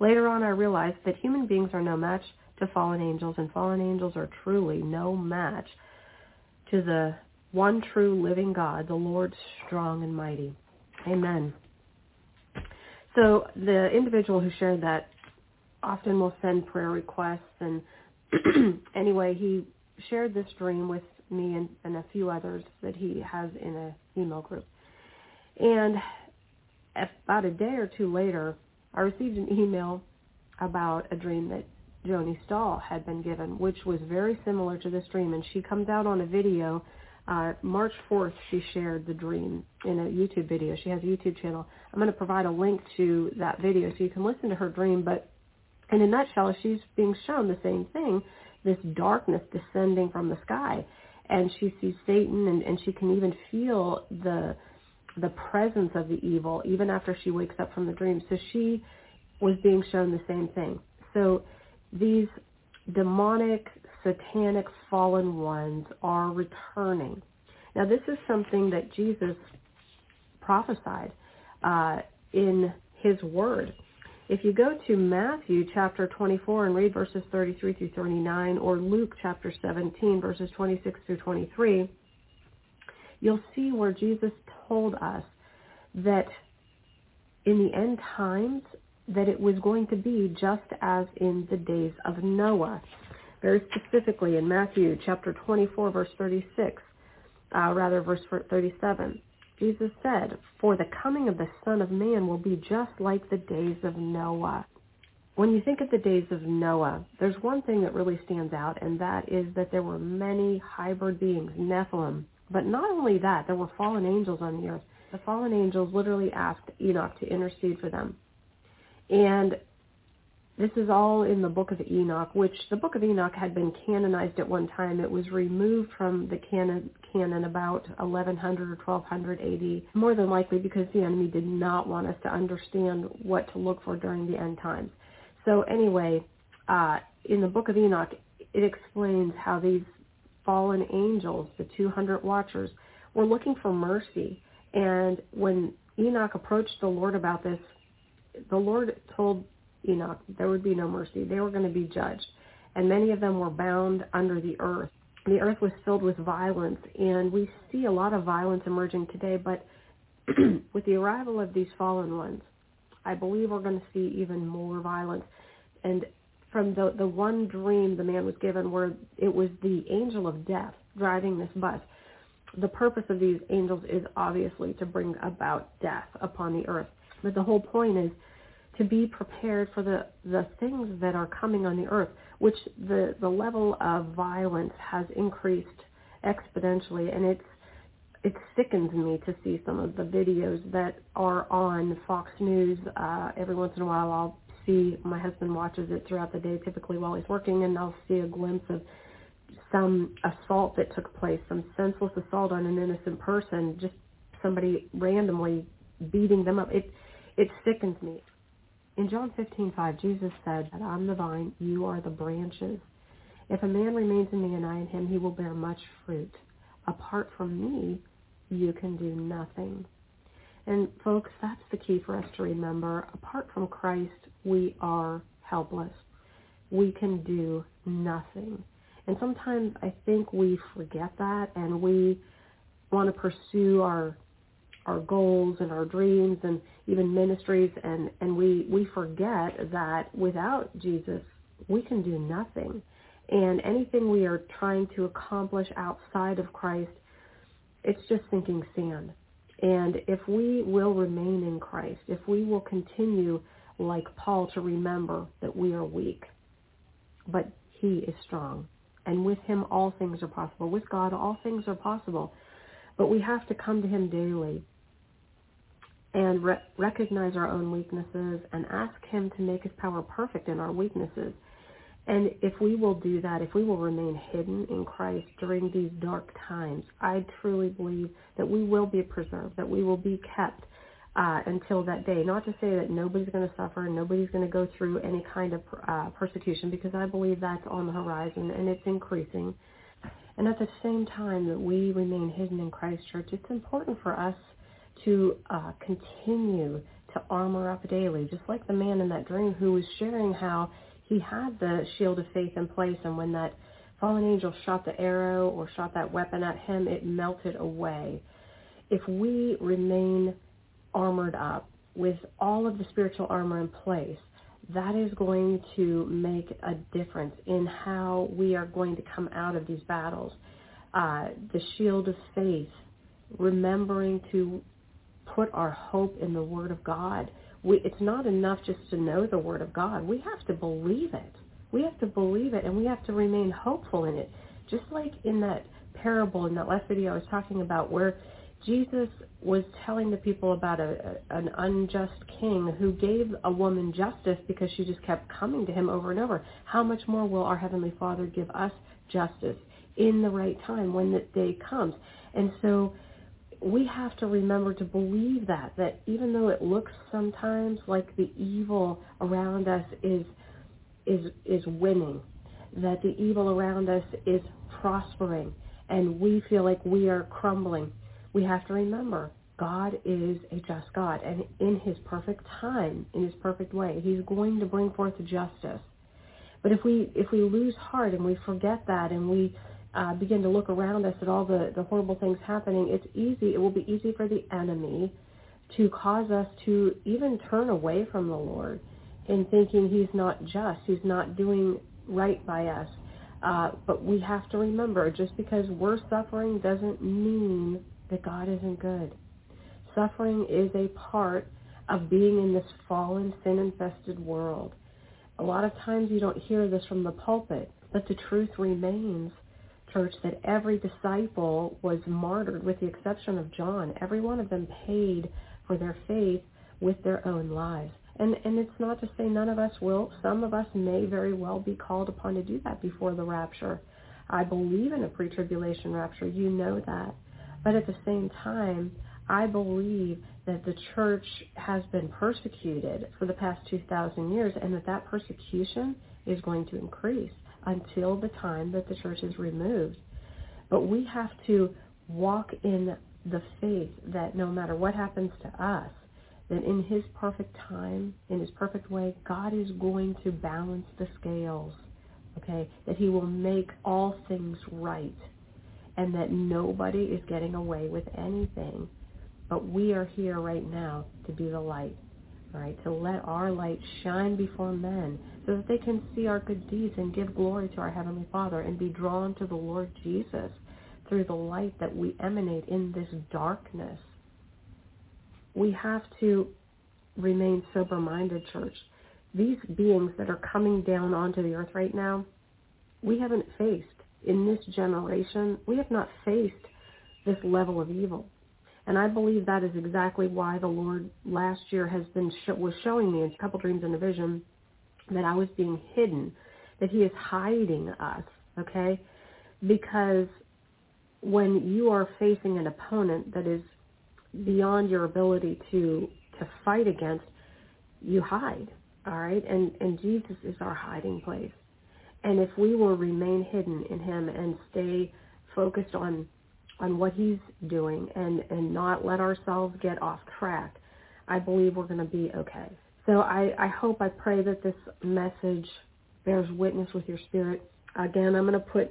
Later on, I realized that human beings are no match to fallen angels, and fallen angels are truly no match to the one true living God, the Lord strong and mighty. Amen. So the individual who shared that often will send prayer requests. And anyway, he shared this dream with me and, and a few others that he has in a email group. And about a day or two later, I received an email about a dream that Joni Stahl had been given, which was very similar to this dream. And she comes out on a video. Uh, March 4th, she shared the dream in a YouTube video. She has a YouTube channel. I'm going to provide a link to that video so you can listen to her dream. But in a nutshell, she's being shown the same thing, this darkness descending from the sky. And she sees Satan and, and she can even feel the the presence of the evil even after she wakes up from the dream. So she was being shown the same thing. So these demonic, satanic, fallen ones are returning. Now this is something that Jesus prophesied uh, in his word. If you go to Matthew chapter 24 and read verses 33 through 39, or Luke chapter 17 verses 26 through 23, you'll see where Jesus told us that in the end times that it was going to be just as in the days of Noah. Very specifically in Matthew chapter 24 verse 36, uh, rather verse 37. Jesus said, For the coming of the Son of Man will be just like the days of Noah. When you think of the days of Noah, there's one thing that really stands out, and that is that there were many hybrid beings, Nephilim. But not only that, there were fallen angels on the earth. The fallen angels literally asked Enoch to intercede for them. And this is all in the book of Enoch, which the book of Enoch had been canonized at one time. It was removed from the canon, canon about 1100 or 1200 AD, more than likely because the enemy did not want us to understand what to look for during the end times. So anyway, uh, in the book of Enoch, it explains how these fallen angels, the 200 watchers, were looking for mercy. And when Enoch approached the Lord about this, the Lord told Enoch. There would be no mercy. They were going to be judged. And many of them were bound under the earth. The earth was filled with violence, and we see a lot of violence emerging today, but with the arrival of these fallen ones, I believe we're going to see even more violence. And from the, the one dream the man was given where it was the angel of death driving this bus, the purpose of these angels is obviously to bring about death upon the earth. But the whole point is to be prepared for the, the things that are coming on the earth, which the, the level of violence has increased exponentially. And it's, it sickens me to see some of the videos that are on Fox News. Uh, every once in a while I'll see, my husband watches it throughout the day, typically while he's working, and I'll see a glimpse of some assault that took place, some senseless assault on an innocent person, just somebody randomly beating them up. It it sickens me. In John 15:5, Jesus said that I'm the vine, you are the branches. If a man remains in me and I in him, he will bear much fruit. Apart from me, you can do nothing. And folks, that's the key for us to remember. Apart from Christ, we are helpless. We can do nothing. And sometimes I think we forget that and we want to pursue our our goals and our dreams and even ministries and, and we, we forget that without Jesus we can do nothing. And anything we are trying to accomplish outside of Christ, it's just sinking sand. And if we will remain in Christ, if we will continue like Paul to remember that we are weak, but he is strong and with him all things are possible. With God all things are possible. But we have to come to him daily and re- recognize our own weaknesses and ask him to make his power perfect in our weaknesses. And if we will do that, if we will remain hidden in Christ during these dark times, I truly believe that we will be preserved, that we will be kept uh, until that day. Not to say that nobody's going to suffer, nobody's going to go through any kind of uh, persecution, because I believe that's on the horizon and it's increasing. And at the same time that we remain hidden in Christ Church, it's important for us to uh, continue to armor up daily, just like the man in that dream who was sharing how he had the shield of faith in place, and when that fallen angel shot the arrow or shot that weapon at him, it melted away. If we remain armored up with all of the spiritual armor in place, that is going to make a difference in how we are going to come out of these battles. Uh, the shield of faith, remembering to put our hope in the Word of God. We, it's not enough just to know the Word of God. We have to believe it. We have to believe it, and we have to remain hopeful in it. Just like in that parable in that last video I was talking about where Jesus was telling the people about a, a, an unjust king who gave a woman justice because she just kept coming to him over and over. How much more will our Heavenly Father give us justice in the right time when the day comes? And so we have to remember to believe that, that even though it looks sometimes like the evil around us is, is, is winning, that the evil around us is prospering, and we feel like we are crumbling, we have to remember God is a just God, and in his perfect time, in his perfect way, he's going to bring forth justice. But if we if we lose heart and we forget that and we uh, begin to look around us at all the, the horrible things happening, it's easy. It will be easy for the enemy to cause us to even turn away from the Lord in thinking he's not just, he's not doing right by us. Uh, but we have to remember, just because we're suffering doesn't mean that God isn't good. Suffering is a part of being in this fallen, sin-infested world. A lot of times you don't hear this from the pulpit, but the truth remains, church, that every disciple was martyred with the exception of John. Every one of them paid for their faith with their own lives. And, and it's not to say none of us will. Some of us may very well be called upon to do that before the rapture. I believe in a pre-tribulation rapture. You know that. But at the same time, I believe that the church has been persecuted for the past 2,000 years and that that persecution is going to increase until the time that the church is removed. But we have to walk in the faith that no matter what happens to us, that in his perfect time, in his perfect way, God is going to balance the scales, okay? That he will make all things right and that nobody is getting away with anything. But we are here right now to be the light, right? To let our light shine before men so that they can see our good deeds and give glory to our Heavenly Father and be drawn to the Lord Jesus through the light that we emanate in this darkness. We have to remain sober-minded, church. These beings that are coming down onto the earth right now, we haven't faced in this generation, we have not faced this level of evil. And I believe that is exactly why the Lord last year has been was showing me in a couple dreams and a vision that I was being hidden, that he is hiding us, okay? Because when you are facing an opponent that is beyond your ability to to fight against, you hide, all right? And and Jesus is our hiding place. And if we will remain hidden in him and stay focused on on what he's doing and and not let ourselves get off track, I believe we're going to be okay. So I, I hope, I pray that this message bears witness with your spirit. Again, I'm going to put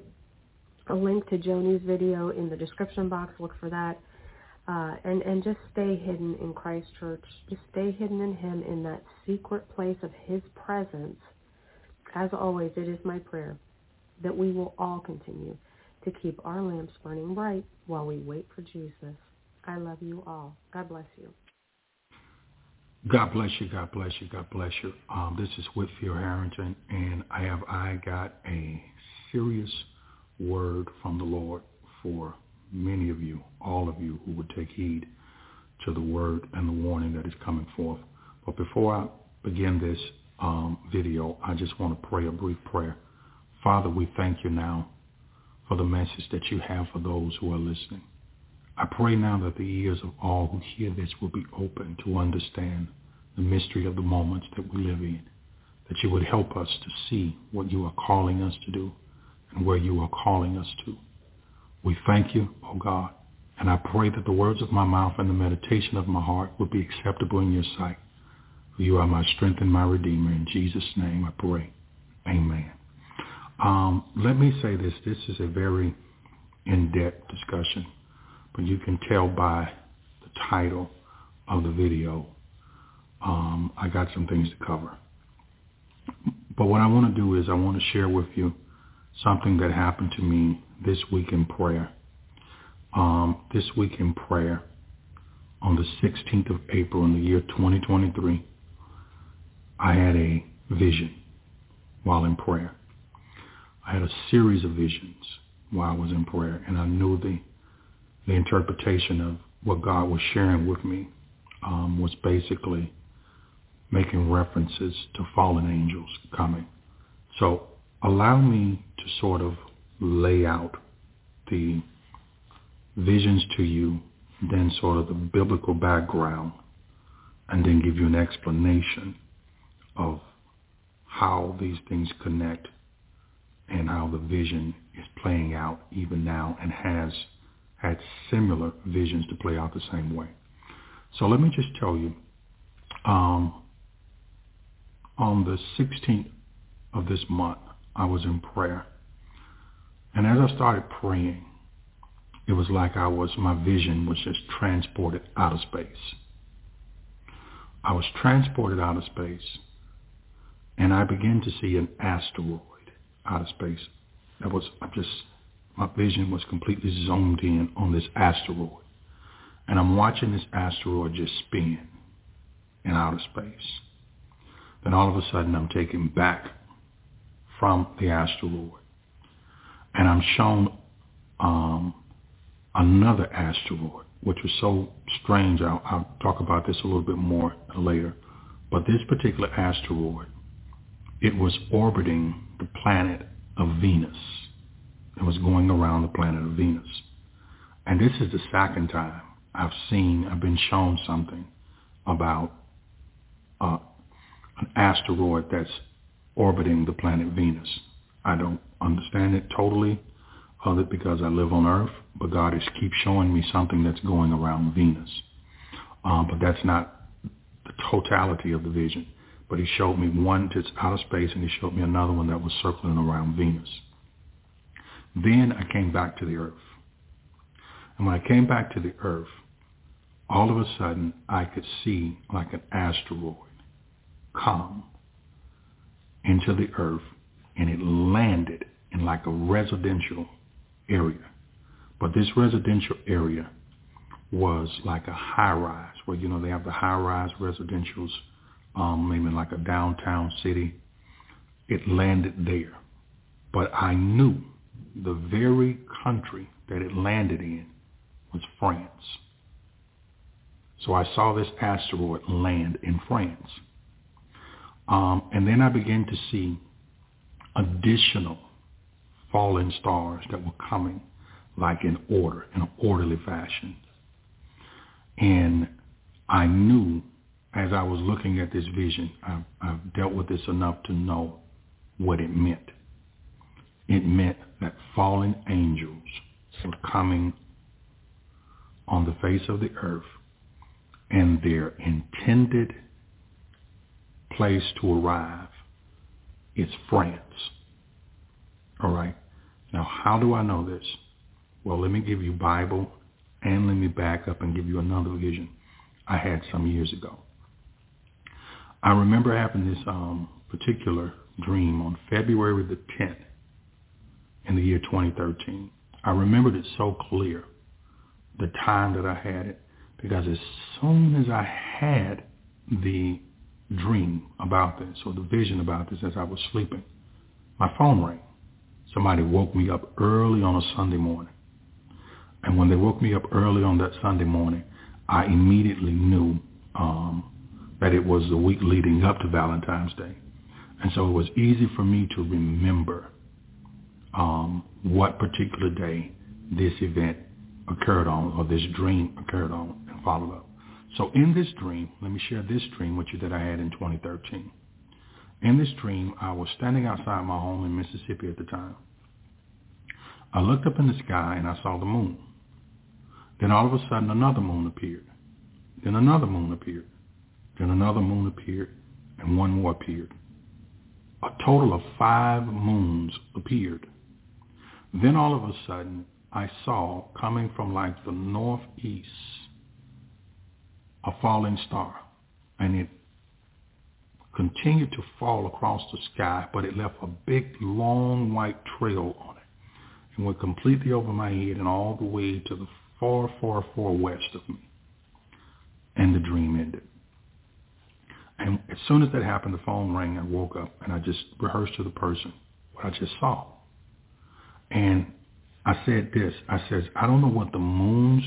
a link to Joni's video in the description box. Look for that. Uh, and, and just stay hidden in Christ Church. Just stay hidden in him in that secret place of his presence as always, it is my prayer that we will all continue to keep our lamps burning bright while we wait for Jesus. I love you all. God bless you. God bless you. God bless you. God bless you. Um, this is Whitfield Harrington, and I have I got a serious word from the Lord for many of you, all of you who would take heed to the word and the warning that is coming forth. But before I begin this, um, video, I just want to pray a brief prayer. Father, we thank you now for the message that you have for those who are listening. I pray now that the ears of all who hear this will be open to understand the mystery of the moments that we live in, that you would help us to see what you are calling us to do and where you are calling us to. We thank you, O oh God, and I pray that the words of my mouth and the meditation of my heart would be acceptable in your sight. For You are my strength and my redeemer. In Jesus' name I pray. Amen. Um, let me say this. This is a very in-depth discussion, but you can tell by the title of the video, um, I got some things to cover. But what I want to do is I want to share with you something that happened to me this week in prayer. Um, this week in prayer, on the 16th of April in the year 2023, I had a vision while in prayer. I had a series of visions while I was in prayer, and I knew the the interpretation of what God was sharing with me um, was basically making references to fallen angels coming. So allow me to sort of lay out the visions to you, then sort of the biblical background, and then give you an explanation of how these things connect and how the vision is playing out even now and has had similar visions to play out the same way. So let me just tell you, um, on the 16th of this month, I was in prayer. And as I started praying, it was like I was, my vision was just transported out of space. I was transported out of space and I began to see an asteroid out of space. That was just my vision was completely zoomed in on this asteroid, and I'm watching this asteroid just spin in outer space. Then all of a sudden, I'm taken back from the asteroid, and I'm shown um, another asteroid, which was so strange. I'll, I'll talk about this a little bit more later. But this particular asteroid it was orbiting the planet of Venus. It was going around the planet of Venus. And this is the second time I've seen, I've been shown something about uh, an asteroid that's orbiting the planet Venus. I don't understand it totally other because I live on Earth, but God is keep showing me something that's going around Venus. Um, but that's not the totality of the vision. But he showed me one that's outer space and he showed me another one that was circling around Venus. Then I came back to the earth. And when I came back to the earth, all of a sudden I could see like an asteroid come into the earth and it landed in like a residential area. But this residential area was like a high rise where, you know, they have the high rise residentials, um, maybe like a downtown city. It landed there. But I knew the very country that it landed in was France. So I saw this asteroid land in France. Um, and then I began to see additional fallen stars that were coming like in order, in an orderly fashion. And I knew as I was looking at this vision, I've, I've dealt with this enough to know what it meant. It meant that fallen angels were coming on the face of the earth and their intended place to arrive is France. All right. Now, how do I know this? Well, let me give you Bible and let me back up and give you another vision I had some years ago. I remember having this um, particular dream on February the 10th in the year 2013. I remembered it so clear, the time that I had it, because as soon as I had the dream about this or the vision about this as I was sleeping, my phone rang. Somebody woke me up early on a Sunday morning. And when they woke me up early on that Sunday morning, I immediately knew um, that it was the week leading up to Valentine's Day. And so it was easy for me to remember um, what particular day this event occurred on or this dream occurred on and followed up. So in this dream, let me share this dream with you that I had in 2013. In this dream, I was standing outside my home in Mississippi at the time. I looked up in the sky and I saw the moon. Then all of a sudden another moon appeared. Then another moon appeared. Then another moon appeared and one more appeared. A total of five moons appeared. Then all of a sudden I saw coming from like the northeast a falling star. And it continued to fall across the sky, but it left a big, long white trail on it. And went completely over my head and all the way to the far, far, far west of me. And the dream ended. And as soon as that happened, the phone rang. I woke up and I just rehearsed to the person what I just saw. And I said this. I says, I don't know what the moons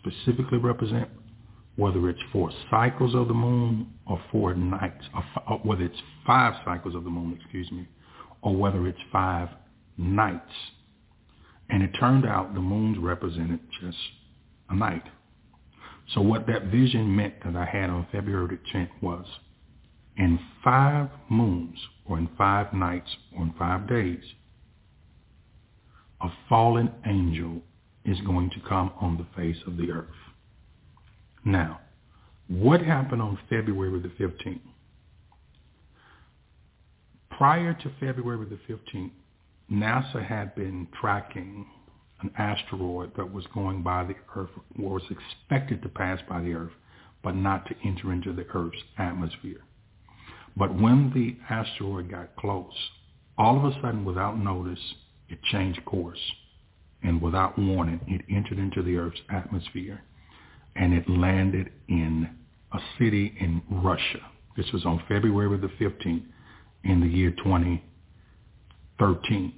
specifically represent, whether it's four cycles of the moon or four nights, or whether it's five cycles of the moon, excuse me, or whether it's five nights. And it turned out the moons represented just a night. So what that vision meant that I had on February the 10th was in five moons or in five nights or in five days, a fallen angel is going to come on the face of the earth. Now, what happened on February the 15th? Prior to February the 15th, NASA had been tracking an asteroid that was going by the Earth, or was expected to pass by the Earth, but not to enter into the Earth's atmosphere. But when the asteroid got close, all of a sudden, without notice, it changed course. And without warning, it entered into the Earth's atmosphere. And it landed in a city in Russia. This was on February the 15th in the year 2013.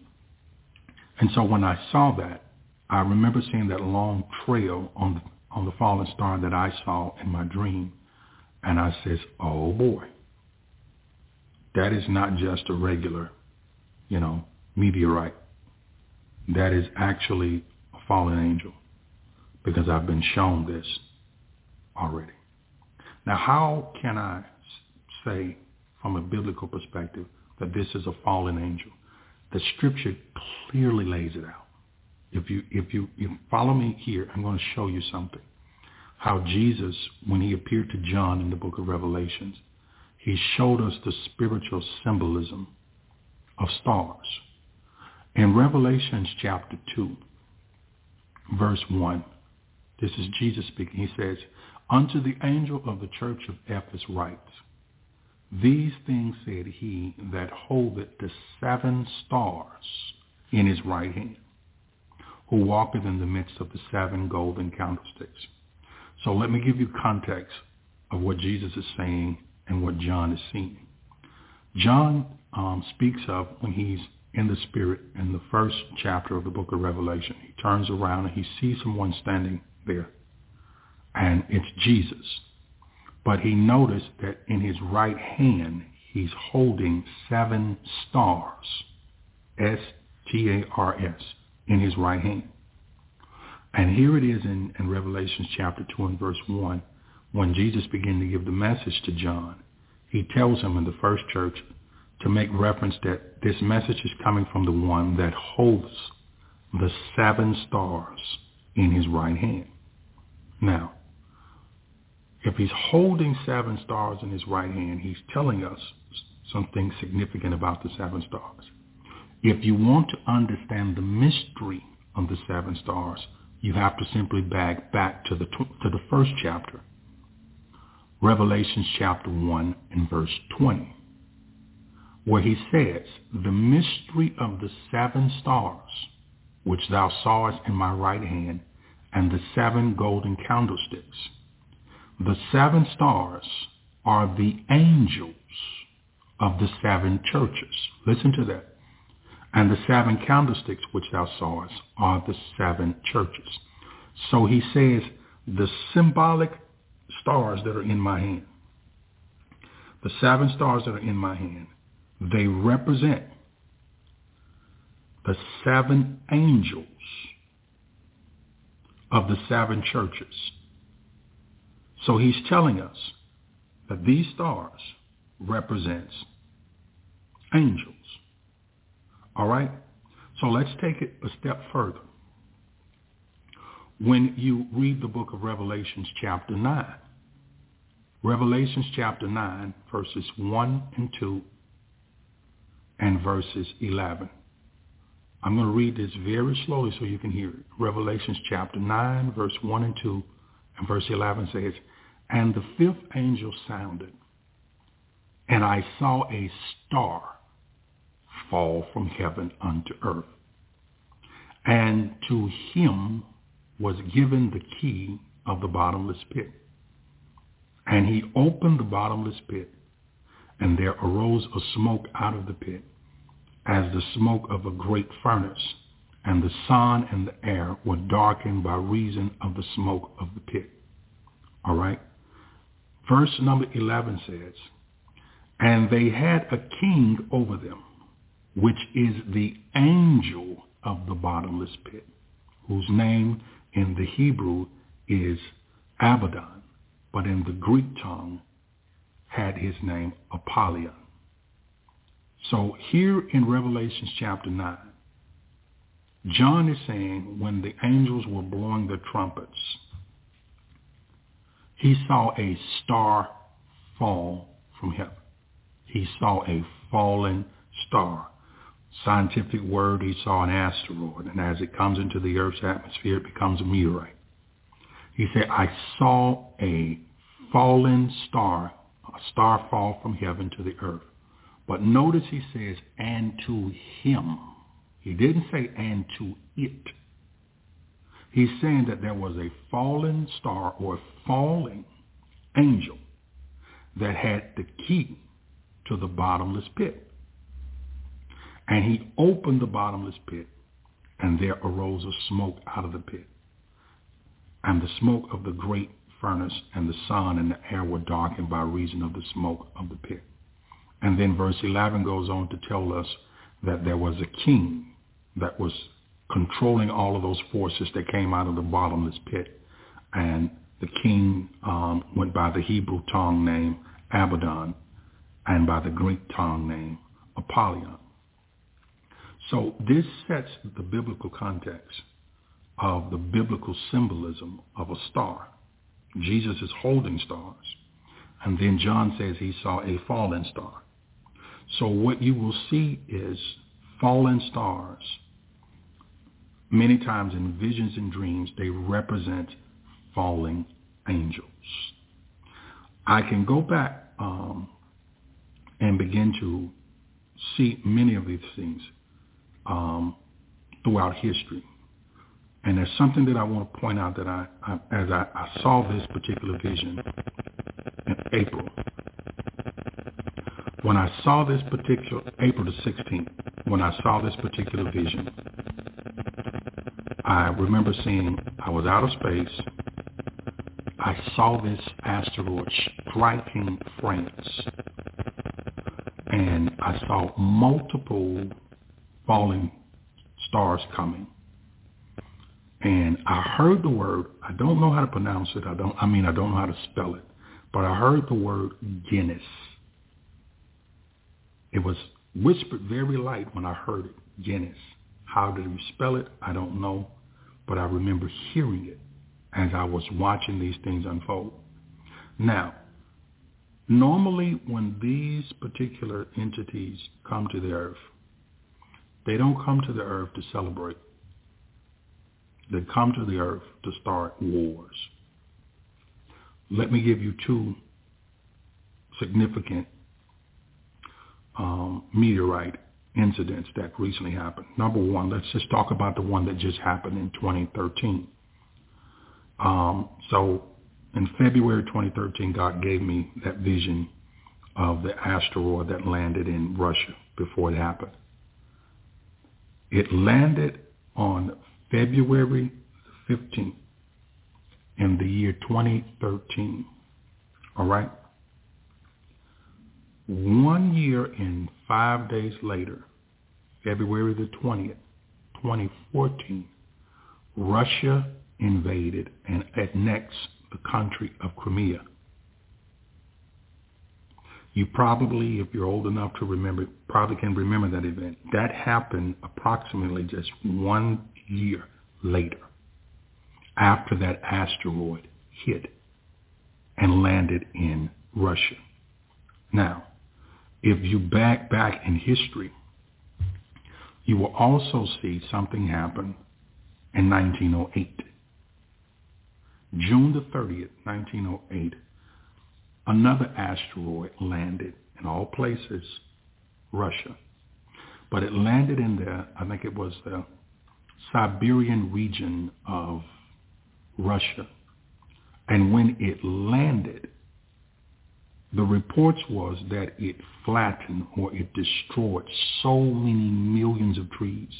And so when I saw that, I remember seeing that long trail on the, on the fallen star that I saw in my dream. And I says, oh boy, that is not just a regular, you know, meteorite. That is actually a fallen angel because I've been shown this already. Now, how can I say from a biblical perspective that this is a fallen angel? The scripture clearly lays it out. If you, if you, you follow me here, I'm going to show you something. how Jesus, when he appeared to John in the book of Revelations, he showed us the spiritual symbolism of stars. In Revelations chapter 2, verse 1, this is Jesus speaking. He says, Unto the angel of the church of Ephesus writes, These things said he that holdeth the seven stars in his right hand, who walketh in the midst of the seven golden candlesticks. So let me give you context of what Jesus is saying and what John is seeing. John um, speaks of when he's in the spirit in the first chapter of the book of Revelation. He turns around and he sees someone standing there and it's Jesus. But he noticed that in his right hand, he's holding seven stars, S-T-A-R-S, in his right hand. And here it is in, in Revelation chapter 2 and verse 1, when Jesus began to give the message to John. He tells him in the first church to make reference that this message is coming from the one that holds the seven stars in his right hand. Now, if he's holding seven stars in his right hand, he's telling us something significant about the seven stars. If you want to understand the mystery of the seven stars, you have to simply back back to the to the first chapter, Revelation chapter 1 and verse 20, where he says, "The mystery of the seven stars, which thou sawest in my right hand, and the seven golden candlesticks." The seven stars are the angels of the seven churches. Listen to that. And the seven candlesticks which thou sawest are the seven churches. So he says the symbolic stars that are in my hand, the seven stars that are in my hand, they represent the seven angels of the seven churches. So he's telling us that these stars represents angels. All right? So let's take it a step further. When you read the book of Revelations chapter 9, Revelations chapter 9, verses 1 and 2, and verses 11. I'm going to read this very slowly so you can hear it. Revelations chapter 9, verse 1 and 2, and verse 11 says, And the fifth angel sounded, and I saw a star fall from heaven unto earth. And to him was given the key of the bottomless pit. And he opened the bottomless pit, and there arose a smoke out of the pit, as the smoke of a great furnace, and the sun and the air were darkened by reason of the smoke of the pit. All right? Verse number 11 says, And they had a king over them, which is the angel of the bottomless pit, whose name in the Hebrew is Abaddon, but in the Greek tongue had his name Apollyon. So here in Revelation chapter 9, John is saying when the angels were blowing the trumpets, he saw a star fall from heaven. He saw a fallen star. Scientific word, he saw an asteroid, and as it comes into the Earth's atmosphere, it becomes a meteorite. He said, I saw a fallen star, a star fall from heaven to the earth. But notice he says, and to him. He didn't say, and to it. He's saying that there was a fallen star or a falling angel that had the key to the bottomless pit. And he opened the bottomless pit, and there arose a smoke out of the pit. And the smoke of the great furnace and the sun and the air were darkened by reason of the smoke of the pit. And then verse 11 goes on to tell us that there was a king that was controlling all of those forces that came out of the bottomless pit. And the king um, went by the Hebrew tongue name Abaddon and by the Greek tongue name Apollyon. So this sets the biblical context of the biblical symbolism of a star. Jesus is holding stars. And then John says he saw a fallen star. So what you will see is fallen stars. Many times in visions and dreams, they represent falling angels. I can go back um, and begin to see many of these things um, throughout history. And there's something that I want to point out that I, I as I, I saw this particular vision in April. When I saw this particular, April the 16th, when I saw this particular vision, I remember seeing, I was out of space, I saw this asteroid striking France. And I saw multiple falling stars coming. And I heard the word, I don't know how to pronounce it. I don't I mean I don't know how to spell it. But I heard the word Guinness. It was whispered very light when I heard it, Guinness. How did you spell it? I don't know. But I remember hearing it as I was watching these things unfold. Now, normally when these particular entities come to the earth, they don't come to the earth to celebrate. They come to the earth to start wars. Let me give you two significant um, meteorite incidents that recently happened. Number one, let's just talk about the one that just happened in 2013. Um, so in February 2013, God gave me that vision of the asteroid that landed in Russia before it happened. It landed on February 15th in the year 2013. All right? One year and five days later, February the 20th, 2014, Russia invaded and annexed the country of Crimea. You probably, if you're old enough to remember, probably can remember that event. That happened approximately just one year later after that asteroid hit and landed in Russia. Now, if you back back in history, you will also see something happen in 1908. June the 30th, 1908, another asteroid landed in all places, Russia. But it landed in the, I think it was the Siberian region of Russia. And when it landed, the reports was that it flattened or it destroyed so many millions of trees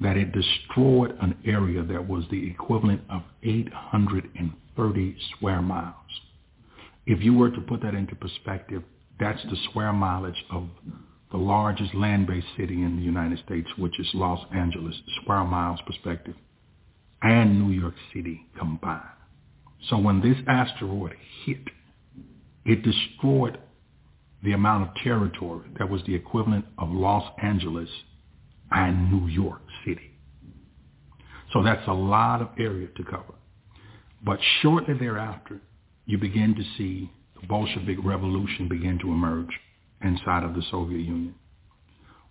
that it destroyed an area that was the equivalent of 830 square miles. If you were to put that into perspective, that's the square mileage of the largest land-based city in the United States, which is Los Angeles, square miles perspective, and New York City combined. So when this asteroid hit, it destroyed the amount of territory that was the equivalent of Los Angeles and New York City. So that's a lot of area to cover. But shortly thereafter, you begin to see the Bolshevik Revolution begin to emerge inside of the Soviet Union,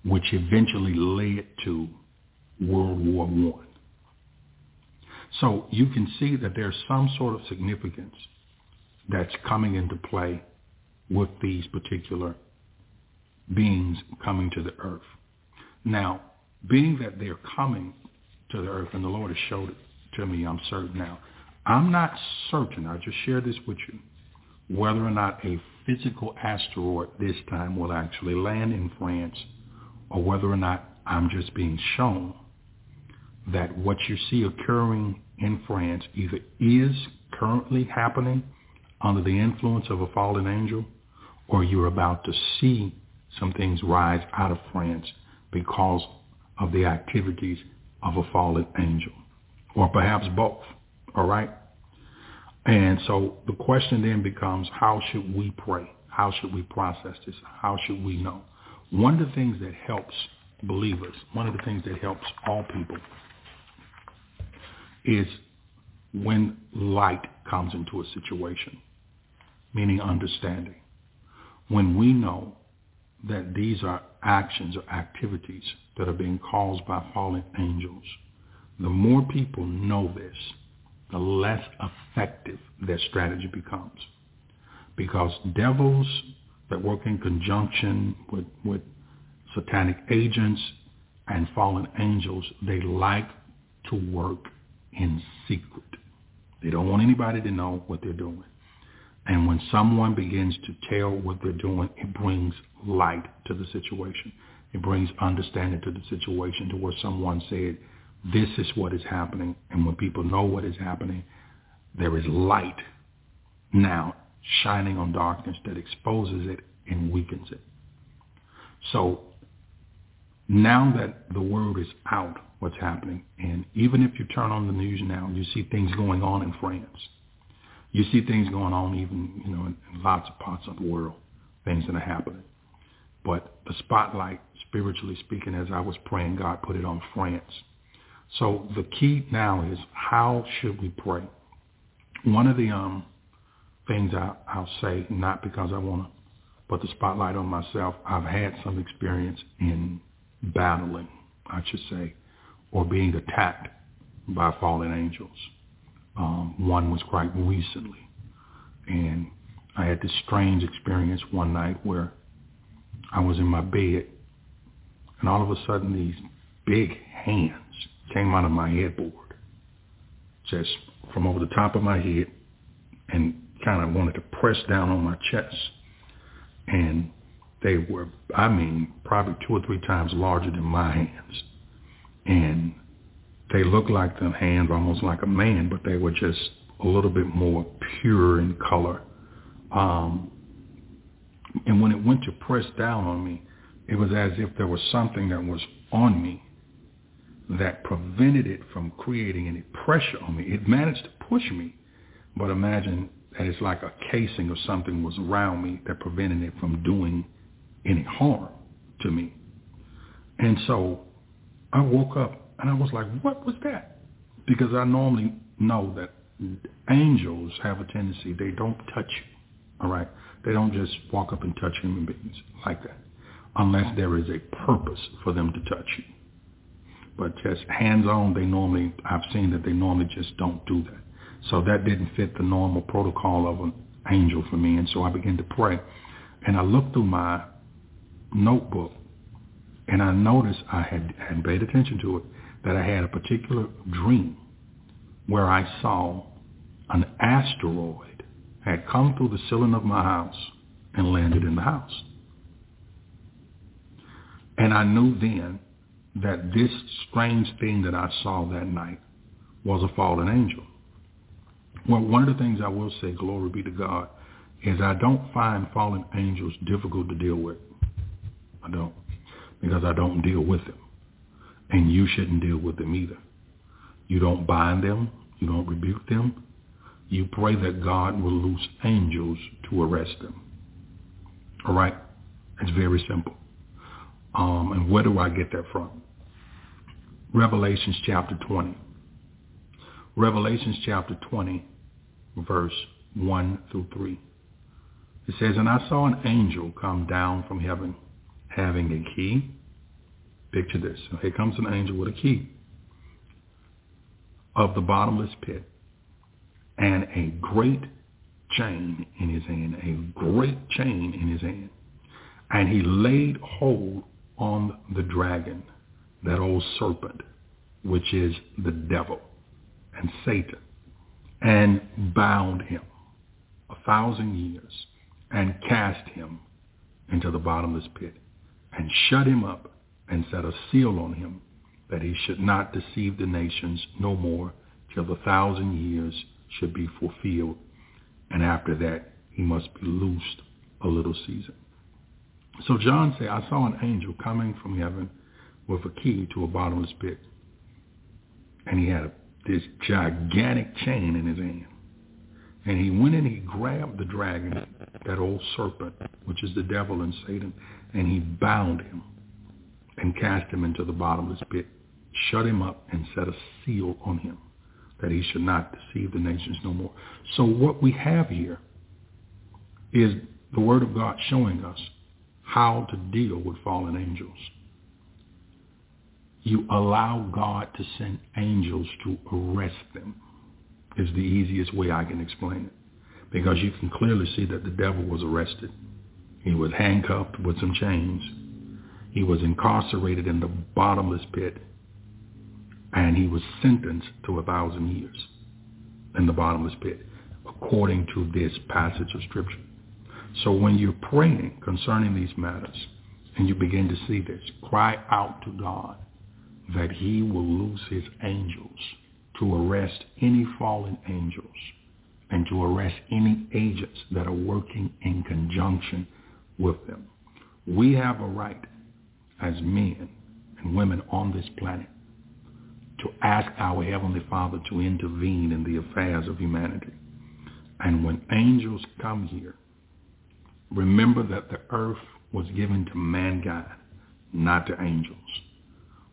which eventually led to World War I. So you can see that there's some sort of significance that's coming into play with these particular beings coming to the earth. Now, being that they're coming to the earth, and the Lord has showed it to me, I'm certain now. I'm not certain, I just share this with you, whether or not a physical asteroid this time will actually land in France or whether or not I'm just being shown that what you see occurring in France either is currently happening under the influence of a fallen angel or you're about to see some things rise out of France because of the activities of a fallen angel, or perhaps both, all right? And so the question then becomes, how should we pray? How should we process this? How should we know? One of the things that helps believers, one of the things that helps all people is when light comes into a situation, meaning understanding. When we know that these are actions or activities that are being caused by fallen angels, the more people know this, the less effective their strategy becomes. Because devils that work in conjunction with, with satanic agents and fallen angels, they like to work in secret. They don't want anybody to know what they're doing. And when someone begins to tell what they're doing, it brings light to the situation. It brings understanding to the situation to where someone said, this is what is happening. And when people know what is happening, there is light now shining on darkness that exposes it and weakens it. So now that the word is out, what's happening, and even if you turn on the news now, and you see things going on in France. You see things going on even, you know, in lots of parts of the world, things that are happening. But the spotlight, spiritually speaking, as I was praying, God put it on France. So the key now is how should we pray? One of the um, things I, I'll say, not because I want to put the spotlight on myself, I've had some experience in battling, I should say, or being attacked by fallen angels. Um, one was quite recently. And I had this strange experience one night where I was in my bed and all of a sudden these big hands came out of my headboard, just from over the top of my head and kind of wanted to press down on my chest. And they were, I mean, probably two or three times larger than my hands. And they looked like the hands almost like a man, but they were just a little bit more pure in color. Um, and when it went to press down on me, it was as if there was something that was on me that prevented it from creating any pressure on me. It managed to push me, but imagine that it's like a casing of something was around me that prevented it from doing any harm to me. And so I woke up and I was like, what was that? Because I normally know that angels have a tendency, they don't touch you. All right? They don't just walk up and touch human beings like that unless there is a purpose for them to touch you. But just hands-on, they normally, I've seen that they normally just don't do that. So that didn't fit the normal protocol of an angel for me. And so I began to pray. And I looked through my notebook and I noticed I had, had paid attention to it, that I had a particular dream where I saw an asteroid had come through the ceiling of my house and landed in the house. And I knew then that this strange thing that I saw that night was a fallen angel. Well, one of the things I will say, glory be to God, is I don't find fallen angels difficult to deal with. I don't. Because I don't deal with them. And you shouldn't deal with them either. You don't bind them. You don't rebuke them. You pray that God will loose angels to arrest them. All right? It's very simple. Um, and where do I get that from? Revelations chapter 20. Revelations chapter 20, verse 1 through 3. It says, And I saw an angel come down from heaven having a key. Picture this. So here comes an angel with a key of the bottomless pit and a great chain in his hand, a great chain in his hand. And he laid hold on the dragon, that old serpent, which is the devil and Satan, and bound him a thousand years and cast him into the bottomless pit and shut him up and set a seal on him that he should not deceive the nations no more till the thousand years should be fulfilled. And after that, he must be loosed a little season. So John said, I saw an angel coming from heaven with a key to a bottomless pit. And he had this gigantic chain in his hand. And he went and he grabbed the dragon, that old serpent, which is the devil and Satan, and he bound him and cast him into the bottomless pit, shut him up, and set a seal on him that he should not deceive the nations no more. So what we have here is the word of God showing us how to deal with fallen angels. You allow God to send angels to arrest them is the easiest way I can explain it. Because you can clearly see that the devil was arrested. He was handcuffed with some chains. He was incarcerated in the bottomless pit. And he was sentenced to a thousand years in the bottomless pit, according to this passage of Scripture. So when you're praying concerning these matters and you begin to see this, cry out to God that he will loose his angels to arrest any fallen angels and to arrest any agents that are working in conjunction with them. We have a right as men and women on this planet to ask our Heavenly Father to intervene in the affairs of humanity. And when angels come here, remember that the earth was given to mankind, not to angels.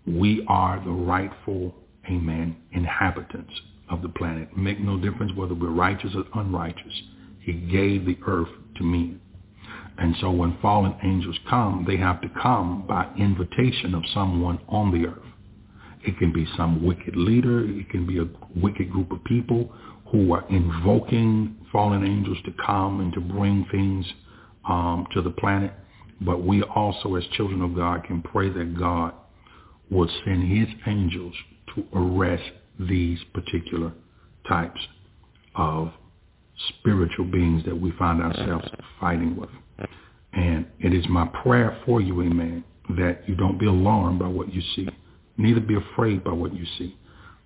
We are the rightful, amen, inhabitants of the planet. Make no difference whether we're righteous or unrighteous. He gave the earth to men. And so when fallen angels come, they have to come by invitation of someone on the earth. It can be some wicked leader. It can be a wicked group of people who are invoking fallen angels to come and to bring things um, to the planet. But we also, as children of God, can pray that God would send his angels to arrest these particular types of spiritual beings that we find ourselves fighting with. And it is my prayer for you, amen, that you don't be alarmed by what you see. Neither be afraid by what you see.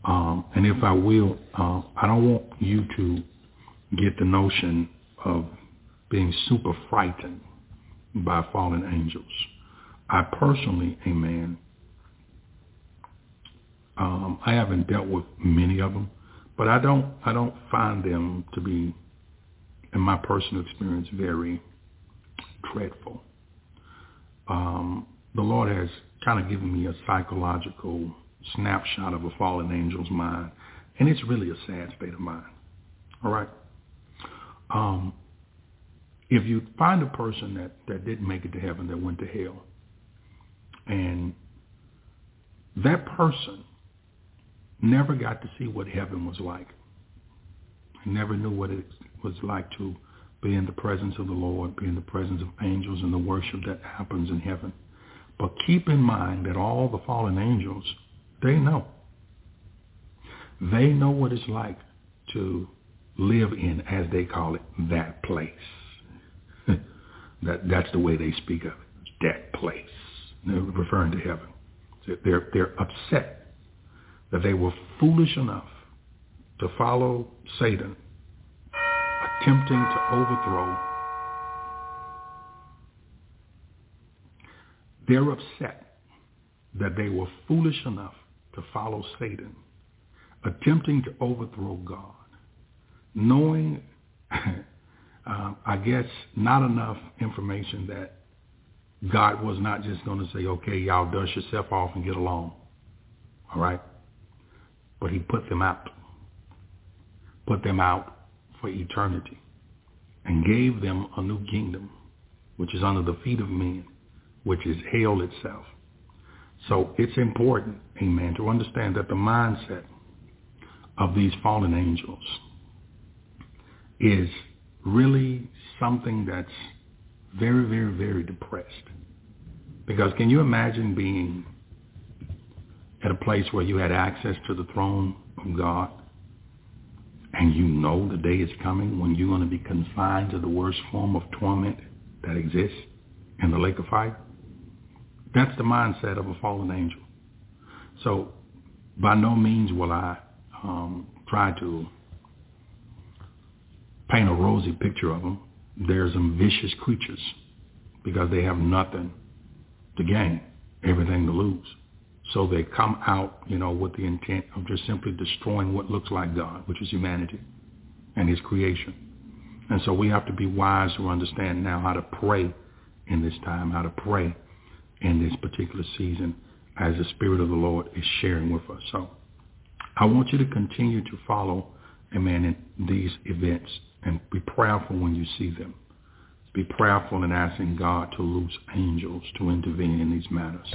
Um, and if I will, uh, I don't want you to get the notion of being super frightened by fallen angels. I personally, amen, um, I haven't dealt with many of them, but I don't I don't find them to be, in my personal experience, very dreadful. Um, the Lord has kind of given me a psychological snapshot of a fallen angel's mind, and it's really a sad state of mind. All right. Um, if you find a person that, that didn't make it to heaven, that went to hell, and that person never got to see what heaven was like. He never knew what it was like to be in the presence of the Lord, be in the presence of angels and the worship that happens in heaven. But keep in mind that all the fallen angels, they know. They know what it's like to live in, as they call it, that place. that that's the way they speak of it, that place. They're referring to heaven. They're they're upset that they were foolish enough to follow Satan, attempting to overthrow. They're upset that they were foolish enough to follow Satan, attempting to overthrow God, knowing, uh, I guess, not enough information that God was not just going to say, okay, y'all dust yourself off and get along. All right? But he put them out, put them out for eternity, and gave them a new kingdom, which is under the feet of men, which is hell itself. So it's important, amen, to understand that the mindset of these fallen angels is really something that's very, very, very depressed. Because can you imagine being at a place where you had access to the throne of God and you know the day is coming when you're going to be confined to the worst form of torment that exists in the lake of fire? That's the mindset of a fallen angel. So by no means will I um, try to paint a rosy picture of them. They're some vicious creatures because they have nothing to gain, everything to lose. So they come out, you know, with the intent of just simply destroying what looks like God, which is humanity and his creation. And so we have to be wise to understand now how to pray in this time, how to pray in this particular season as the Spirit of the Lord is sharing with us. So I want you to continue to follow, amen, in these events and be prayerful when you see them. Be prayerful in asking God to loose angels to intervene in these matters.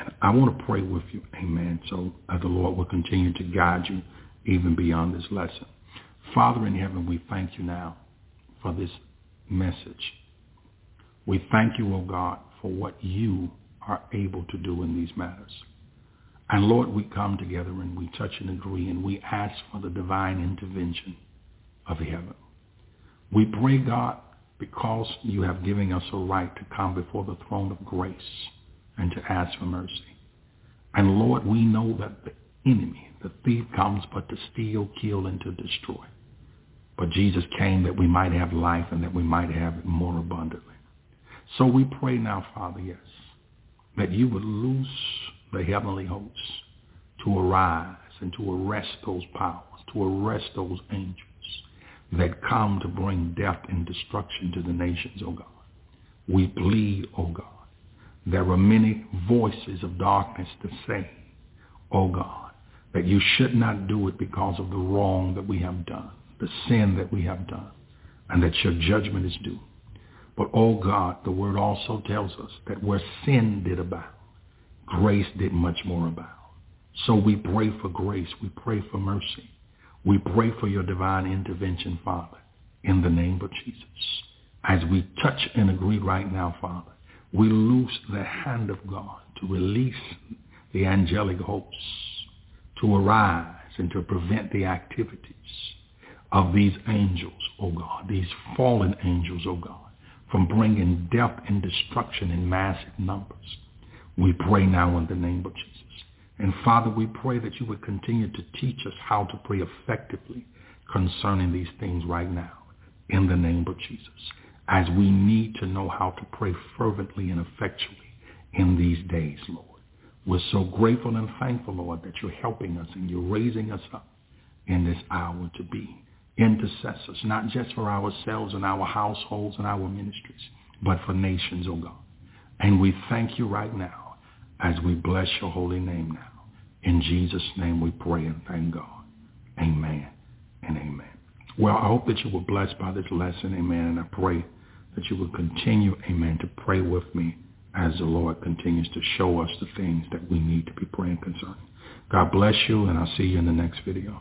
And I want to pray with you, amen, so that the Lord will continue to guide you even beyond this lesson. Father in heaven, we thank you now for this message. We thank you, O oh God, for what you are able to do in these matters. And Lord, we come together and we touch and agree and we ask for the divine intervention of heaven. We pray, God, because you have given us a right to come before the throne of grace and to ask for mercy. And Lord, we know that the enemy, the thief comes but to steal, kill, and to destroy. But Jesus came that we might have life and that we might have it more abundantly. So we pray now, Father, yes, that you would loose the heavenly hosts to arise and to arrest those powers, to arrest those angels that come to bring death and destruction to the nations, O oh God. We plead, O oh God. There are many voices of darkness to say, oh God, that you should not do it because of the wrong that we have done, the sin that we have done, and that your judgment is due. But, oh God, the word also tells us that where sin did abound, grace did much more abound. So we pray for grace. We pray for mercy. We pray for your divine intervention, Father, in the name of Jesus. As we touch and agree right now, Father, we loose the hand of God to release the angelic hosts to arise and to prevent the activities of these angels, oh God, these fallen angels, oh God from bringing death and destruction in massive numbers. We pray now in the name of Jesus. And Father, we pray that you would continue to teach us how to pray effectively concerning these things right now in the name of Jesus. As we need to know how to pray fervently and effectually in these days, Lord. We're so grateful and thankful, Lord, that you're helping us and you're raising us up in this hour to be intercessors, not just for ourselves and our households and our ministries, but for nations, O oh God. And we thank you right now as we bless your holy name now. In Jesus' name we pray and thank God. Amen and amen. Well, I hope that you were blessed by this lesson, amen, and I pray that you will continue, amen, to pray with me as the Lord continues to show us the things that we need to be praying concerning. God bless you, and I'll see you in the next video.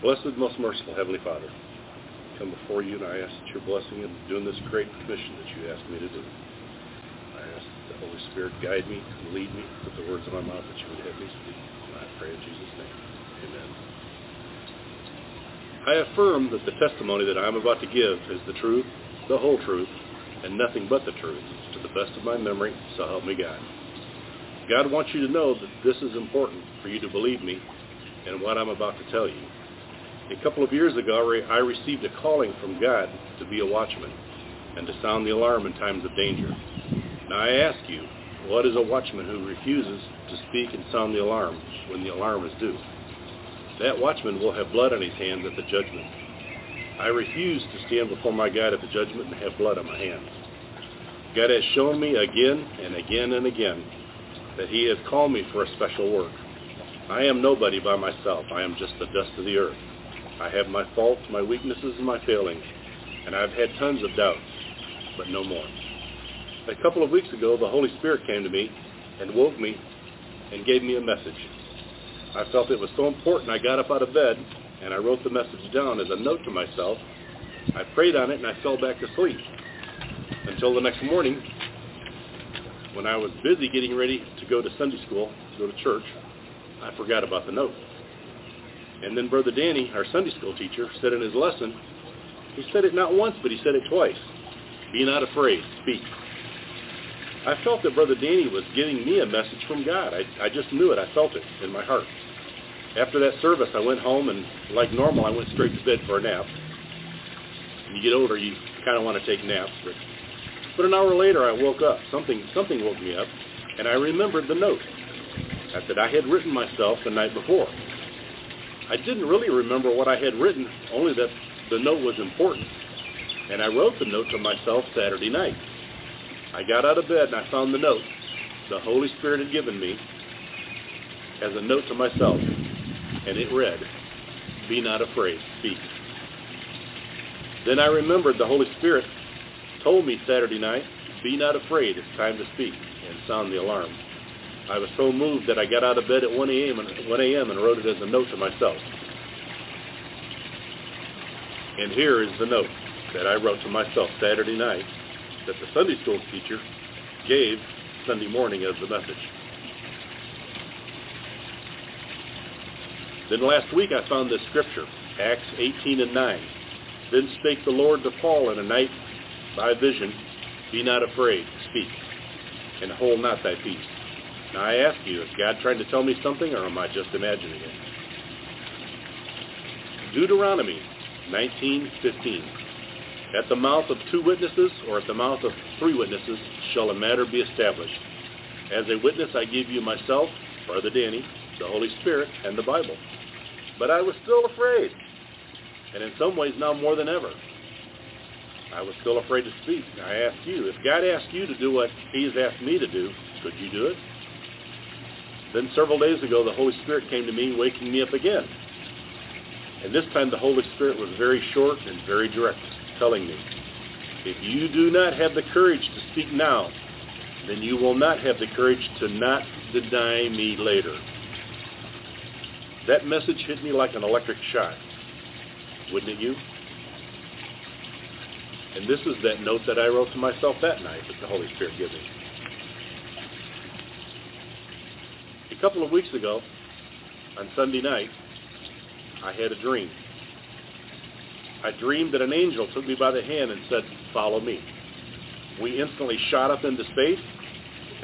Blessed, most merciful Heavenly Father, I come before you and I ask that your blessing in doing this great commission that you asked me to do. I ask that the Holy Spirit guide me and lead me with the words of my mouth that you would have me speak. And I pray in Jesus' name. Amen. I affirm that the testimony that I am about to give is the truth, the whole truth, and nothing but the truth, to the best of my memory, so help me God. God wants you to know that this is important for you to believe me and what I'm about to tell you. A couple of years ago, I received a calling from God to be a watchman and to sound the alarm in times of danger. Now I ask you, what is a watchman who refuses to speak and sound the alarm when the alarm is due? That watchman will have blood on his hands at the judgment. I refuse to stand before my God at the judgment and have blood on my hands. God has shown me again and again and again that he has called me for a special work. I am nobody by myself. I am just the dust of the earth. I have my faults, my weaknesses, and my failings, and I've had tons of doubts, but no more. A couple of weeks ago, the Holy Spirit came to me and woke me and gave me a message. I felt it was so important I got up out of bed and I wrote the message down as a note to myself. I prayed on it and I fell back to sleep until the next morning when I was busy getting ready to go to Sunday school, to go to church, I forgot about the note. And then Brother Danny, our Sunday school teacher, said in his lesson, he said it not once, but he said it twice. Be not afraid. Speak. I felt that Brother Danny was giving me a message from God. I, I just knew it. I felt it in my heart. After that service, I went home, and like normal, I went straight to bed for a nap. When you get older, you kind of want to take naps. But, but an hour later, I woke up. Something, something woke me up, and I remembered the note that I had written myself the night before. I didn't really remember what I had written, only that the note was important. And I wrote the note to myself Saturday night. I got out of bed and I found the note the Holy Spirit had given me, as a note to myself, and it read, Be not afraid, speak. Then I remembered the Holy Spirit told me Saturday night, Be not afraid, it's time to speak, and sound the alarm. I was so moved that I got out of bed at 1 a.m. and, 1 a.m. and wrote it as a note to myself. And here is the note that I wrote to myself Saturday night that the Sunday school teacher gave Sunday morning as the message. Then last week I found this scripture, Acts 18 and 9. Then spake the Lord to Paul in a night by vision, Be not afraid, speak, and hold not thy peace. Now I ask you, is God trying to tell me something, or am I just imagining it? Deuteronomy 19:15. At the mouth of two witnesses, or at the mouth of three witnesses, shall a matter be established. As a witness I give you myself, Brother Danny, the Holy Spirit, and the Bible. But I was still afraid, and in some ways now more than ever. I was still afraid to speak. I ask you, if God asked you to do what he has asked me to do, could you do it? Then several days ago, the Holy Spirit came to me, waking me up again. And this time the Holy Spirit was very short and very direct, telling me, if you do not have the courage to speak now, then you will not have the courage to not deny me later. That message hit me like an electric shock. Wouldn't it you? And this is that note that I wrote to myself that night that the Holy Spirit gave me. A couple of weeks ago, on Sunday night, I had a dream. I dreamed that an angel took me by the hand and said, follow me. We instantly shot up into space,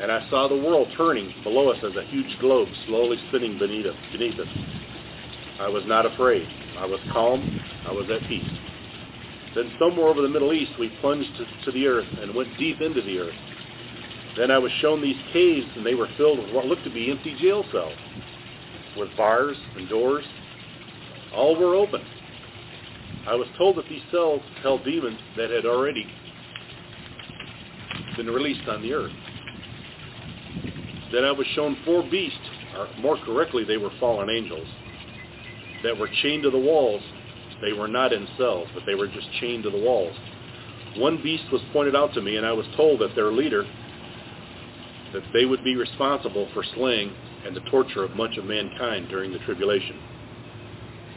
and I saw the world turning below us as a huge globe slowly spinning beneath us. Beneath us. I was not afraid. I was calm. I was at peace. Then somewhere over the Middle East, we plunged to, to the earth and went deep into the earth. Then I was shown these caves, and they were filled with what looked to be empty jail cells, with bars and doors. All were open. I was told that these cells held demons that had already been released on the earth. Then I was shown four beasts, or more correctly, they were fallen angels, that were chained to the walls they were not in cells, but they were just chained to the walls. One beast was pointed out to me, and I was told that their leader, that they would be responsible for slaying and the torture of much of mankind during the tribulation.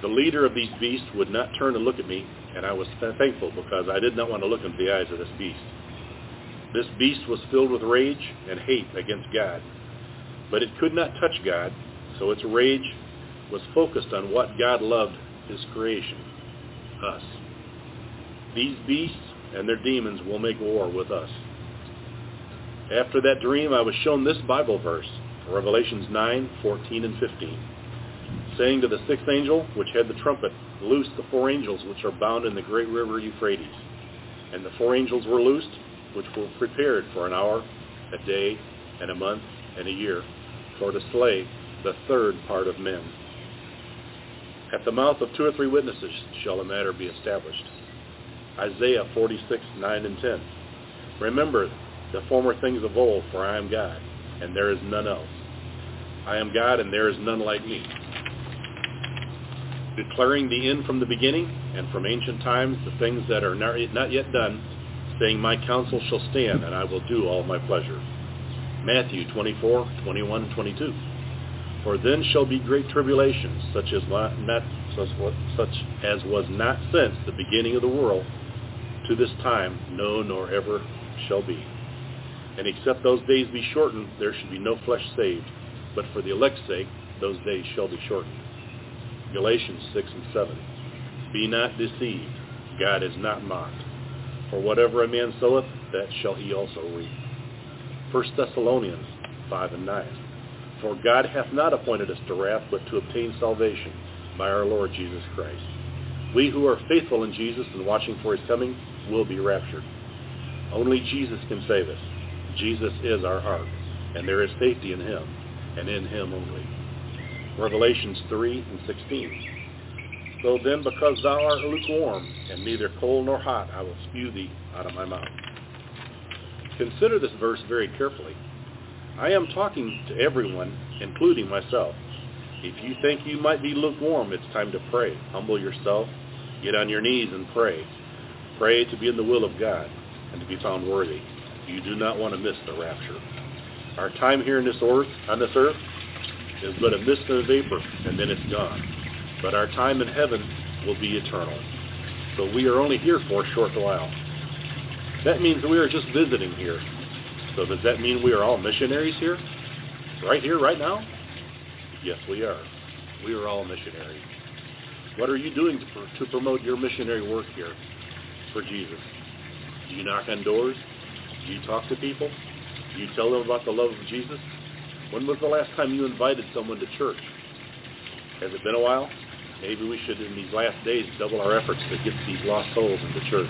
The leader of these beasts would not turn to look at me, and I was thankful because I did not want to look into the eyes of this beast. This beast was filled with rage and hate against God, but it could not touch God, so its rage was focused on what God loved his creation, us. These beasts and their demons will make war with us. After that dream, I was shown this Bible verse, Revelations 9, 14, and 15, saying to the sixth angel, which had the trumpet, Loose the four angels which are bound in the great river Euphrates. And the four angels were loosed, which were prepared for an hour, a day, and a month, and a year, for to slay the third part of men. At the mouth of two or three witnesses shall a matter be established. Isaiah 46, 9 and 10. Remember the former things of old, for I am God, and there is none else. I am God, and there is none like me. Declaring the end from the beginning, and from ancient times the things that are not yet done, saying, My counsel shall stand, and I will do all my pleasure. Matthew 24, 21, and 22. For then shall be great tribulations, such as not, such as was not since the beginning of the world to this time, no, nor ever shall be. And except those days be shortened, there should be no flesh saved. But for the elect's sake, those days shall be shortened. Galatians 6 and 7. Be not deceived. God is not mocked. For whatever a man soweth, that shall he also reap. 1 Thessalonians 5 and 9. For God hath not appointed us to wrath, but to obtain salvation by our Lord Jesus Christ. We who are faithful in Jesus and watching for his coming will be raptured. Only Jesus can save us. Jesus is our ark, and there is safety in him, and in him only. Revelations 3 and 16. So then, because thou art lukewarm, and neither cold nor hot, I will spew thee out of my mouth. Consider this verse very carefully. I am talking to everyone, including myself. If you think you might be lukewarm, it's time to pray. Humble yourself. Get on your knees and pray. Pray to be in the will of God and to be found worthy. You do not want to miss the rapture. Our time here in this earth, on this earth is but a mist and a vapor, and then it's gone. But our time in heaven will be eternal. So we are only here for a short while. That means we are just visiting here. So does that mean we are all missionaries here? Right here, right now? Yes, we are. We are all missionaries. What are you doing to, to promote your missionary work here for Jesus? Do you knock on doors? Do you talk to people? Do you tell them about the love of Jesus? When was the last time you invited someone to church? Has it been a while? Maybe we should, in these last days, double our efforts to get these lost souls into church.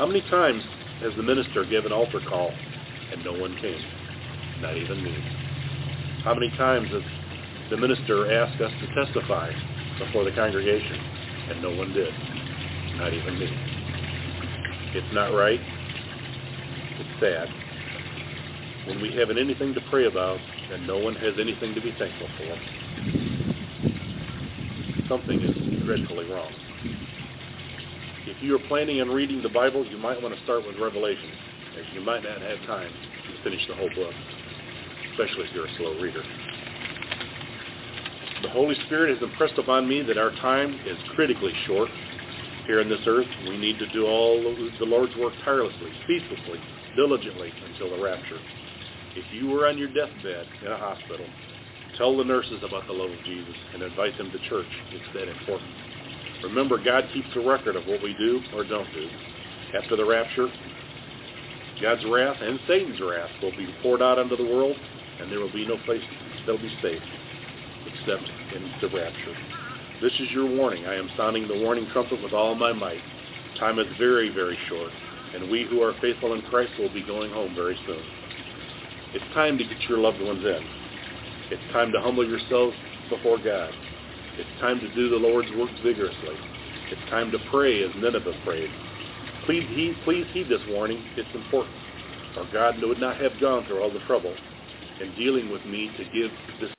How many times has the minister given altar call and no one came? Not even me. How many times has the minister asked us to testify before the congregation and no one did? Not even me. It's not right. It's sad. When we haven't anything to pray about and no one has anything to be thankful for, something is dreadfully wrong. If you are planning on reading the Bible, you might want to start with Revelation, as you might not have time to finish the whole book, especially if you're a slow reader. The Holy Spirit has impressed upon me that our time is critically short here on this earth. We need to do all the Lord's work tirelessly, ceaselessly, diligently until the rapture. If you were on your deathbed in a hospital, tell the nurses about the love of Jesus and invite them to church. It's that important. Remember, God keeps a record of what we do or don't do. After the rapture, God's wrath and Satan's wrath will be poured out onto the world, and there will be no place that will be safe except in the rapture. This is your warning. I am sounding the warning trumpet with all my might. Time is very, very short, and we who are faithful in Christ will be going home very soon. It's time to get your loved ones in. It's time to humble yourselves before God. It's time to do the Lord's work vigorously. It's time to pray as Nineveh prayed. Please heed, please heed this warning. It's important. Or God would not have gone through all the trouble in dealing with me to give this